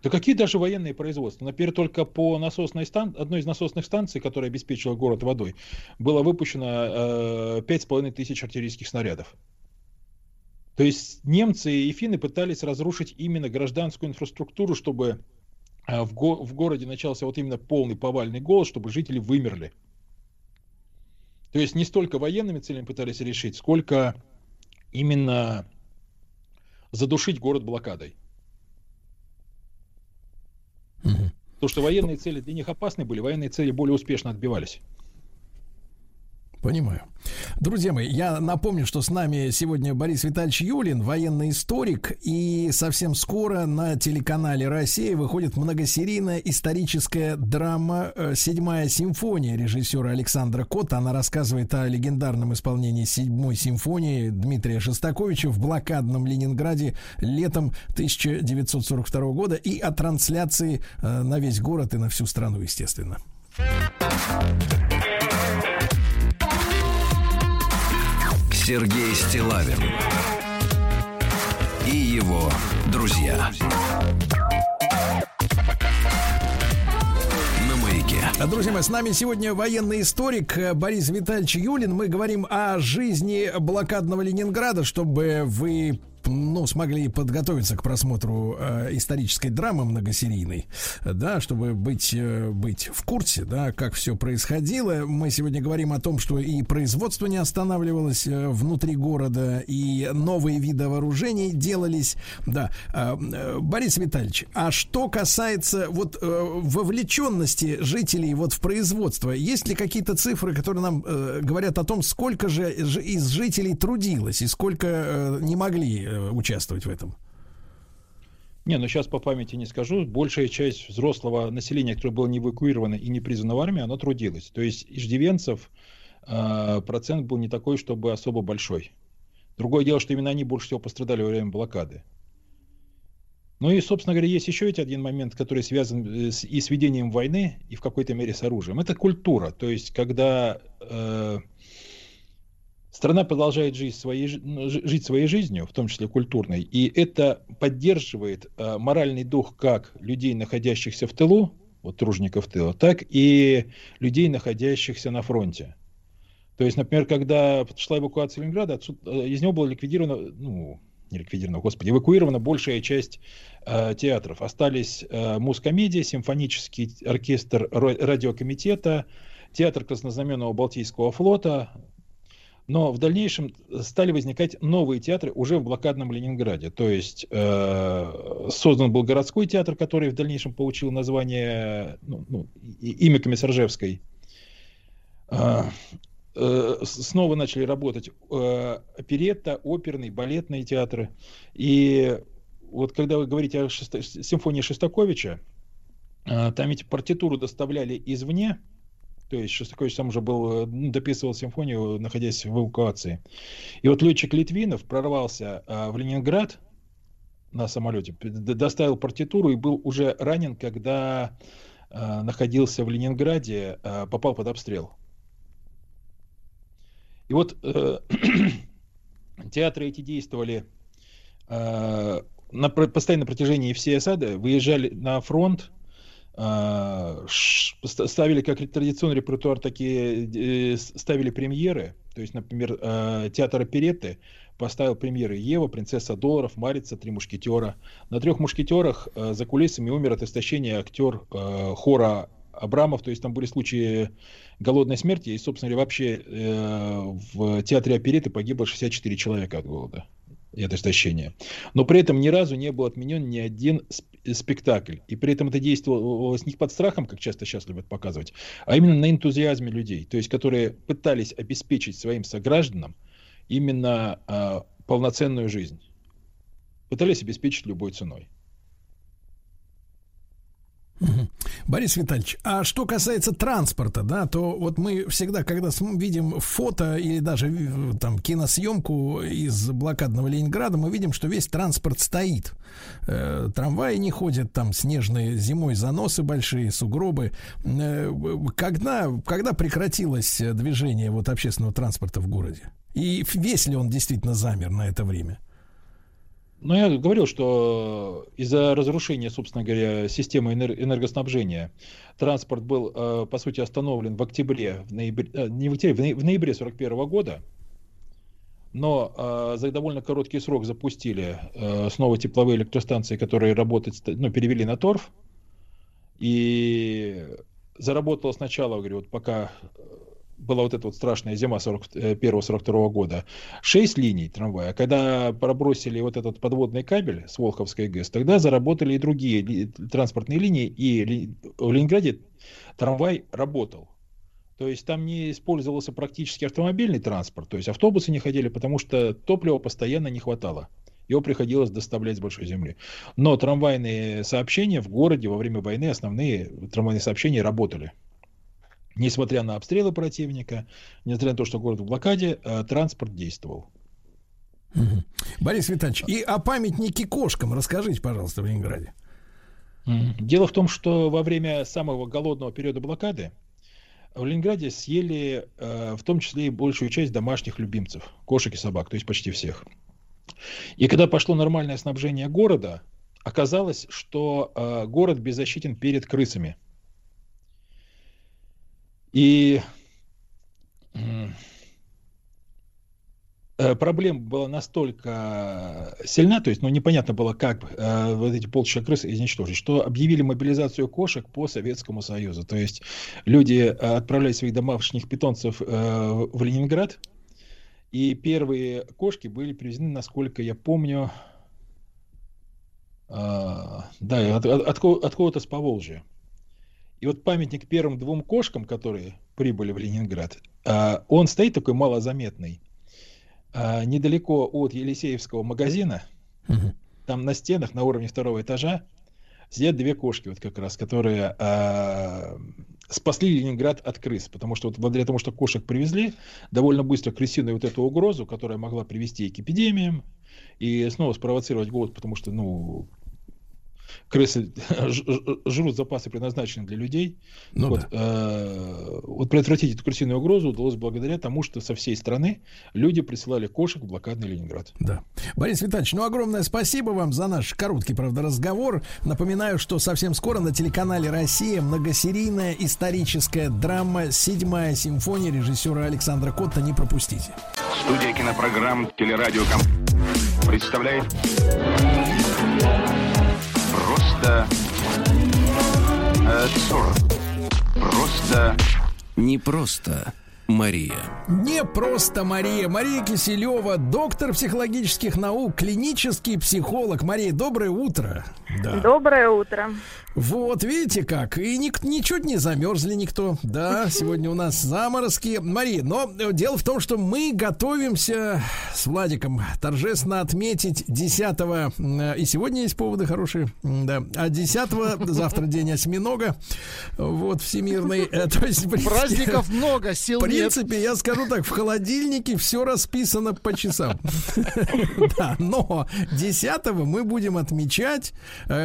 Да какие даже военные производства? Например, только по насосной стан... одной из насосных станций, которая обеспечивала город водой, было выпущено с половиной тысяч артиллерийских снарядов. То есть немцы и финны пытались разрушить именно гражданскую инфраструктуру, чтобы э, в, го- в городе начался вот именно полный повальный голод, чтобы жители вымерли. То есть не столько военными целями пытались решить, сколько именно задушить город блокадой. То, что военные цели для них опасны были, военные цели более успешно отбивались. Понимаю. Друзья мои, я напомню, что с нами сегодня Борис Витальевич Юлин, военный историк, и совсем скоро на телеканале «Россия» выходит многосерийная историческая драма э, «Седьмая симфония» режиссера Александра Кота. Она рассказывает о легендарном исполнении седьмой симфонии Дмитрия Шостаковича в блокадном Ленинграде летом 1942 года и о трансляции э, на весь город и на всю страну, естественно. Сергей Стилавин и его друзья. Друзья мои, с нами сегодня военный историк э, Борис Витальевич Юлин. Мы говорим о жизни блокадного Ленинграда, чтобы вы ну, смогли подготовиться к просмотру э, исторической драмы многосерийной, да, чтобы быть, э, быть в курсе, да, как все происходило. Мы сегодня говорим о том, что и производство не останавливалось э, внутри города, и новые виды вооружений делались. Да. Э, э, Борис Витальевич, а что касается вот э, вовлеченности жителей вот в производство, есть ли какие-то цифры, которые нам э, говорят о том, сколько же из жителей трудилось и сколько э, не могли э, участвовать в этом? Не, ну сейчас по памяти не скажу. Большая часть взрослого населения, которое было не эвакуировано и не призвано в армию, оно трудилось. То есть иждивенцев э, процент был не такой, чтобы особо большой. Другое дело, что именно они больше всего пострадали во время блокады. Ну и, собственно говоря, есть еще ведь один момент, который связан э, с, и с ведением войны, и в какой-то мере с оружием. Это культура. То есть, когда э, страна продолжает жить своей, ну, жи- жить своей жизнью, в том числе культурной, и это поддерживает э, моральный дух как людей, находящихся в тылу, вот тружеников тыла, так и людей, находящихся на фронте. То есть, например, когда шла эвакуация Ленинграда, э, из него было ликвидировано, ну, не ликвидировано, господи, эвакуирована большая часть э, театров. Остались э, Мускомедия, симфонический оркестр ра- радиокомитета, театр Краснознаменного Балтийского флота. Но в дальнейшем стали возникать новые театры уже в блокадном Ленинграде. То есть э, создан был городской театр, который в дальнейшем получил название, ну, ну, имя Комиссаржевской. А, э, с- снова начали работать э, оперетта, оперные, балетные театры. И вот когда вы говорите о Шесто- симфонии Шостаковича, э, там эти партитуру доставляли извне, то есть Шостакович сам уже был, э, ну, дописывал симфонию, находясь в эвакуации. И вот летчик Литвинов прорвался э, в Ленинград на самолете, доставил партитуру и был уже ранен, когда э, находился в Ленинграде, попал под обстрел. И вот э, (clears throat) театры эти действовали э, на, постоянно на протяжении всей осады, выезжали на фронт, ставили как традиционный репертуар, такие э, ставили премьеры. То есть, например, э, театр оперетты поставил премьеры Ева, принцесса долларов, Марица, три мушкетера. На трех мушкетерах э, за кулисами умер от истощения актер хора Абрамов, то есть там были случаи голодной смерти, и, собственно говоря, вообще э, в театре опереты погибло 64 человека от голода и от истощения. Но при этом ни разу не был отменен ни один спектакль. И при этом это действовалось не под страхом, как часто сейчас любят показывать, а именно на энтузиазме людей, то есть которые пытались обеспечить своим согражданам именно а, полноценную жизнь. Пытались обеспечить любой ценой. Борис Витальевич, а что касается транспорта, да, то вот мы всегда, когда видим фото или даже э, там киносъемку из блокадного Ленинграда, мы видим, что весь транспорт стоит. Э, трамваи не ходят, там снежные зимой заносы большие, сугробы. Э, когда, когда прекратилось движение вот общественного транспорта в городе? И весь ли он действительно замер на это время? Ну, я говорил, что из-за разрушения, собственно говоря, системы энер- энергоснабжения транспорт был, э, по сути, остановлен в октябре, в ноябре, э, не в октябре, в ноя- в ноябре 41 года. Но э, за довольно короткий срок запустили э, снова тепловые электростанции, которые работать, ну, перевели на торф. И заработало сначала, говорю, вот пока э, была вот эта вот страшная зима 41-42 года, 6 линий трамвая. Когда пробросили вот этот подводный кабель с Волховской ГЭС, тогда заработали и другие транспортные линии, и в Ленинграде трамвай работал. То есть там не использовался практически автомобильный транспорт, то есть автобусы не ходили, потому что топлива постоянно не хватало. Его приходилось доставлять с большой земли. Но трамвайные сообщения в городе во время войны, основные трамвайные сообщения работали. Несмотря на обстрелы противника, несмотря на то, что город в блокаде, э, транспорт действовал. Борис Витальевич, и о памятнике кошкам расскажите, пожалуйста, в Ленинграде. Дело в том, что во время самого голодного периода блокады в Ленинграде съели э, в том числе и большую часть домашних любимцев, кошек и собак, то есть почти всех. И когда пошло нормальное снабжение города, оказалось, что э, город беззащитен перед крысами. И э, проблема была настолько сильна, то есть, ну, непонятно было, как э, вот эти полчища крыс изничтожить, что объявили мобилизацию кошек по Советскому Союзу. То есть люди э, отправляли своих домашних питомцев э, в Ленинград, и первые кошки были привезены, насколько я помню, э, да, от, от, от, от кого-то с Поволжья. И вот памятник первым двум кошкам, которые прибыли в Ленинград, а, он стоит такой малозаметный, а, недалеко от Елисеевского магазина. Там на стенах на уровне второго этажа сидят две кошки, вот как раз, которые а, спасли Ленинград от крыс. Потому что вот благодаря тому, что кошек привезли, довольно быстро крысиную вот эту угрозу, которая могла привести и к эпидемиям, и снова спровоцировать голод, потому что, ну, крысы (laughs) жрут запасы, предназначенные для людей. Ну вот, э, вот предотвратить эту крысиную угрозу удалось благодаря тому, что со всей страны люди присылали кошек в блокадный Ленинград. Да. Борис Витальевич, ну огромное спасибо вам за наш короткий, правда, разговор. Напоминаю, что совсем скоро на телеканале «Россия» многосерийная историческая драма «Седьмая симфония» режиссера Александра Котта. Не пропустите. Студия кинопрограмм «Телерадиоком» представляет абсурд. Просто Не просто Мария. Не просто Мария. Мария Киселева, доктор психологических наук, клинический психолог. Мария, доброе утро. Да. Доброе утро. Вот, видите как. И ник- ничуть не замерзли никто. Да, сегодня у нас заморозки. Мария, но э, дело в том, что мы готовимся с Владиком торжественно отметить 10 э, и сегодня есть поводы хорошие, да, а 10 завтра день осьминога, вот, всемирный. Э, То есть, Праздников много, сил В нет. принципе, я скажу так, в холодильнике все расписано по часам. (laughs) Да, но 10 мы будем отмечать,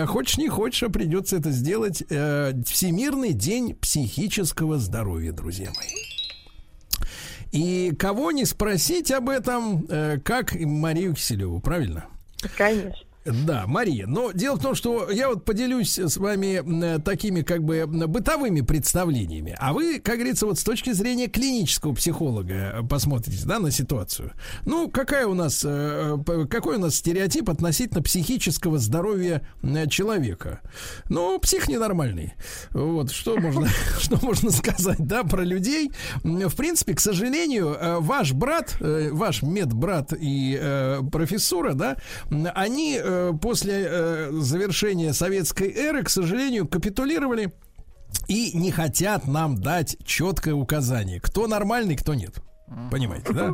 хочешь не хочешь, а придется это сделать, э, Всемирный день психического здоровья, друзья мои. И кого не спросить об этом, э, как Марию Киселеву, правильно? Конечно. Да, Мария. Но дело в том, что я вот поделюсь с вами м, такими как бы бытовыми представлениями. А вы, как говорится, вот с точки зрения клинического психолога э, посмотрите, да, на ситуацию. Ну, какая у нас, э, какой у нас стереотип относительно психического здоровья э, человека? Ну, псих ненормальный. Вот, что можно, (laughs) что можно сказать, да, про людей. В принципе, к сожалению, э, ваш брат, э, ваш медбрат и э, профессура, да, они э, после э, завершения советской эры, к сожалению, капитулировали и не хотят нам дать четкое указание, кто нормальный, кто нет. Понимаете, да?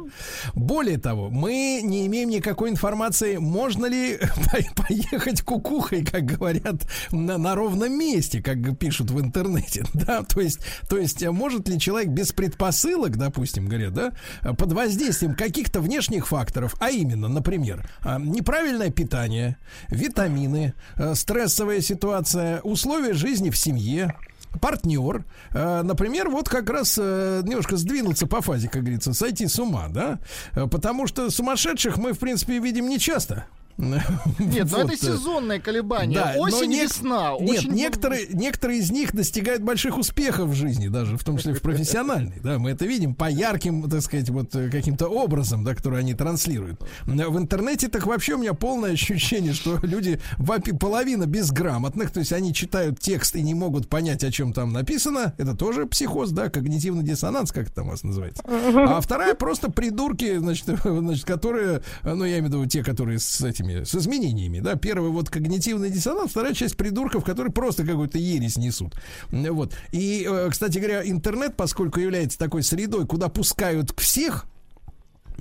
Более того, мы не имеем никакой информации, можно ли (laughs) по- поехать кукухой, как говорят, на, на ровном месте, как пишут в интернете, (laughs) да? То есть, то есть, может ли человек без предпосылок, допустим, говорят, да, под воздействием каких-то внешних факторов, а именно, например, а, неправильное питание, витамины, э, стрессовая ситуация, условия жизни в семье, партнер, э, например, вот как раз э, немножко сдвинуться по фазе, как говорится, сойти с ума, да, Э, потому что сумасшедших мы, в принципе, видим нечасто. Нет, ну Вот, это э, сезонные колебания. да, но Осень, нек- весна. Нет, Очень некоторые, некоторые из них достигают больших успехов в жизни, даже в том числе в профессиональной. Да, мы это видим по ярким, так сказать, вот э, каким-то образом, да, которые они транслируют. В интернете так вообще у меня полное ощущение, что люди половина безграмотных, то есть они читают текст и не могут понять, о чем там написано. Это тоже психоз, да, когнитивный диссонанс, как это там у вас называется. А вторая просто придурки, значит, (laughs) значит, которые, э, ну, я имею в виду те, которые с этими, с изменениями, да. Первый вот когнитивный диссонанс, вторая часть придурков, которые просто какую-то ересь несут. Вот. И, э, кстати говоря, интернет, поскольку является такой средой, куда пускают всех,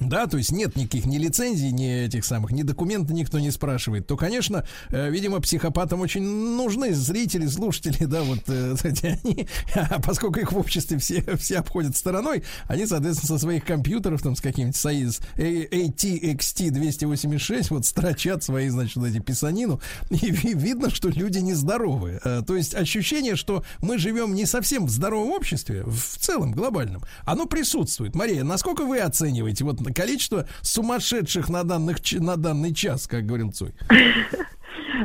да, то есть нет никаких ни лицензий, ни этих самых, ни документов никто не спрашивает, то, конечно, э, видимо, психопатам очень нужны зрители, слушатели, да, вот э, (laughs) они, а поскольку их в обществе все, все обходят стороной, они, соответственно, со своих компьютеров, там, с каким-нибудь Союз ATXT 286, вот строчат свои, значит, эти писанину, и ви- видно, что люди нездоровые. Э, То есть ощущение, что мы живем не совсем в здоровом обществе, в целом, глобальном, оно присутствует. Мария, насколько вы оцениваете вот количество сумасшедших на, данных, на данный час, как говорил Цой? (laughs)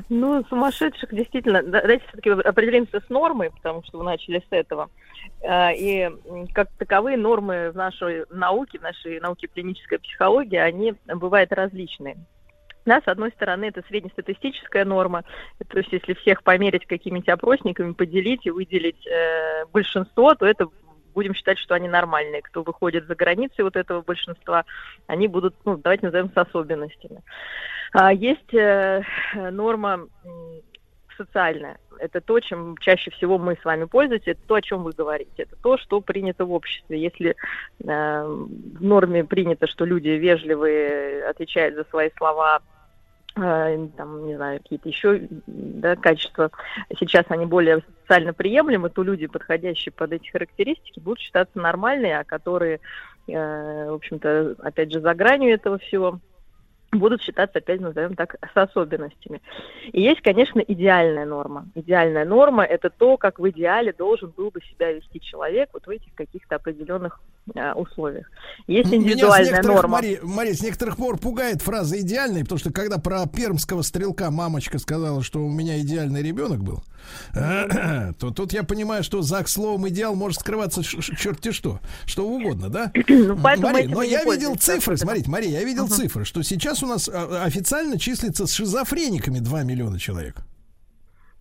Ну, сумасшедших действительно. Да- Давайте все-таки определимся с нормой, потому что вы начали с этого. А, И как таковые нормы в нашей науке, в нашей науке клинической психологии, они бывают различные. Да, с одной стороны, это среднестатистическая норма, то есть если всех померить какими-нибудь опросниками, поделить и выделить э, большинство, то это будем считать, что они нормальные. Кто выходит за границы вот этого большинства, они будут, ну, давайте назовем с особенностями. А, есть э, норма социальная. Это то, чем чаще всего мы с вами пользуемся, это то, о чем вы говорите. Это то, что принято в обществе. Если э, в норме принято, что люди вежливые, отвечают за свои слова, там, не знаю, какие-то еще да, качества, сейчас они более социально приемлемы, то люди, подходящие под эти характеристики, будут считаться нормальные, а которые, э, в общем-то, опять же, за гранью этого всего, будут считаться, опять назовем так, с особенностями. И есть, конечно, идеальная норма. Идеальная норма – это то, как в идеале должен был бы себя вести человек вот в этих каких-то определенных условиях. Есть Меня с индивидуальная норма. Мария, Мария, с некоторых пор пугает фраза идеальный, потому что когда про пермского стрелка мамочка сказала, что у меня идеальный ребенок был, (clears throat) то тут я понимаю, что за словом идеал может скрываться черти что, что угодно, да? (clears throat) Ну, Мария, но я видел цифры, смотрите, Мария, я видел цифры, что сейчас у нас а, официально числится с шизофрениками 2 миллиона человек.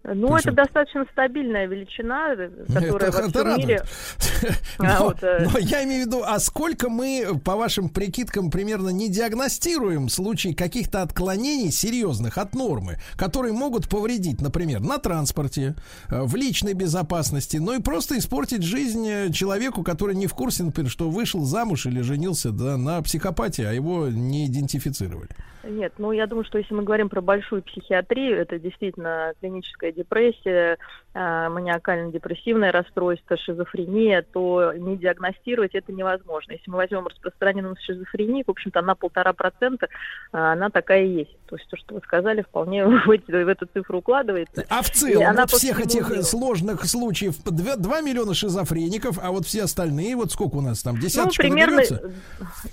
Ну, это что- достаточно стабильная величина, э, которая Это- во это всем радует. мире... (laughs) А, Но, вот, э, но я имею в виду, а сколько мы, по вашим прикидкам, примерно не диагностируем случаи каких-то отклонений серьезных от нормы, которые могут повредить, например, на транспорте, э, в личной безопасности, но и просто испортить жизнь человеку, который не в курсе, например, что вышел замуж или женился да, на психопате, а его не идентифицировали. Нет, ну я думаю, что если мы говорим про большую психиатрию, это действительно клиническая депрессия, э, маниакально-депрессивное расстройство, шизофрения, то не диагностировать это невозможно. Если мы возьмем распространенную шизофрению, в общем-то, она полтора процента, а она такая и есть. То есть то, что вы сказали, вполне (laughs) в, эти- в эту цифру укладывается. А в целом, она вот всех этих миру. сложных случаев 2, миллиона шизофреников, а вот все остальные, вот сколько у нас там, Ну, десяточка примерно, наберется?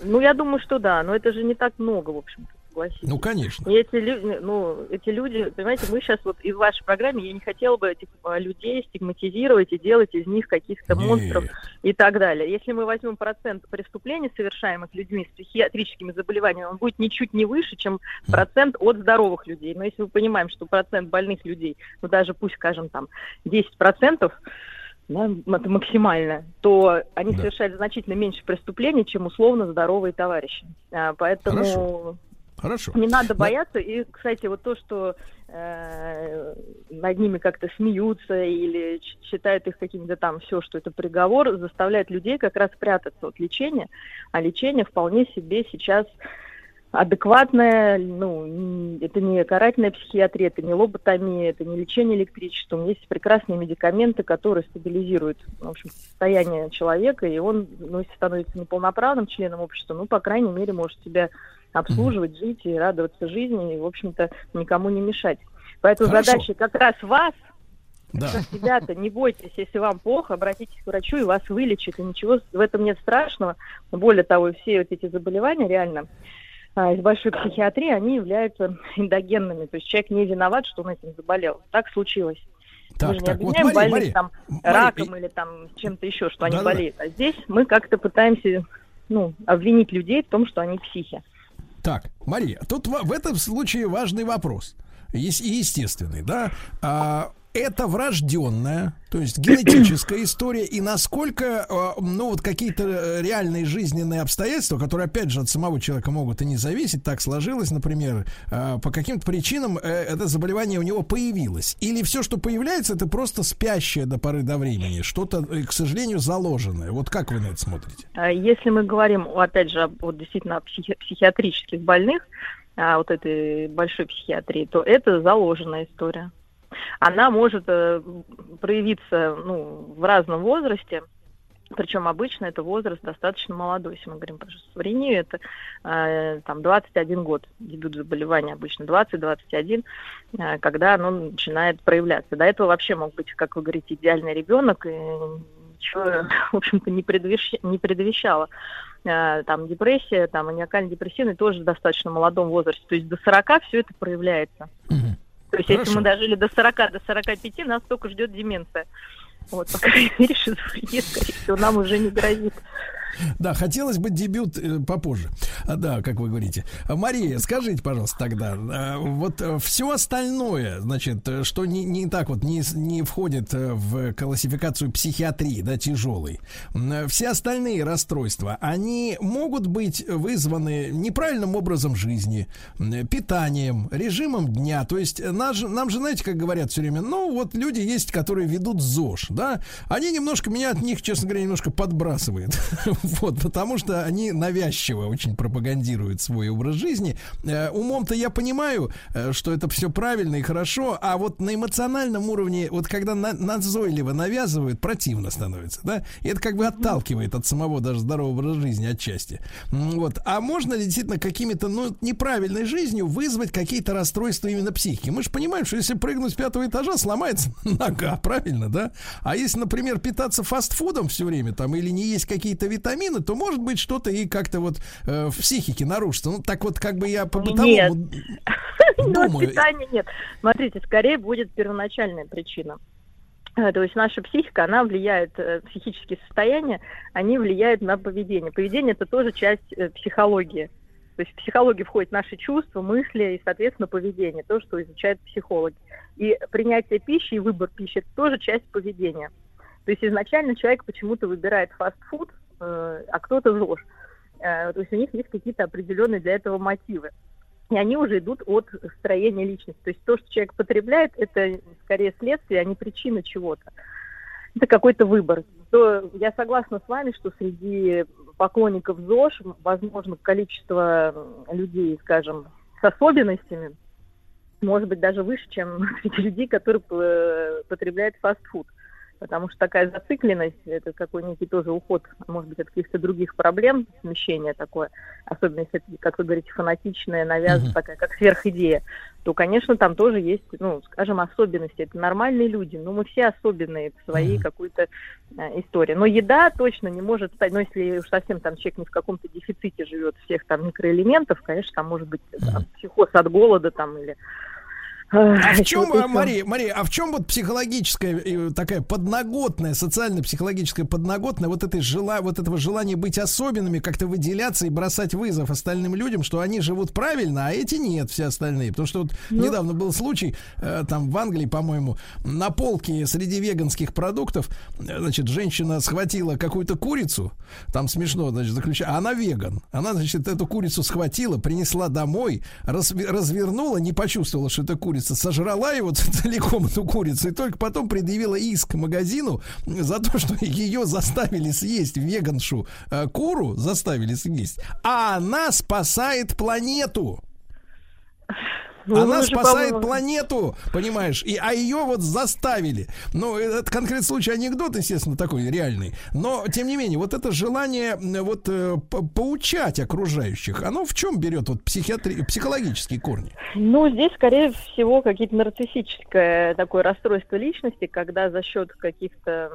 ну, я думаю, что да, но это же не так много, в общем-то, согласитесь. Ну, конечно. И эти люди, ну, эти люди, понимаете, мы сейчас вот и в вашей программе, я не хотела бы этих а, людей стигматизировать и делать из них каких-то монстров и так далее. Если мы возьмем процент преступлений, совершаемых людьми с психиатрическими заболеваниями, он будет ничуть не выше, чем процент от здоровых людей. Но если мы понимаем, что процент больных людей, ну, даже пусть, скажем, там, 10%, да, это максимально, то они Да. совершают значительно меньше преступлений, чем условно здоровые товарищи. А, поэтому Хорошо. Хорошо. не надо Да. бояться. И, кстати, вот то, что э, над ними как-то смеются или считают их какими-то там все, что это приговор, заставляет людей как раз прятаться от лечения. А лечение вполне себе сейчас адекватное, ну, это не карательная психиатрия, это не лоботомия, это не лечение электричеством. Есть прекрасные медикаменты, которые стабилизируют, в общем, состояние человека, и он, ну, если становится неполноправным членом общества, ну, по крайней мере, может себя обслуживать, жить и радоваться жизни, и, в общем-то, никому не мешать. Поэтому Хорошо. задача как раз вас, Да. Ребята, не бойтесь, если вам плохо, обратитесь к врачу, и вас вылечат, и ничего в этом нет страшного. Более того, все вот эти заболевания реально а, из большой психиатрии, они являются эндогенными, то есть человек не виноват, что он этим заболел. Так случилось. Так, мы же не так, вот, обвиняем Мария, больных Мария, там Мария, раком или там чем-то еще, что они Да-да-да. болеют. А здесь мы как-то пытаемся ну, обвинить людей в том, что они психи. Так, Мария, тут в, этом случае важный вопрос. Ес- естественный, да? А, это врожденная, то есть генетическая (clears throat) история, и насколько, э, ну, вот какие-то э, реальные жизненные обстоятельства, которые, опять же, от самого человека могут и не зависеть, так сложилось, например, э, по каким-то причинам это заболевание у него появилось. Или все, что появляется, это просто спящее до поры до времени, что-то, к сожалению, заложенное. Вот как вы на это смотрите? А Если мы говорим, опять же, вот действительно о психи- психиатрических больных, а, вот этой большой психиатрии, то это заложенная история. Она может э, проявиться ну, в разном возрасте, причем обычно это возраст достаточно молодой, если мы говорим про шизофрению, это э, там 21 год, дебют заболевания обычно 20-21, э, когда оно начинает проявляться. До этого вообще мог быть, как вы говорите, идеальный ребенок, и ничего, (laughs) в общем-то, не, предвещ- не предвещало. Э, Там депрессия, там маниакально-депрессивный тоже в достаточно молодом возрасте. То есть до 40 все это проявляется. То есть если Хорошо. мы дожили до 40, до 45, нас только ждет деменция. Вот, по крайней (laughs) мере, шизофрения, скорее всего, нам уже не грозит. Да, хотелось бы дебют э, попозже. А, да, как вы говорите. А, Мария, скажите, пожалуйста, тогда, э, вот все остальное, значит, э, что не, не так вот, не, не входит э, в классификацию психиатрии, да, тяжелой, э, все остальные расстройства, они могут быть вызваны неправильным образом жизни, э, питанием, режимом дня. То есть э, же- нам же, знаете, как говорят все время, ну, вот люди есть, которые ведут ЗОЖ, да, они немножко, меня от них, честно говоря, немножко подбрасывает. (laughs) (laughs) Вот, потому что они навязчиво очень пропагандируют свой образ жизни. Э, Умом-то я понимаю, э, что это все правильно и хорошо, а вот на эмоциональном уровне, вот когда на- назойливо навязывают, противно становится, да? И это как бы отталкивает от самого даже здорового образа жизни отчасти. Вот. А можно ли действительно какими-то, ну, неправильной жизнью вызвать какие-то расстройства именно психики? Мы же понимаем, что если прыгнуть с пятого этажа, сломается (laughs) нога, правильно, да? А если, например, питаться фастфудом все время там или не есть какие-то витамины, то может быть что-то и как-то вот э, в психике нарушится. Ну, так вот, как бы я по Нет. бытовому (laughs) Ну, думаю. питания нет. Смотрите, скорее будет первоначальная причина. Э, То есть наша психика, она влияет, э, психические состояния, они влияют на поведение. Поведение это тоже часть э, психологии. То есть в психологию входят наши чувства, мысли и, соответственно, поведение, то, что изучают психологи. И принятие пищи и выбор пищи это тоже часть поведения. То есть изначально человек почему-то выбирает фастфуд, а кто-то ЗОЖ. Э, То есть у них есть какие-то определенные для этого мотивы. И они уже идут от строения личности. То есть то, что человек потребляет, это скорее следствие, а не причина чего-то. Это какой-то выбор. То я согласна с вами, что среди поклонников ЗОЖ, возможно, количество людей, скажем, с особенностями может быть даже выше, чем (laughs) среди людей, которые э, потребляют фастфуд. Потому что такая зацикленность, это какой некий тоже уход, может быть, от каких-то других проблем, смещение такое, особенно если это, как вы говорите, фанатичная, навязанная, Мгм. такая, как сверхидея, то, конечно, там тоже есть, ну, скажем, особенности. Это нормальные люди, но мы все особенные в своей какой-то э, истории. Но еда точно не может стать, ну, если уж совсем там человек не в каком-то дефиците живет всех там микроэлементов, конечно, там может быть там, психоз от голода там или... А в чем, а. Мария, Мария, а в чем вот психологическая э, такая подноготная, социально-психологическая подноготная вот этой жела, вот этого желания быть особенными, как-то выделяться и бросать вызов остальным людям, что они живут правильно, а эти нет, все остальные. Потому что вот Ну. недавно был случай, э, там в Англии, по-моему, на полке среди веганских продуктов, э, значит, женщина схватила какую-то курицу, там смешно, значит, заключая, а она веган. Она, значит, эту курицу схватила, принесла домой, разви- развернула, не почувствовала, что это курица, сожрала его (laughs) целиком, эту курицу, и только потом предъявила иск магазину за то, что ее заставили съесть веганшу э, куру, заставили съесть, а она спасает планету. Ну, Она спасает по-моему, планету, понимаешь, и, а ее вот заставили. Ну, это конкретный случай анекдот, естественно, такой реальный. Но, тем не менее, вот это желание вот э, по- поучать окружающих, оно в чем берет вот психиатри... психологические корни? Ну, здесь, скорее всего, какие-то нарциссическое такое расстройство личности, когда за счет каких-то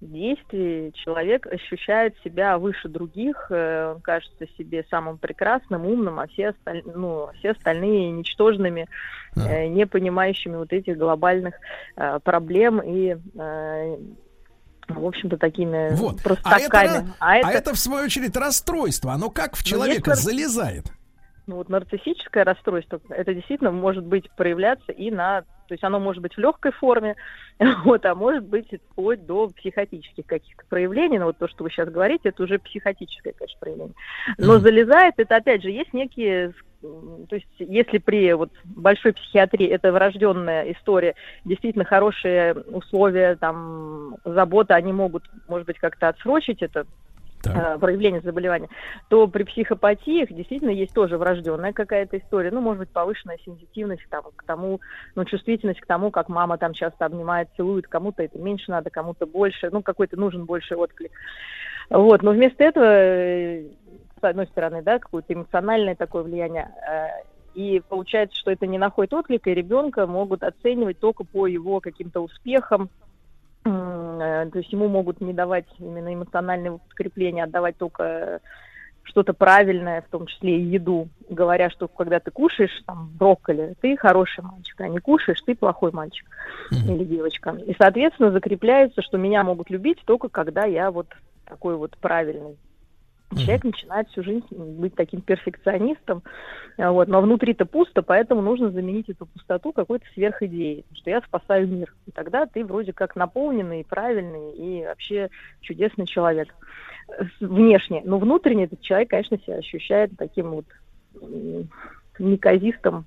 действий человек ощущает себя выше других, э, он кажется себе самым прекрасным, умным, а все, осталь... ну, а все остальные ничтожными, э, не понимающими вот этих глобальных э, проблем и в общем-то, такими Вот. А простаками. это, а, это... в свою очередь, расстройство. Оно как в Ну, человека нар- залезает. Ну вот нарциссическое расстройство, это действительно может быть проявляться и на, то есть оно может быть в легкой форме, (laughs) вот, а может быть вплоть до психотических каких-то проявлений. Но вот то, что вы сейчас говорите, это уже психотическое, конечно, проявление. Но залезает, это опять же есть некие то есть если при вот большой психиатрии это врожденная история, действительно хорошие условия, там, забота, они могут, может быть, как-то отсрочить это э, проявление заболевания, то при психопатиях действительно есть тоже врожденная какая-то история, ну, может быть, повышенная сенситивность там, к тому, ну, чувствительность к тому, как мама там часто обнимает, целует, кому-то это меньше надо, кому-то больше, ну, какой-то нужен больше отклик. Вот, но вместо этого, э, с одной стороны, да, какое-то эмоциональное такое влияние, э, и получается, что это не находит отклика, и ребенка могут оценивать только по его каким-то успехам, то есть ему могут не давать именно эмоционального подкрепления, отдавать только что-то правильное, в том числе и еду, говоря, что когда ты кушаешь там брокколи, ты хороший мальчик, а не кушаешь, ты плохой мальчик или девочка. И, соответственно, закрепляется, что меня могут любить только когда я вот такой вот правильный. Человек начинает всю жизнь быть таким перфекционистом, а, вот, но внутри-то пусто, поэтому нужно заменить эту пустоту какой-то сверхидеей, что я спасаю мир. И тогда ты вроде как наполненный, правильный и вообще чудесный человек внешне. Но внутренне этот человек, конечно, себя ощущает таким вот неказистым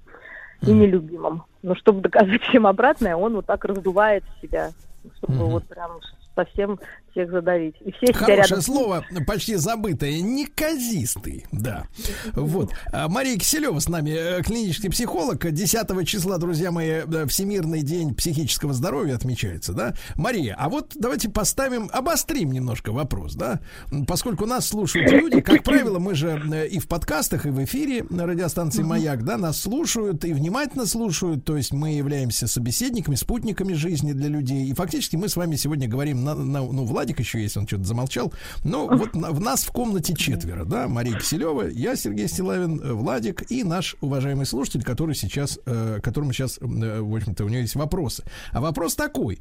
и нелюбимым. Но чтобы доказать всем обратное, он вот так раздувает себя, чтобы вот прям совсем всех задавить. И все Хорошее рядом слово, почти забытое, неказистый, да. Вот. А Мария Киселева с нами, э, клинический психолог. 10 числа, друзья мои, э, Всемирный день психического здоровья отмечается, да? Мария, а вот давайте поставим, обострим немножко вопрос, да? Поскольку нас слушают люди, как правило, мы же э, и в подкастах, и в эфире на радиостанции «Маяк», да, нас слушают и внимательно слушают, то есть мы являемся собеседниками, спутниками жизни для людей, и фактически мы с вами сегодня говорим, на, на- ну, Владик еще есть, он что-то замолчал, но вот на- в нас в комнате четверо, да, Мария Киселева, я, Сергей Стилавин, э, Владик и наш уважаемый слушатель, который сейчас, э, которому сейчас, э, в общем-то, у него есть вопросы. А вопрос такой,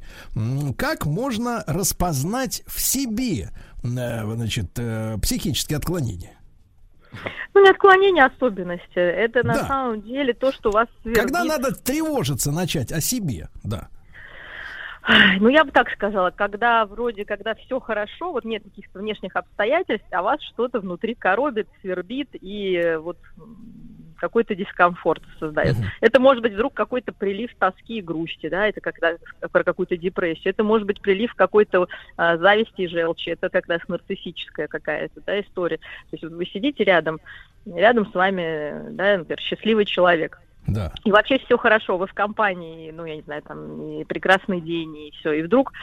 как можно распознать в себе, э, значит, э, психические отклонения? Ну, не отклонение, а особенности. Это на Да. самом деле то, что вас Когда свербит. надо тревожиться начать о себе, да. Ну, я бы так сказала, когда вроде, когда все хорошо, вот нет каких-то внешних обстоятельств, а вас что-то внутри коробит, свербит и э, вот какой-то дискомфорт создает. Это может быть вдруг какой-то прилив тоски и грусти, да, это когда про какую-то депрессию. Это может быть прилив какой-то а, зависти и желчи, это как раз нарциссическая какая-то, да, история. То есть вот вы сидите рядом, рядом с вами, да, например, счастливый человек, Да. и вообще все хорошо, вы в компании, ну, я не знаю, там, и прекрасный день, и все. И вдруг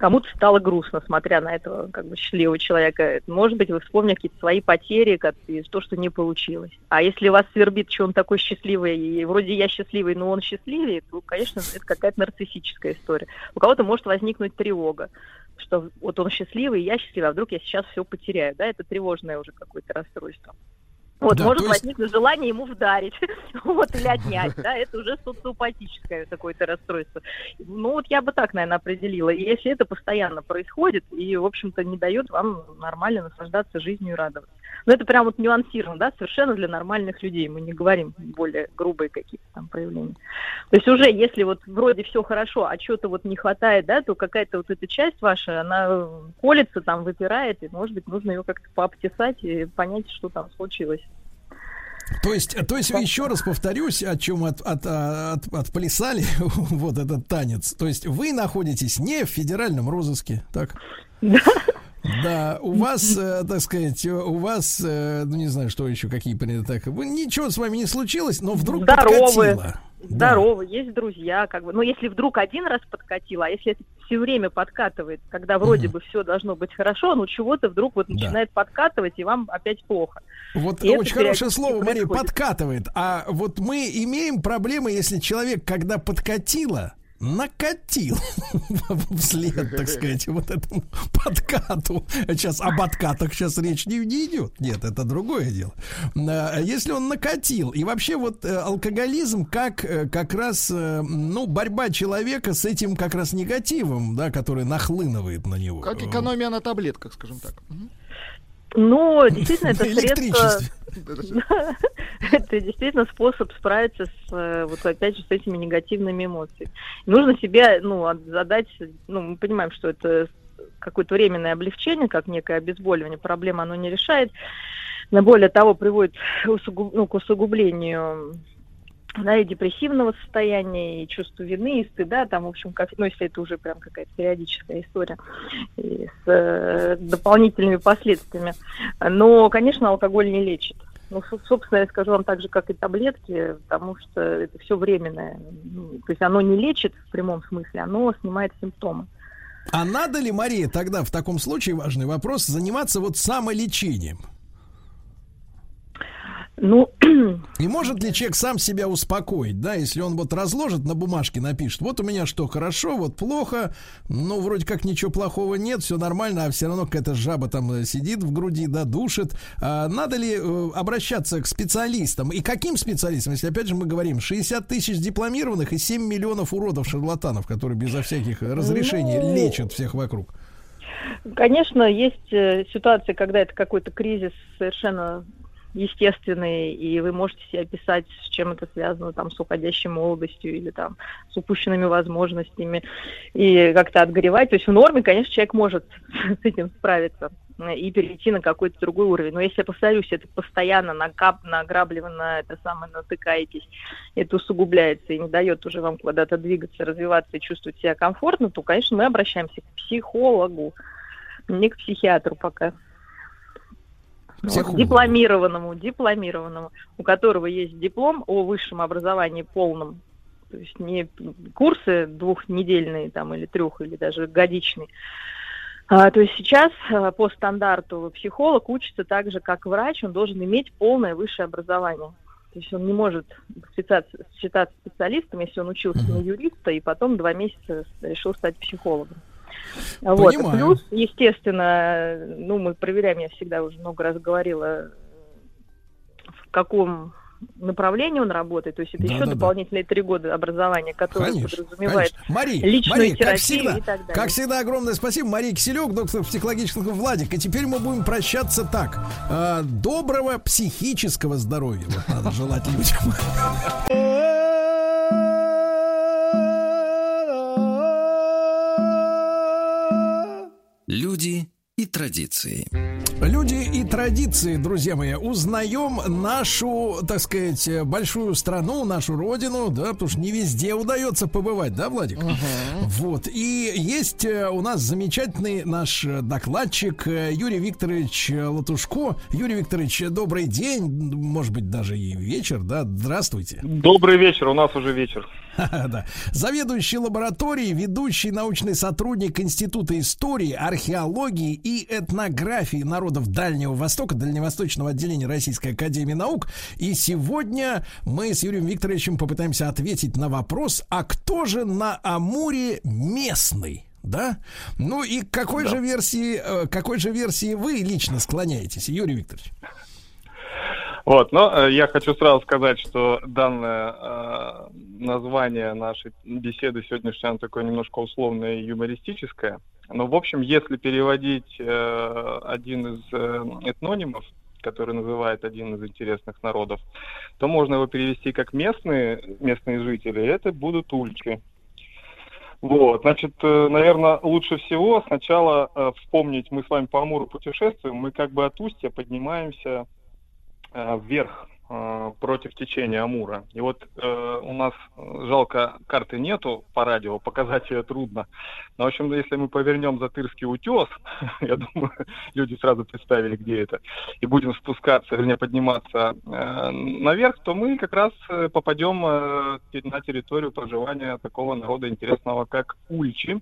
кому-то стало грустно, смотря на этого как бы счастливого человека. Может быть, вы вспомнили какие-то свои потери, как и то, что не получилось. А если вас свербит, что он такой счастливый, и вроде я счастливый, но он счастливее, то, конечно, это какая-то нарциссическая история. У кого-то может возникнуть тревога, что вот он счастливый, я счастливый, а вдруг я сейчас все потеряю, да, это тревожное уже какое-то расстройство. Вот, Да, может есть- возникнуть желание ему вдарить, (laughs) вот, или отнять, да, это уже социопатическое какое-то расстройство. Ну, вот я бы так, наверное, определила. И если это постоянно происходит и, в общем-то, не дает вам нормально наслаждаться жизнью и радоваться. Но это прям вот нюансировано, да, совершенно для нормальных людей. Мы не говорим более грубые какие-то там проявления. То есть уже, если вот вроде все хорошо, а что-то вот не хватает, да, то какая-то вот эта часть ваша, она колется там, выпирает, и, может быть, нужно ее как-то пообтесать и понять, что там случилось. То есть, то есть еще раз повторюсь, о чем от, от, от, отплясали (laughs) вот этот танец. То есть вы находитесь не в федеральном розыске, так? Да, у вас, э, так сказать, у вас, э, ну не знаю, что еще, какие так. Ничего с вами не случилось, но вдруг Здоровы. подкатило. Здорово, есть друзья, как бы. Но если вдруг один раз подкатило, а если это все время подкатывает, когда вроде бы все должно быть хорошо, ну чего-то вдруг вот начинает подкатывать, и вам опять плохо. Вот И очень хорошее слово, Мария, происходит. подкатывает. А вот мы имеем проблемы, если человек, когда подкатило, накатил (laughs) вслед, так сказать, вот этому подкату. Сейчас об откатах сейчас речь не, не идет. Нет, это другое дело. А, Если он накатил, и вообще вот э, алкоголизм как э, как раз, э, ну, борьба человека с этим как раз негативом, да, который нахлынывает на него. Как экономия на таблетках, скажем так. Ну, (laughs) действительно, это средство... (laughs) Это действительно способ справиться с, э, вот опять же, с этими негативными эмоциями. Нужно себе, ну, задать, ну, мы понимаем, что это какое-то временное облегчение, как некое обезболивание, проблема оно не решает. Но более того, приводит усугуб- ну, к усугублению да, и депрессивного состояния, и чувства вины, и стыда, там, в общем, как, ну, если это уже прям какая-то периодическая история, и с э, дополнительными последствиями. Но, конечно, алкоголь не лечит. Ну, со- собственно, я скажу вам так же, как и таблетки, потому что это все временное. Ну, То есть оно не лечит в прямом смысле, оно снимает симптомы. А надо ли, Мария, тогда в таком случае важный вопрос заниматься вот самолечением? Ну, И может ли человек сам себя успокоить, да, если он вот разложит на бумажке, напишет, вот у меня что, хорошо, вот плохо, ну, вроде как ничего плохого нет, все нормально, а все равно какая-то жаба там э, сидит в груди, да, душит. А надо ли э, обращаться к специалистам? И каким специалистам, если, опять же, мы говорим, 60 тысяч дипломированных и 7 миллионов уродов-шарлатанов, которые безо всяких разрешений Ну, лечат всех вокруг? Конечно, есть э, ситуации, когда это какой-то кризис совершенно естественный, и вы можете себе описать, с чем это связано, там, с уходящей молодостью или там с упущенными возможностями, и как-то отгоревать. То есть в норме, конечно, человек может (laughs) с этим справиться и перейти на какой-то другой уровень. Но если повторюсь, это постоянно накап, награбливано, это самое натыкаетесь, это усугубляется и не дает уже вам куда-то двигаться, развиваться и чувствовать себя комфортно, то, конечно, мы обращаемся к психологу, не к психиатру пока. Вот, Психологу. дипломированному, дипломированному, у которого есть диплом о высшем образовании полном, то есть не курсы двухнедельные там или трех, или даже годичные. А, то есть сейчас а, по стандарту психолог учится так же, как врач, он должен иметь полное высшее образование. То есть он не может считаться специалистом, если он учился на юриста и потом два месяца решил стать психологом. Вот. Понимаю. Плюс, естественно, ну, мы проверяем, я всегда уже много раз говорила, в каком направлении он работает, то есть это еще Да-да-да. дополнительные три года образования, которые Конечно, подразумевает конечно. Мария, личную Мария, как терапию всегда, и так далее. как всегда, огромное спасибо. Мария Киселек, доктор психологических Владик. И теперь мы будем прощаться так. А, доброго психического здоровья. Вот надо желать людям. (laughs) Люди и традиции. Люди и традиции, друзья мои, узнаем нашу, так сказать, большую страну, нашу родину, да, потому что не везде удается побывать, да, Владик? Вот. И есть э, у нас замечательный наш э, докладчик э, Юрий Викторович Латушко. Юрий Викторович, добрый день, может быть, даже и вечер, да? Здравствуйте. Добрый вечер, у нас уже вечер. (laughs) Да. Заведующий лабораторией, ведущий научный сотрудник Института истории, археологии и этнографии народов Дальнего Востока, Дальневосточного отделения Российской Академии Наук. И сегодня мы с Юрием Викторовичем попытаемся ответить на вопрос, а кто же на Амуре местный? Да? Ну и к какой же версии, э, какой же версии вы лично склоняетесь, Юрий Викторович? Вот, но э, я хочу сразу сказать, что данное э, название нашей беседы сегодняшней, оно такое немножко условное и юмористическое. Но, в общем, если переводить э, один из э, этнонимов, который называет один из интересных народов, то можно его перевести как местные, местные жители, это будут ульчи. Вот, значит, наверное, лучше всего сначала э, вспомнить, мы с вами по Амуру путешествуем, мы как бы от устья поднимаемся э, вверх э, против течения Амура. И вот э, у нас э, жалко карты нету по радио, (laughs) показать ее трудно. Но, в общем, если мы повернем Затырский утес, (laughs) я думаю, (laughs) люди сразу представили, где это, и будем спускаться, вернее, подниматься э, наверх, то мы как раз э, попадем э, на территорию проживания такого народа интересного, как ульчи.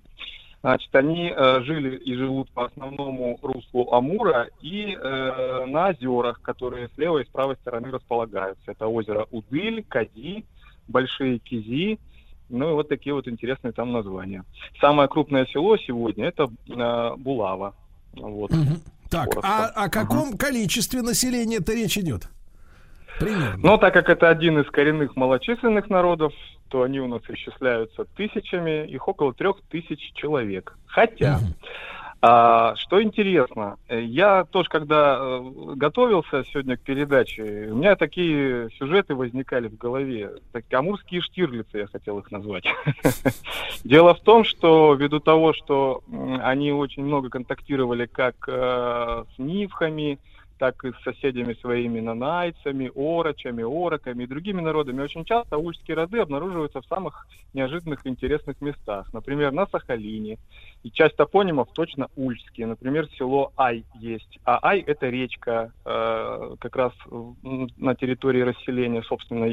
Значит, они э, жили и живут по основному руслу Амура и э, на озерах, которые с левой и с правой стороны располагаются. Это озеро Удыль, Кади, Большие Кизи, ну и вот такие вот интересные там названия. Самое крупное село сегодня это э, Булава. Вот. Так, Коротко. а о каком количестве населения-то речь идет? Примерно. Но так как это один из коренных малочисленных народов, то они у нас исчисляются тысячами, их около трех тысяч человек. Хотя, а, что интересно, я тоже, когда э, готовился сегодня к передаче, у меня такие сюжеты возникали в голове. Так, амурские штирлицы, я хотел их назвать. (laughs) Дело в том, что ввиду того, что они очень много контактировали как э, с нивхами, так и с соседями своими нанайцами, орочами, ороками и другими народами. Очень часто ульские роды обнаруживаются в самых неожиданных и интересных местах. Например, на Сахалине. И часть топонимов точно ульские. Например, село Ай есть. А Ай – это речка э, как раз на территории расселения, собственно,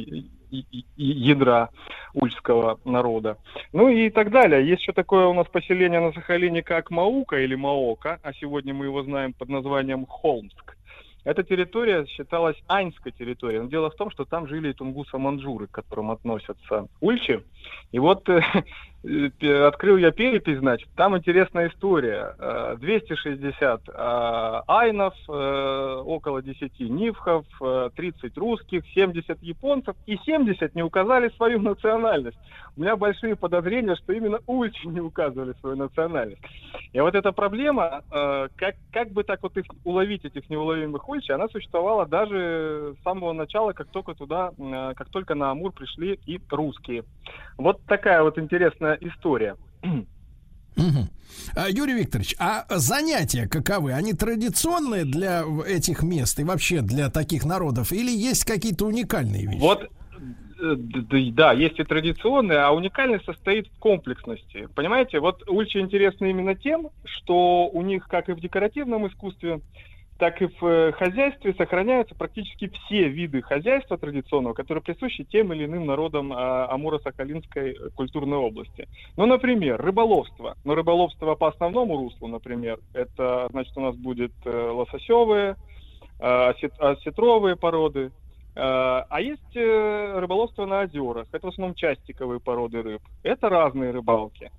ядра ульского народа. Ну и так далее. Есть еще такое у нас поселение на Сахалине, как Маука или Маока, а сегодня мы его знаем под названием Холмск. Эта территория считалась Аньской территорией. Но дело в том, что там жили и тунгуса-манджуры, к которым относятся ульчи. И вот э, (laughs) открыл я перепись, значит, там интересная история. Э, 260 э, айнов, э, около 10 нивхов, э, 30 русских, 70 японцев и 70 не указали свою национальность. У меня большие подозрения, что именно ульчи не указывали свою национальность. И вот эта проблема, э, как, как бы так вот их уловить, этих неуловимых ульчи, она существовала даже с самого начала, как только туда, э, как только на Амур пришли и русские. Вот такая вот интересная история. А, Юрий Викторович, а занятия каковы? Они традиционные для этих мест и вообще для таких народов? Или есть какие-то уникальные вещи? Вот, э, да, есть и традиционные, а уникальность состоит в комплексности. Понимаете, вот ульчи интересны именно тем, что у них, как и в декоративном искусстве, так и в э, хозяйстве сохраняются практически все виды хозяйства традиционного, которые присущи тем или иным народам а, Амуро-Сахалинской э, культурной области. Ну, например, рыболовство. Но рыболовство по основному руслу, например, это, значит, у нас будет э, лососевые, осет- осетровые породы, Э, А есть рыболовство на озерах. Это в основном частиковые породы рыб. Это разные рыбалки.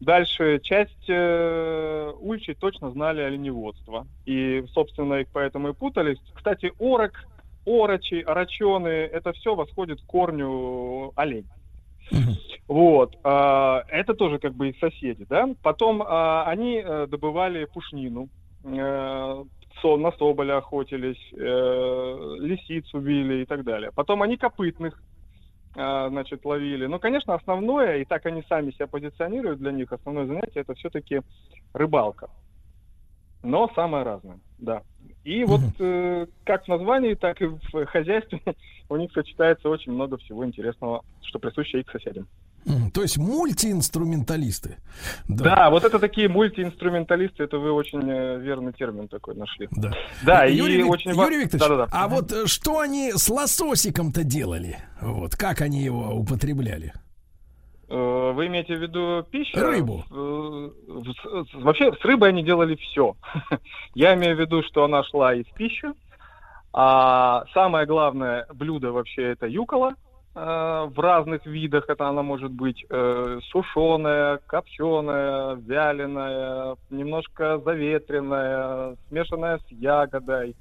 Дальше часть э, ульчей точно знали оленеводство. И, собственно, их поэтому и путались. Кстати, орок, орочи, орочены, это все восходит к корню олень. Вот. а, Это тоже как бы их соседи, да. Потом а, они э, добывали пушнину, э, на соболя охотились, э, лисиц убили и так далее. Потом они копытных значит, ловили. Ну, конечно, основное, и так они сами себя позиционируют для них, основное занятие это все-таки рыбалка. Но самое разное, да. И вот э, как в названии, так и в хозяйстве (laughs) у них сочетается очень много всего интересного, что присуще их соседям. То есть мультиинструменталисты. Да. вот это такие мультиинструменталисты, это вы очень э, верный термин такой нашли. Да. Да, и Юрий, Вик- очень Юрий Викторович, Да-да-да. а вот э, что они с лососиком-то делали? Вот, как они его употребляли? Э, Вы имеете в виду пищу? Рыбу. Э, Вообще с рыбой они делали все. (laughs) Я имею в виду, что она шла из пищи. А самое главное блюдо вообще это юкола. э, В разных видах это она может быть сушеная, копченая, вяленая, немножко заветренная, смешанная с ягодой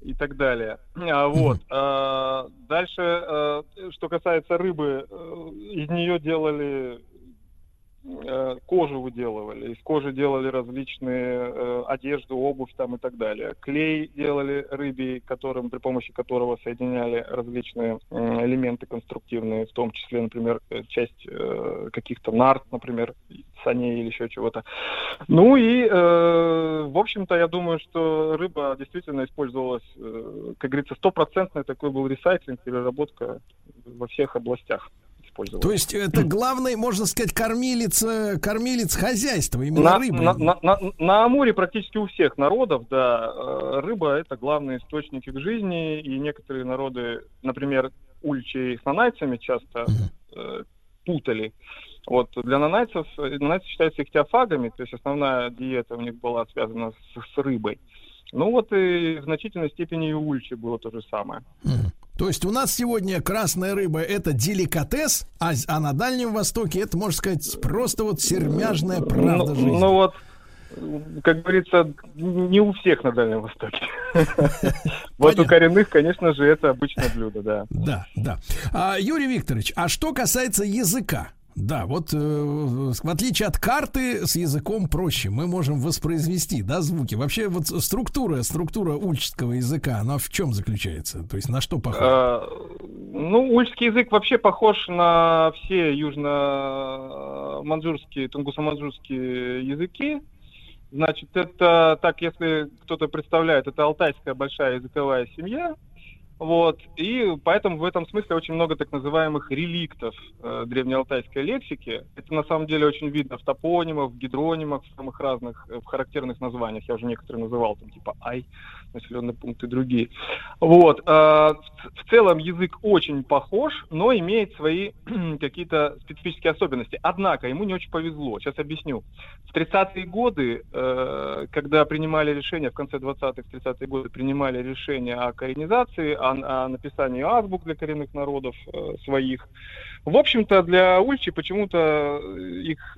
и так далее. А, Вот. А, Дальше, э, что касается рыбы, э, из нее делали кожу выделывали, из кожи делали различные э, одежду, обувь там и так далее. Клей делали рыбий, которым, при помощи которого соединяли различные м, элементы конструктивные, в том числе, например, э, часть э, каких-то нарт, например, саней или еще чего-то. Ну и, э, в общем-то, я думаю, что рыба действительно использовалась, э, как говорится, стопроцентный такой был ресайклинг, переработка во всех областях использовалась. То есть это (clears throat) главный, можно сказать, кормилец, э, кормилец хозяйства, именно На, рыба. на, на- на- на Амуре практически у всех народов, да, э, рыба это главный источник их жизни, и некоторые народы, например, ульчи с нанайцами часто э, путали. Вот для нанайцев, э, нанайцы считаются ихтиофагами, то есть основная диета у них была связана с, с рыбой. Ну вот и в значительной степени и у ульчи было то же самое. То есть у нас сегодня красная рыба это деликатес, а, а на Дальнем Востоке это, можно сказать, просто вот сермяжная правда ну, жизни. ну вот, как говорится, не у всех на Дальнем Востоке. (laughs) Вот у коренных, конечно же, это обычное блюдо, да. Да, да. А, Юрий Викторович, а что касается языка? Да, вот э, в отличие от карты с языком проще. Мы можем воспроизвести, да, звуки. Вообще вот структура, структура ульческого языка, она в чем заключается? То есть на что похоже? Э, Ну, ульский язык вообще похож на все южно-манджурские, тунгусо-манджурские языки. Значит, это так, если кто-то представляет, это алтайская большая языковая семья. Вот, и поэтому в этом смысле очень много так называемых реликтов э, древнеалтайской лексики. Это на самом деле очень видно в топонимах, в гидронимах, в самых разных, э, в характерных названиях. Я уже некоторые называл, там типа Ай, населенные пункты другие. Вот, э, в, целом язык очень похож, но имеет свои (clears throat) какие-то специфические особенности. Однако ему не очень повезло. Сейчас объясню. В 30-е годы, э, когда принимали решение, в конце 20-х, 30-е годы принимали решение о коренизации, о, о написании азбук для коренных народов э, своих. В общем-то, для Ульчи почему-то их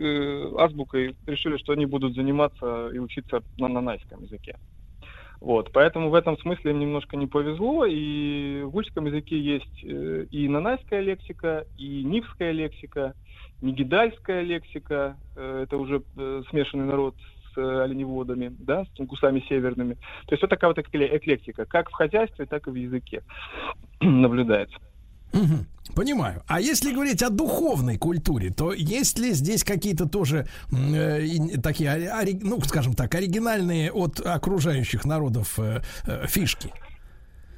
азбукой решили, что они будут заниматься и учиться на нанайском языке. Вот, поэтому в этом смысле им немножко не повезло, и в ульском языке есть э, и нанайская лексика, и нивская лексика, нигидальская лексика, э, это уже э, смешанный народ с оленеводами, да, с тунгусами северными. То есть вот такая вот экле- эклектика, как в хозяйстве, так и в языке (clears throat) наблюдается. Мгм. Понимаю. А если говорить о духовной культуре, то есть ли здесь какие-то тоже э, такие, ори- ну, скажем так, оригинальные от окружающих народов э, э, фишки?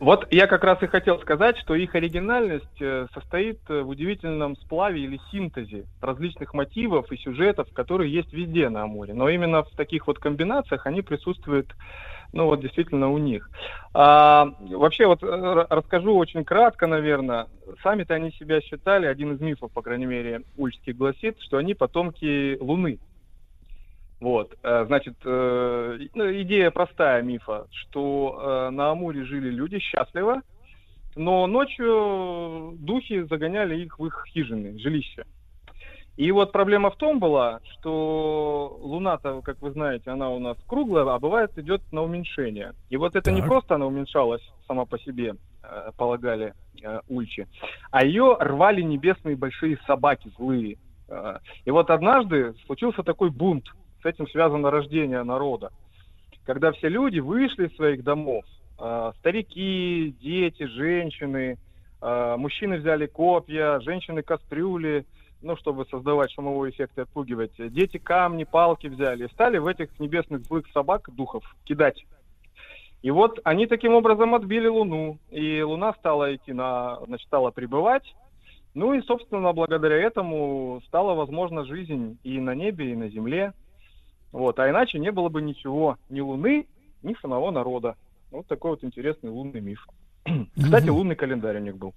Вот я как раз и хотел сказать, что их оригинальность э, состоит э, в удивительном сплаве или синтезе различных мотивов и сюжетов, которые есть везде на Амуре. Но именно в таких вот комбинациях они присутствуют, ну вот действительно у них. А, вообще вот э, расскажу очень кратко, наверное. Сами-то они себя считали, один из мифов, по крайней мере, ульских гласит, что они потомки Луны. Вот, э, значит, э, ну, идея простая мифа, что на Амуре жили люди счастливо, но ночью духи загоняли их в их хижины, жилища. И вот проблема в том была, что Луна-то, как вы знаете, она у нас круглая, а бывает идет на уменьшение. И вот это не Так. просто она уменьшалась сама по себе, э, полагали э, ульчи, а ее рвали небесные большие собаки злые. Э, И вот однажды случился такой бунт, с этим связано рождение народа. Когда все люди вышли из своих домов, старики, дети, женщины, мужчины взяли копья, женщины кастрюли, ну, чтобы создавать шумовой эффект и отпугивать. Дети камни, палки взяли и стали в этих небесных злых собак, духов, кидать. И вот они таким образом отбили Луну, и Луна стала идти на, значит, стала прибывать. Ну и, собственно, благодаря этому стала возможна жизнь и на небе, и на земле. Вот, а иначе не было бы ничего, ни Луны, ни самого народа. Вот такой вот интересный лунный миф. (clears throat) Кстати, лунный календарь у них был.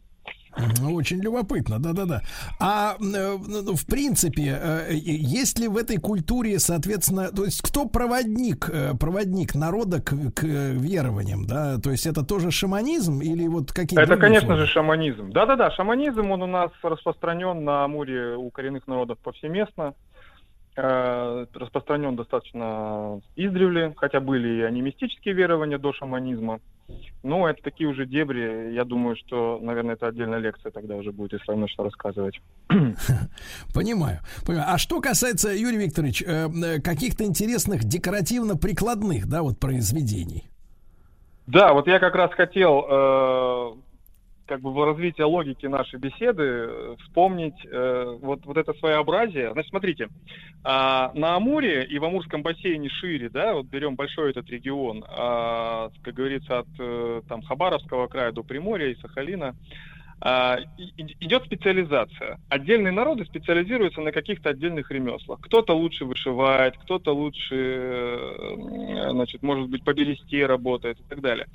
Очень любопытно, да-да-да. А э, в принципе, э, есть ли в этой культуре, соответственно, то есть кто проводник, э, проводник народа к, к верованиям, да? То есть это тоже шаманизм или вот какие-то Это, конечно формы? же, шаманизм. Да-да-да, шаманизм, он у нас распространен на Амуре у коренных народов повсеместно. Э, распространен достаточно издревле, хотя были и анимистические верования до шаманизма. Но это такие уже дебри. Я думаю, что, наверное, это отдельная лекция тогда уже будет, если я начну рассказывать. (laughs) Понимаю, понимаю. А что касается, Юрий Викторович, э, э, каких-то интересных декоративно-прикладных, да, вот произведений? Да, вот я как раз хотел, как бы в развитии логики нашей беседы э, вспомнить э, вот, вот это своеобразие. Значит, смотрите, а, на Амуре и в Амурском бассейне шире, да, вот берем большой этот регион, а, как говорится, от э, там Хабаровского края до Приморья и Сахалина, и- идет специализация. Отдельные народы специализируются на каких-то отдельных ремеслах. Кто-то лучше вышивает, кто-то лучше, э, значит, может быть, по бересте работает и так далее.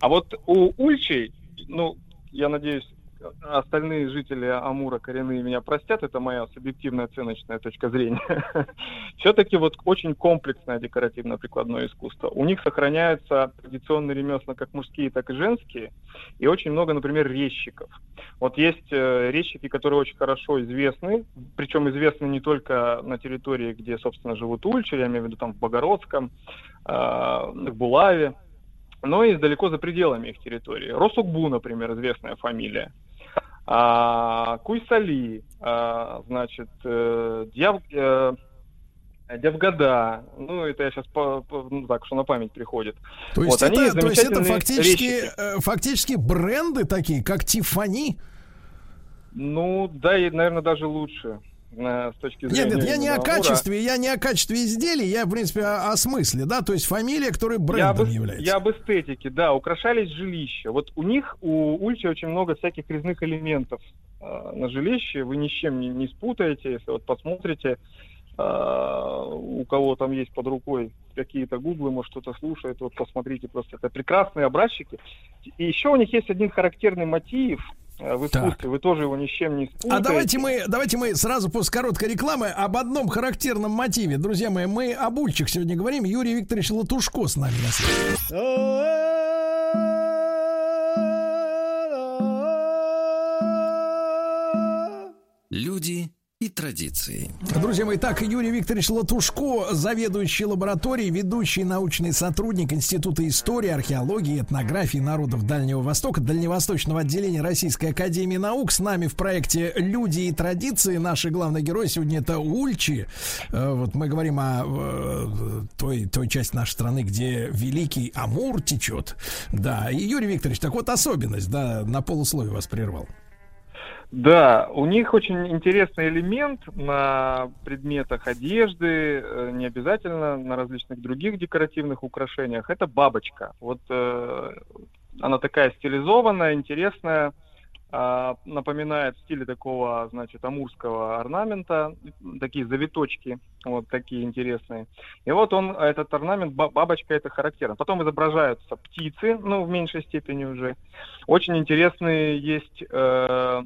А вот у ульчей, ну, я надеюсь, остальные жители Амура коренные меня простят, это моя субъективная оценочная точка зрения. (laughs) Все-таки вот очень комплексное декоративно-прикладное искусство. У них сохраняются традиционные ремесла как мужские, так и женские, и очень много, например, резчиков. Вот есть э, резчики, которые очень хорошо известны, причем известны не только на территории, где, собственно, живут ульчи, я имею в виду там в Богородском, э, в Булаве, но и далеко за пределами их территории. Росукбу, например, известная фамилия. А, Куйсали, а, значит, э, Дьяв, э, Дявгада, ну это я сейчас по, по- ну, так, что на память приходит. То есть, Вот, они это, то есть это фактически, э, фактически бренды такие, как Тифани. Ну, да, и, наверное, даже лучше. С точки зрения... Нет, нет, я не о качестве, я не о качестве изделий, я, в принципе, о, о смысле, да, то есть фамилия, которая Я брендом об, является. я об эстетике, да, украшались жилища. Вот у них, у Ульчи очень много всяких резных элементов э, на жилище, вы ни с чем не, не спутаете, если вот посмотрите, э, у кого там есть под рукой какие-то гуглы, может кто-то слушает, вот посмотрите просто, это прекрасные образчики. И еще у них есть один характерный мотив в искусстве, вы тоже его ни с чем не спутаете. А давайте мы, давайте мы сразу после короткой рекламы об одном характерном мотиве. Друзья мои, мы об ульчах сегодня говорим. Юрий Викторович Латушко с нами на связи. Традиции. Друзья мои, так, Юрий Викторович Латушко, заведующий лабораторией, ведущий научный сотрудник Института истории, археологии этнографии народов Дальнего Востока, Дальневосточного отделения Российской Академии Наук. С нами в проекте «Люди и традиции». Наши главные герои сегодня это Ульчи. Э, Вот мы говорим о э, той, той части нашей страны, где Великий Амур течет. Да, и Юрий Викторович, так вот особенность, да, на полусловие вас прервал. Да, у них очень интересный элемент на предметах одежды, э, не обязательно на различных других декоративных украшениях. Это бабочка. Вот э, она такая стилизованная, интересная, напоминает в стиле такого, значит, амурского орнамента, такие завиточки, вот такие интересные. И вот он, этот орнамент, ба- бабочка, это характерно. Потом изображаются птицы, ну, в меньшей степени уже. Очень интересные есть э,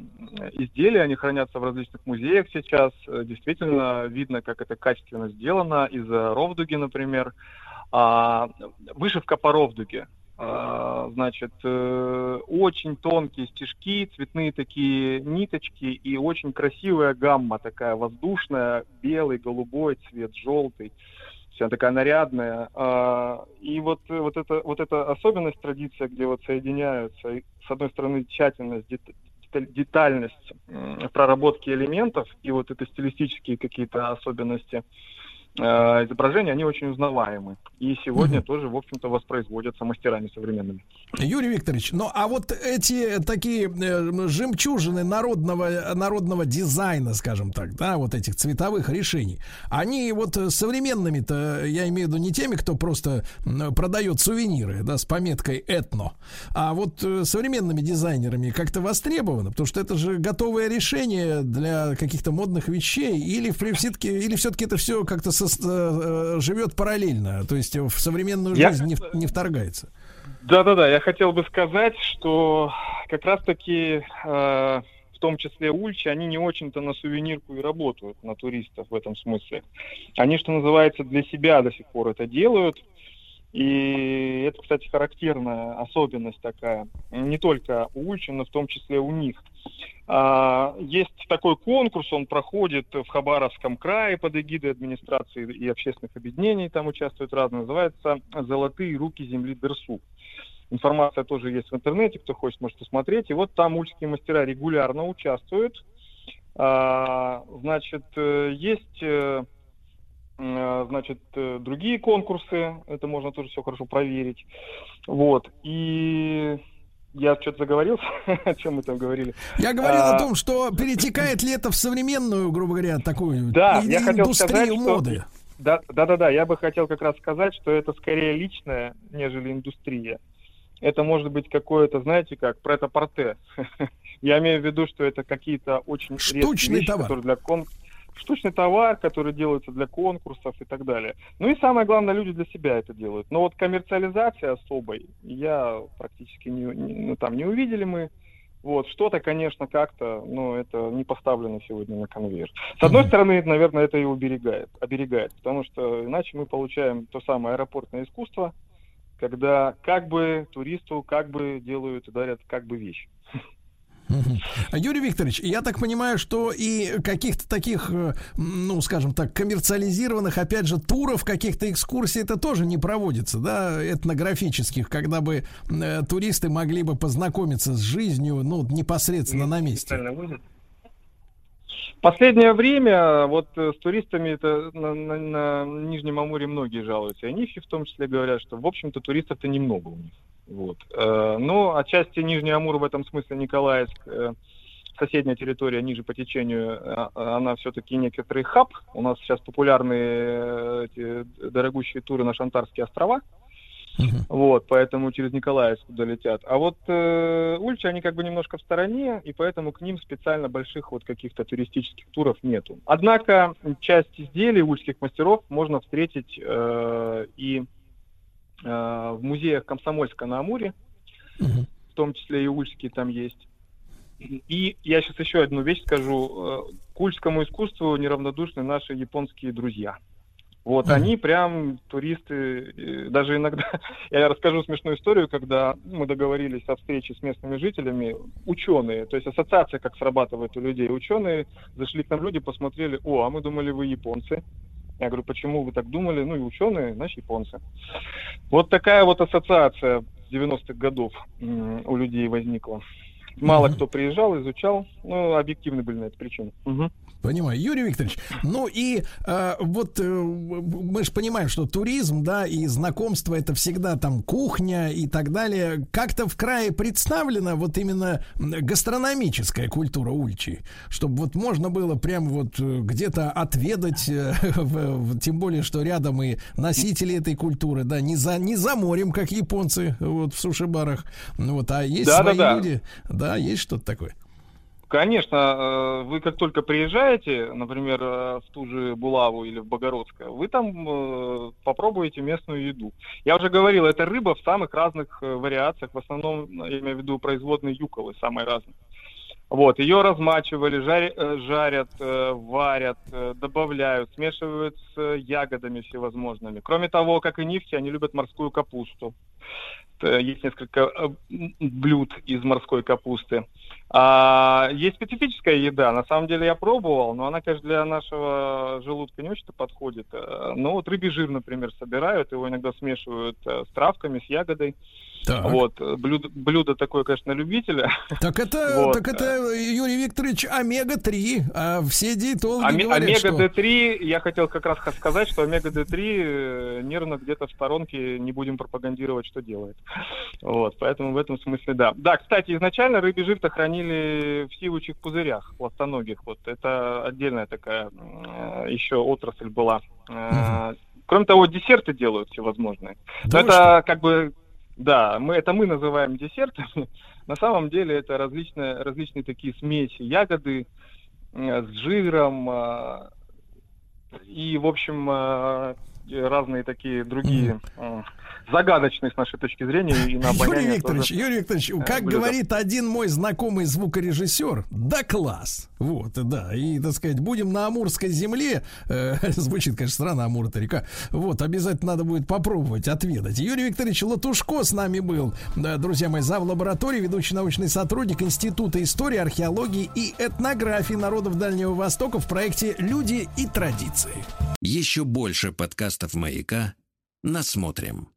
изделия, они хранятся в различных музеях сейчас. Действительно видно, как это качественно сделано. Из Ровдуги, например. А, вышивка по Ровдуге. А, значит, э, очень тонкие стежки, цветные такие ниточки и очень красивая гамма такая воздушная, белый, голубой цвет, желтый. Вся такая нарядная. А, И вот, э, вот, это, вот эта особенность традиция, где вот соединяются, с одной стороны, тщательность, дет- деталь- детальность проработке элементов и вот это стилистические какие-то особенности изображения, они очень узнаваемы. И сегодня тоже, в общем-то, воспроизводятся мастерами современными. Юрий Викторович, ну а вот эти такие э, жемчужины народного, народного дизайна, скажем так, да, вот этих цветовых решений, они вот э, современными-то, я имею в виду не теми, кто просто продает сувениры, да, с пометкой этно, а вот э, современными дизайнерами как-то востребовано, потому что это же готовое решение для каких-то модных вещей, или все-таки, или все-таки это все как-то со- э, живет параллельно, то есть в современную Я- жизнь не, не вторгается. Да-да-да, я хотел бы сказать, что как раз-таки э, в том числе ульчи, они не очень-то на сувенирку и работают, на туристов в этом смысле. Они, что называется, для себя до сих пор это делают. И это, кстати, характерная особенность такая. Не только у ульчи, но в том числе у них. А, Есть такой конкурс, он проходит в Хабаровском крае под эгидой администрации и общественных объединений, там участвуют разные, называется «Золотые руки земли Дерсу». Информация тоже есть в интернете, кто хочет, может посмотреть. И вот там ульские мастера регулярно участвуют. А, Значит, э, есть э, э, значит, другие конкурсы, это можно тоже все хорошо проверить. Вот. И я что-то заговорился, (laughs) о чем мы там говорили. Я говорил А, о том, что перетекает ли это в современную, грубо говоря, такую Да, я хотел индустрию сказать, что... моды. Да, да, да, да, я бы хотел как раз сказать, что это скорее личное, нежели индустрия. Это может быть какое-то, знаете, как претапорте. (laughs) Я имею в виду, что это какие-то очень Штучный вещи, товар. которые для кон- штучный товар, который делается для конкурсов и так далее. Ну и самое главное, люди для себя это делают. Но вот коммерциализация особой, я практически не, не- ну, там не увидели мы. Вот, что-то, конечно, как-то, но это не поставлено сегодня на конвейер. С одной стороны, наверное, это и уберегает, оберегает, потому что иначе мы получаем то самое аэропортное искусство, когда как бы туристу, как бы делают и дарят как бы вещь. (laughs) Юрий Викторович, я так понимаю, что и каких-то таких, э, ну, скажем так, коммерциализированных, опять же, туров, каких-то экскурсий, это тоже не проводится, да, этнографических, когда бы э, туристы могли бы познакомиться с жизнью, ну, непосредственно на месте. Последнее время вот э, с туристами это на, на- на Нижнем Амуре многие жалуются. И они в том числе говорят, что в общем-то туристов-то немного у них. Вот. Э, Но отчасти Нижний Амур в этом смысле Николаевск э, соседняя территория ниже по течению, она все-таки некоторый хаб. У нас сейчас популярные э, дорогущие туры на Шантарские острова. Вот, поэтому через Николаевск туда летят. А вот э, Ульчи, они как бы немножко в стороне, и поэтому к ним специально больших вот каких-то туристических туров нету. Однако часть изделий ульских мастеров можно встретить э, и э, в музеях Комсомольска на Амуре, в том числе и ульские там есть. И я сейчас еще одну вещь скажу. Э, К ульскому искусству неравнодушны наши японские друзья. Вот они прям туристы, даже иногда, (laughs) я расскажу смешную историю, когда мы договорились о встрече с местными жителями, ученые, то есть ассоциация как срабатывает у людей, ученые зашли к нам люди, посмотрели, о, а мы думали вы японцы, я говорю, почему вы так думали? Ну и ученые, значит, японцы. Вот такая вот ассоциация с 90-х годов у людей возникла. Мало кто приезжал, изучал, ну, объективны были на это причины. Мгм. Понимаю, Юрий Викторович. Ну и э, вот э, мы же понимаем, что туризм, да, и знакомство это всегда там кухня и так далее. Как-то в крае представлена вот именно гастрономическая культура Ульчи, чтобы вот можно было прям вот э, где-то отведать, э, (laughs) в- тем более, что рядом и носители этой культуры, да, не за не за морем, как японцы, вот в суши-барах, ну вот, а есть свои Да-да-да. люди, да, есть что-то такое. Конечно, э, вы как только приезжаете, например, э, в ту же Булаву или в Богородское, вы там э, попробуете местную еду. Я уже говорил, это рыба в самых разных вариациях, в основном, я имею в виду производные юколы, самые разные. Вот, ее размачивали, жарят, варят, добавляют, смешивают с ягодами всевозможными. Кроме того, как и нефти, они любят морскую капусту. Есть несколько блюд из морской капусты. А, есть специфическая еда. На самом деле я пробовал, но она, конечно, для нашего желудка не очень-то подходит. Э, Но вот рыбий жир, например, собирают, его иногда смешивают э, с травками, с ягодой. Так. Вот. э, Блюдо, блюдо такое, конечно, любителя. Так это, (laughs) Вот. так это, Юрий Викторович, омега-3. А все диетологи Оме- говорят, что... Омега-Д3, я хотел как раз сказать, что омега-Д3 э, нервно где-то в сторонке не будем пропагандировать, что делает. Вот, поэтому в этом смысле да. Да, кстати, изначально рыбий жир-то хранили в сивучих пузырях, пластоногих. Вот это отдельная такая э, еще отрасль была. Э, Кроме того, десерты делают всевозможные. Да это как бы, да, мы, это мы называем десертами. (laughs) На самом деле это различные, различные такие смеси, ягоды э, с жиром и, в общем, разные такие другие э, загадочные с нашей точки зрения и на (laughs) Юрий Викторович, тоже, Юрий Викторович, э, как блюда. говорит один мой знакомый звукорежиссер, да класс. Вот, да. И, так сказать, будем на Амурской земле. э, (laughs) звучит, конечно, странно, Амур это река. Вот, обязательно надо будет попробовать, отведать. Юрий Викторович Латушко с нами был. Да, друзья мои, зав. лаборатории, ведущий научный сотрудник Института истории, археологии и этнографии народов Дальнего Востока в проекте «Люди и традиции». Еще больше подкастов «Маяка» насмотрим.